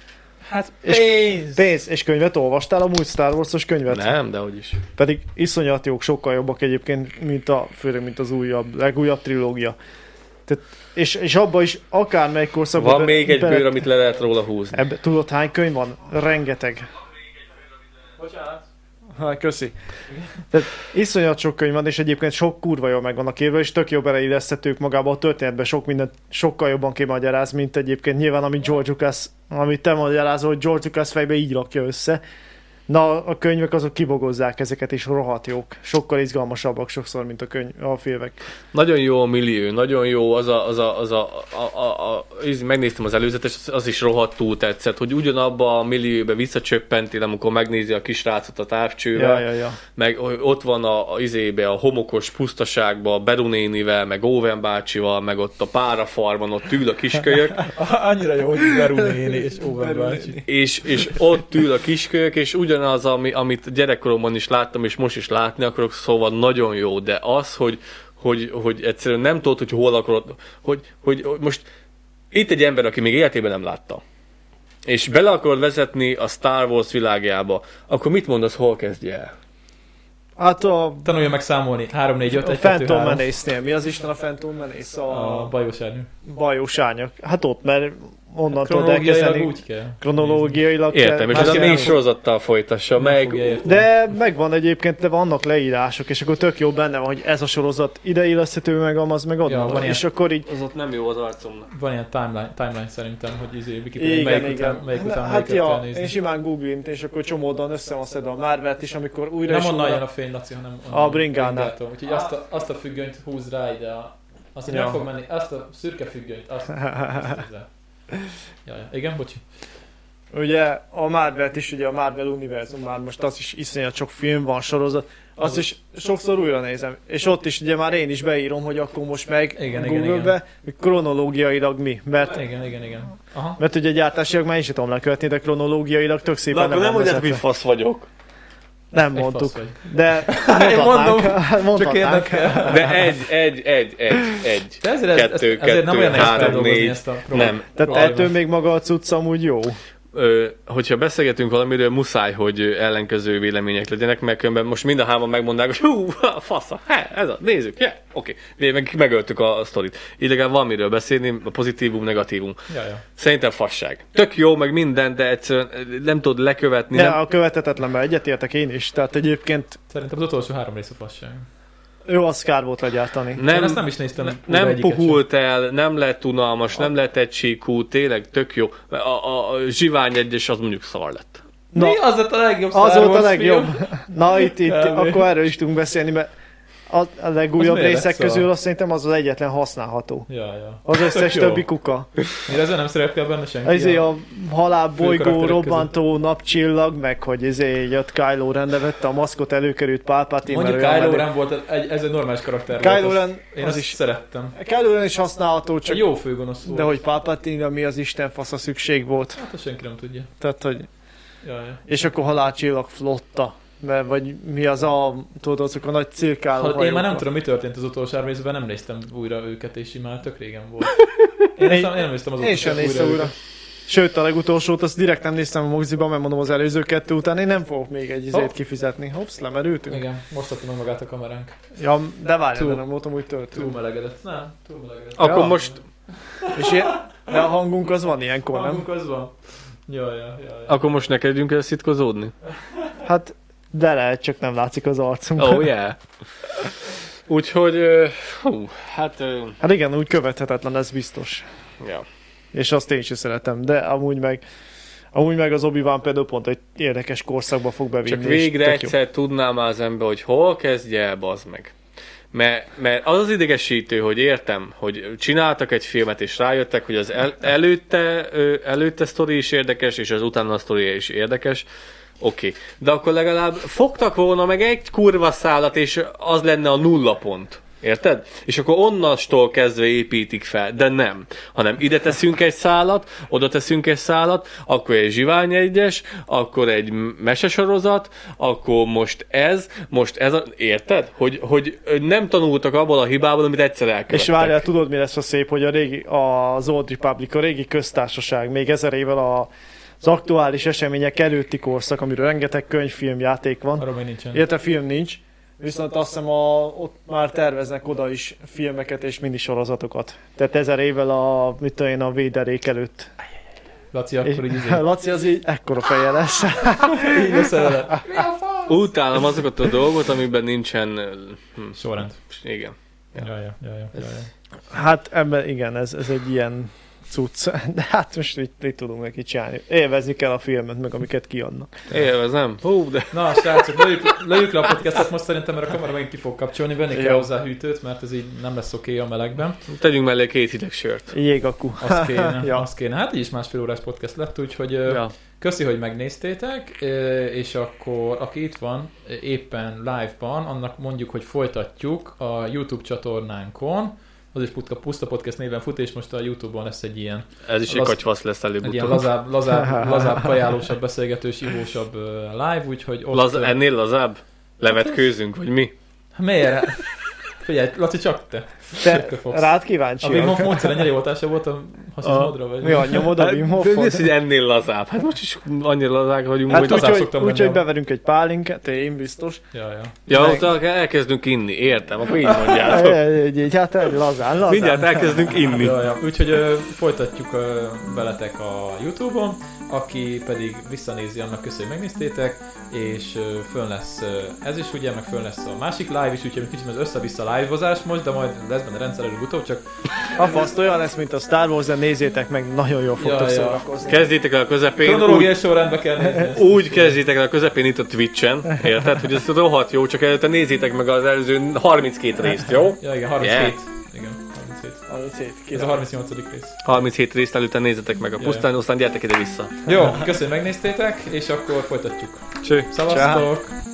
A: Hát
C: És-
A: pénz!
C: Pénz, és könyvet olvastál amúgy Star Wars-os könyvet?
B: Nem, de hogy is.
C: Pedig iszonyat jók, sokkal jobbak egyébként, mint a, főleg mint az újabb, legújabb trilógia. Tehát, és, és abban is akármelyik korszakban...
B: Van
C: be-
B: még egy bőr, amit le lehet róla húzni.
C: Ebbe, tudod hány könyv van? Rengeteg.
A: Bocsánat.
C: Hát, köszi. Tehát iszonyat sok könyv van, és egyébként sok kurva jól meg vannak írva, és tök jó beleilleszthetők magába a történetbe, sok mindent sokkal jobban kimagyaráz, mint egyébként nyilván, amit George Lucas, amit te magyarázol, hogy George Lucas fejbe így rakja össze. Na, a könyvek azok kibogozzák ezeket, és rohadt jók. Sokkal izgalmasabbak sokszor, mint a, könyv, a filmek.
B: Nagyon jó a millió, nagyon jó az a, az a, az a, a, a, a íz- megnéztem az előzetes, az- az is rohadtul tetszett, hogy ugyanabba a millióbe visszacsöppentél, amikor megnézi a kisrácot a távcsővel,
C: Ja, ja, ja.
B: meg hogy ott van a, a izébe, a homokos pusztaságba, a Berunénivel, meg Óven bácsival, meg ott a párafarmon, ott ül a kiskölyök,
A: Annyira jó, hogy Beru néni és Owen bácsi.
B: és, és ott ül a kiskölyök, és ugyanaz, ami, amit gyerekkoromban is láttam, és most is látni akarok, szóval nagyon jó, de az, hogy, hogy, hogy egyszerűen nem tudod, hogy hol akarod, hogy, hogy, hogy most itt egy ember, aki még életében nem látta, és bele akarod vezetni a Star Wars világába, akkor mit mondasz, hol kezdje el?
C: Hát a,
A: Tanulja meg számolni. 3, 4, 5,
C: a
A: 1, 2,
C: Phantom
A: 3.
C: Menace-nél. Mi az Isten a Phantom Menace?
A: A
C: A
A: bajos árnyú.
C: bajós árnyak. Hát ott, mert onnantól elkezdeni
A: úgy kell.
C: kronológiailag
B: Értem, és
C: kell-
B: a
A: Másképp
B: négy sorozattal folytassa meg.
C: De megvan egyébként, de vannak leírások, és akkor tök jó benne van, hogy ez a sorozat ide illeszthető, meg amaz, meg
A: Ja,
C: onnan.
A: van
C: Ja, és
A: ilyen.
C: akkor így,
B: Az ott nem jó az arcomnak.
A: Van ilyen timeline, timeline szerintem, hogy izé, Wikipedia,
C: igen,
A: melyik
C: igen.
A: után, melyik után
C: hát
A: melyiket
C: ja,
A: kell nézni.
C: én simán googlint, és akkor csomódon össze van szedve a Marvelt is, amikor újra
A: nem
C: és
A: onnan jön a fény, Laci, hanem
C: A bringánál.
A: Úgyhogy azt a, azt a függönyt húz rá ide. A, azt, hogy
C: Ja.
A: nem fog menni, azt a szürke függönyt, azt, azt húz rá. Ja, ja. Igen, bocsi.
C: Ugye a Marvelt is, ugye a Marvel univerzum már most az is iszonyat sok film van, sorozat, azt is sokszor újra nézem. És ott is ugye már én is beírom, hogy akkor most meg
A: Igen, igen,
C: Google-be, hogy kronológiailag mi. Mert,
A: Igen, igen, igen. Aha.
C: mert ugye gyártásilag már én sem tudom lekövetni, de kronológiailag tök
B: Na
C: szépen
B: akkor nem
C: van
B: mondjátok, hogy fasz vagyok.
C: Nem
A: Egy
C: mondtuk.
A: fasz vagy.
C: De
A: Én mondom. Csak érdekel.
B: De egy, egy, egy, egy, egy.
A: De ezért, ez,
B: Kettő,
A: ez, ezért nem
B: kettő,
A: olyan nehéz
B: három, négy.
A: ezt a problémát.
B: Nem.
C: Tehát ettől még maga a cucc amúgy jó.
B: Ö, hogyha beszélgetünk valamiről, muszáj, hogy ellenkező vélemények legyenek, mert különben most mind a hárman megmondák, hogy hú, fasza, he, ez a, nézzük, yeah, oké. Okay. Meg, megöltük a sztorit. Így legalább van miről beszélni, a pozitívum, negatívum.
A: Ja, ja.
B: Szerintem fasság. Tök jó, meg minden, de egyszerűen nem tudod lekövetni.
C: De
B: Nem,
C: a követhetetlenben egyetértek én is. Tehát egyébként
A: Szerintem az utolsó három rész a fasság.
C: Jó az kár volt legyártani.
A: Nem,
B: nem,
A: Én ezt nem is néztem.
B: ne, nem
A: egyiket sem.
B: puhult el, nem lett unalmas, nem lett egysíkú, tényleg tök jó. A, a, a zsivány egyes az mondjuk szar lett.
C: Na,
A: Mi? Az lett a legjobb
C: Az volt a legjobb.
A: film?
C: Na itt, itt akkor erről is tudunk beszélni, mert a, a legújabb
A: Az
C: részek közül azt szerintem az az egyetlen használható.
A: Ja, ja.
C: Az összes
A: Tök
C: többi kuka.
A: Mire ezzel nem szerepel benne senki?
C: Ezért a halálbolygó,
A: karakterek
C: robbantó napcsillag, meg hogy ezért jött Kylo Ren vette a maszkot, előkerült Palpatine.
A: Mondjuk Kylo. Ren volt, egy, ez egy normális karakter
C: Kylo
A: volt.
C: Ren,
A: Én
C: az
A: azt
C: is,
A: szerettem.
C: Kylo Ren is használható,
A: Csak
C: csak
A: jó főgonosz volt.
C: de hogy Palpatine, mi az Isten fasza szükség volt.
A: Hát senki nem tudja.
C: Tehát, hogy
A: Ja, ja.
C: és akkor halálcsillag flotta. Mert, vagy mi az a, tudod, azok a nagy cirkáló
A: Ha, én már nem tudom, mi történt az utolsó három részben, nem néztem újra őket, és már tök régen volt. Én, én, én nem néztem az
C: Én sem néztem újra. Sőt, a legutolsót azt direkt nem néztem a moziban, mert mondom az előző kettő után én nem fogok még egy izét
A: Hopp.
C: kifizetni. Hopsz, lemerültünk.
A: Igen, most adta meg magát a kameránk.
C: Ja, de várj,
A: Túl-
C: de nem voltam úgy töltő.
A: Túl melegedett. Nem, túl melegedett.
B: Akkor
C: Ja.
B: most,
C: És ilyen, de a hangunk az van ilyenkor, nem?
A: Hangunk az van. Jaj, jaj, jaj.
B: akkor most ne kezdjünk el szitkozódni?
C: Hát, de lehet, csak nem látszik az arcunk.
B: Oh yeah. Úgyhogy, hú, hát,
C: Hát igen, úgy követhetetlen, ez biztos.
B: ja.
C: És azt én is szeretem, de amúgy meg Amúgy meg az obi például pont egy érdekes korszakba fog bevinni.
B: Csak végre
C: jó.
B: egyszer tudná már az ember, hogy hol kezdje el, bazd meg. Mert, mert az az idegesítő, hogy értem, hogy csináltak egy filmet, és rájöttek, hogy az el, előtte, előtte sztori is érdekes, és az utána a sztori is érdekes. Oké. Okay. De akkor legalább fogtak volna meg egy kurva szálat, és az lenne a nulla pont. Érted? És akkor onnastól kezdve építik fel, de nem. Hanem ide teszünk egy szálat, oda teszünk egy szálat, akkor egy zsivány egyes, akkor egy mesesorozat, akkor most ez, most ez, a, érted? Hogy, hogy nem tanultak abból a hibából, amit egyszer elkövettek.
C: És várjál, tudod mi lesz a szép, hogy a régi, az Old Republic, a régi köztársaság, még ezer évvel a, az aktuális események előtti korszak, amiről rengeteg könyvfilm, játék van.
A: Arról még nincsen.
C: Illetve film nincs, viszont azt hiszem a, ott már terveznek oda is filmeket és minisorozatokat. Tehát ezer évvel a, mit tudom én, a véderék előtt.
A: Laci, akkor így izé.
C: Laci az így ekkora feje lesz.
A: így lesz vele.
B: Utálom azokat a dolgot, amiben nincsen... Hm,
A: Sorrend.
B: igen.
A: Jaj, jaj, jaj, jaj, jaj.
C: Hát ebben igen, ez, ez egy ilyen cucc. De hát most mit, mit tudunk neki csinálni? Élvezni kell a filmet, meg amiket kiadnak.
B: Élvezem. Hú, de...
A: Na, srácok, lőjük, lőjük le a podcastot most szerintem, mert a kamera megint ki fog kapcsolni, venni kell hozzá hűtőt, mert ez így nem lesz oké a melegben.
B: Tegyünk mellé két hideg sört.
C: Jégaku.
A: Azt kéne,
C: Ja.
A: azt kéne. Hát így is másfél órás podcast lett, úgyhogy
B: Ja.
A: köszi, hogy megnéztétek, és akkor aki itt van éppen live-ban, annak mondjuk, hogy folytatjuk a YouTube csatornánkon, az is Putka Puszta Podcast néven fut, és most a YouTube-on lesz egy ilyen,
B: Ez is egy katyvasz lesz
A: egy ilyen lazább, lazább, lazább, kajálósabb, beszélgetős, ivósabb live, úgyhogy ott...
B: Laz, ennél lazább? Levetkőzünk, vagy mi?
A: Miért? Figyelj, Laci, csak te.
C: Te rád
A: A
C: kíváncsi.
A: Wim Hof módszer ennyire jó hatása volt a haszizmodra, vagy?
C: Mi a nyomod a Wim
B: Hát, mi az,
C: Hofot?
B: hogy ennél lazább? Hát most is annyira lazák vagyunk,
C: Hát
B: hogy...
A: az-
C: úgy,
A: szoktam
C: úgy,
A: menni
C: hogy
A: a-
C: beverünk egy pálinkát, én biztos.
A: Ja, ja.
B: Ja,
C: meg-
B: ott elkezdünk inni, értem, akkor így mondjátok.
C: Egy, egy, hát lazán, lazán.
B: Mindjárt elkezdünk inni.
A: Ja, ja. Úgyhogy folytatjuk veletek a Youtube-on, aki pedig visszanézi, annak köszi, hogy megnéztétek, és fönn lesz ez is ugye, meg fönn lesz a másik live is, úgyhogy kicsit az össze-vissza live-ozás most, de majd lesz benne rendszer előbb-utóbb, csak
C: A faszt olyan lesz, mint a Star Wars, de nézzétek meg, nagyon jól fogtok
A: Ja, ja.
C: szórakozni.
B: Kezdjétek el a közepén, úgy,
A: kronológiai sorrendbe kell nézni.
B: úgy kezdjétek el a közepén itt a Twitch-en, érted? Hogy ez rohadt jó, csak előtte nézzétek meg az előző 32 részt, jó?
A: Ja, igen, 37.
B: Yeah.
A: Igen, 37.
C: Amit szét,
A: Ez a 38. rész.
B: 37 részt előtte nézzetek meg a pusztán, aztán gyertek ide vissza.
A: Jó, köszönöm, hogy megnéztétek, és akkor folytatjuk.
B: Cső.
A: Szevasztok!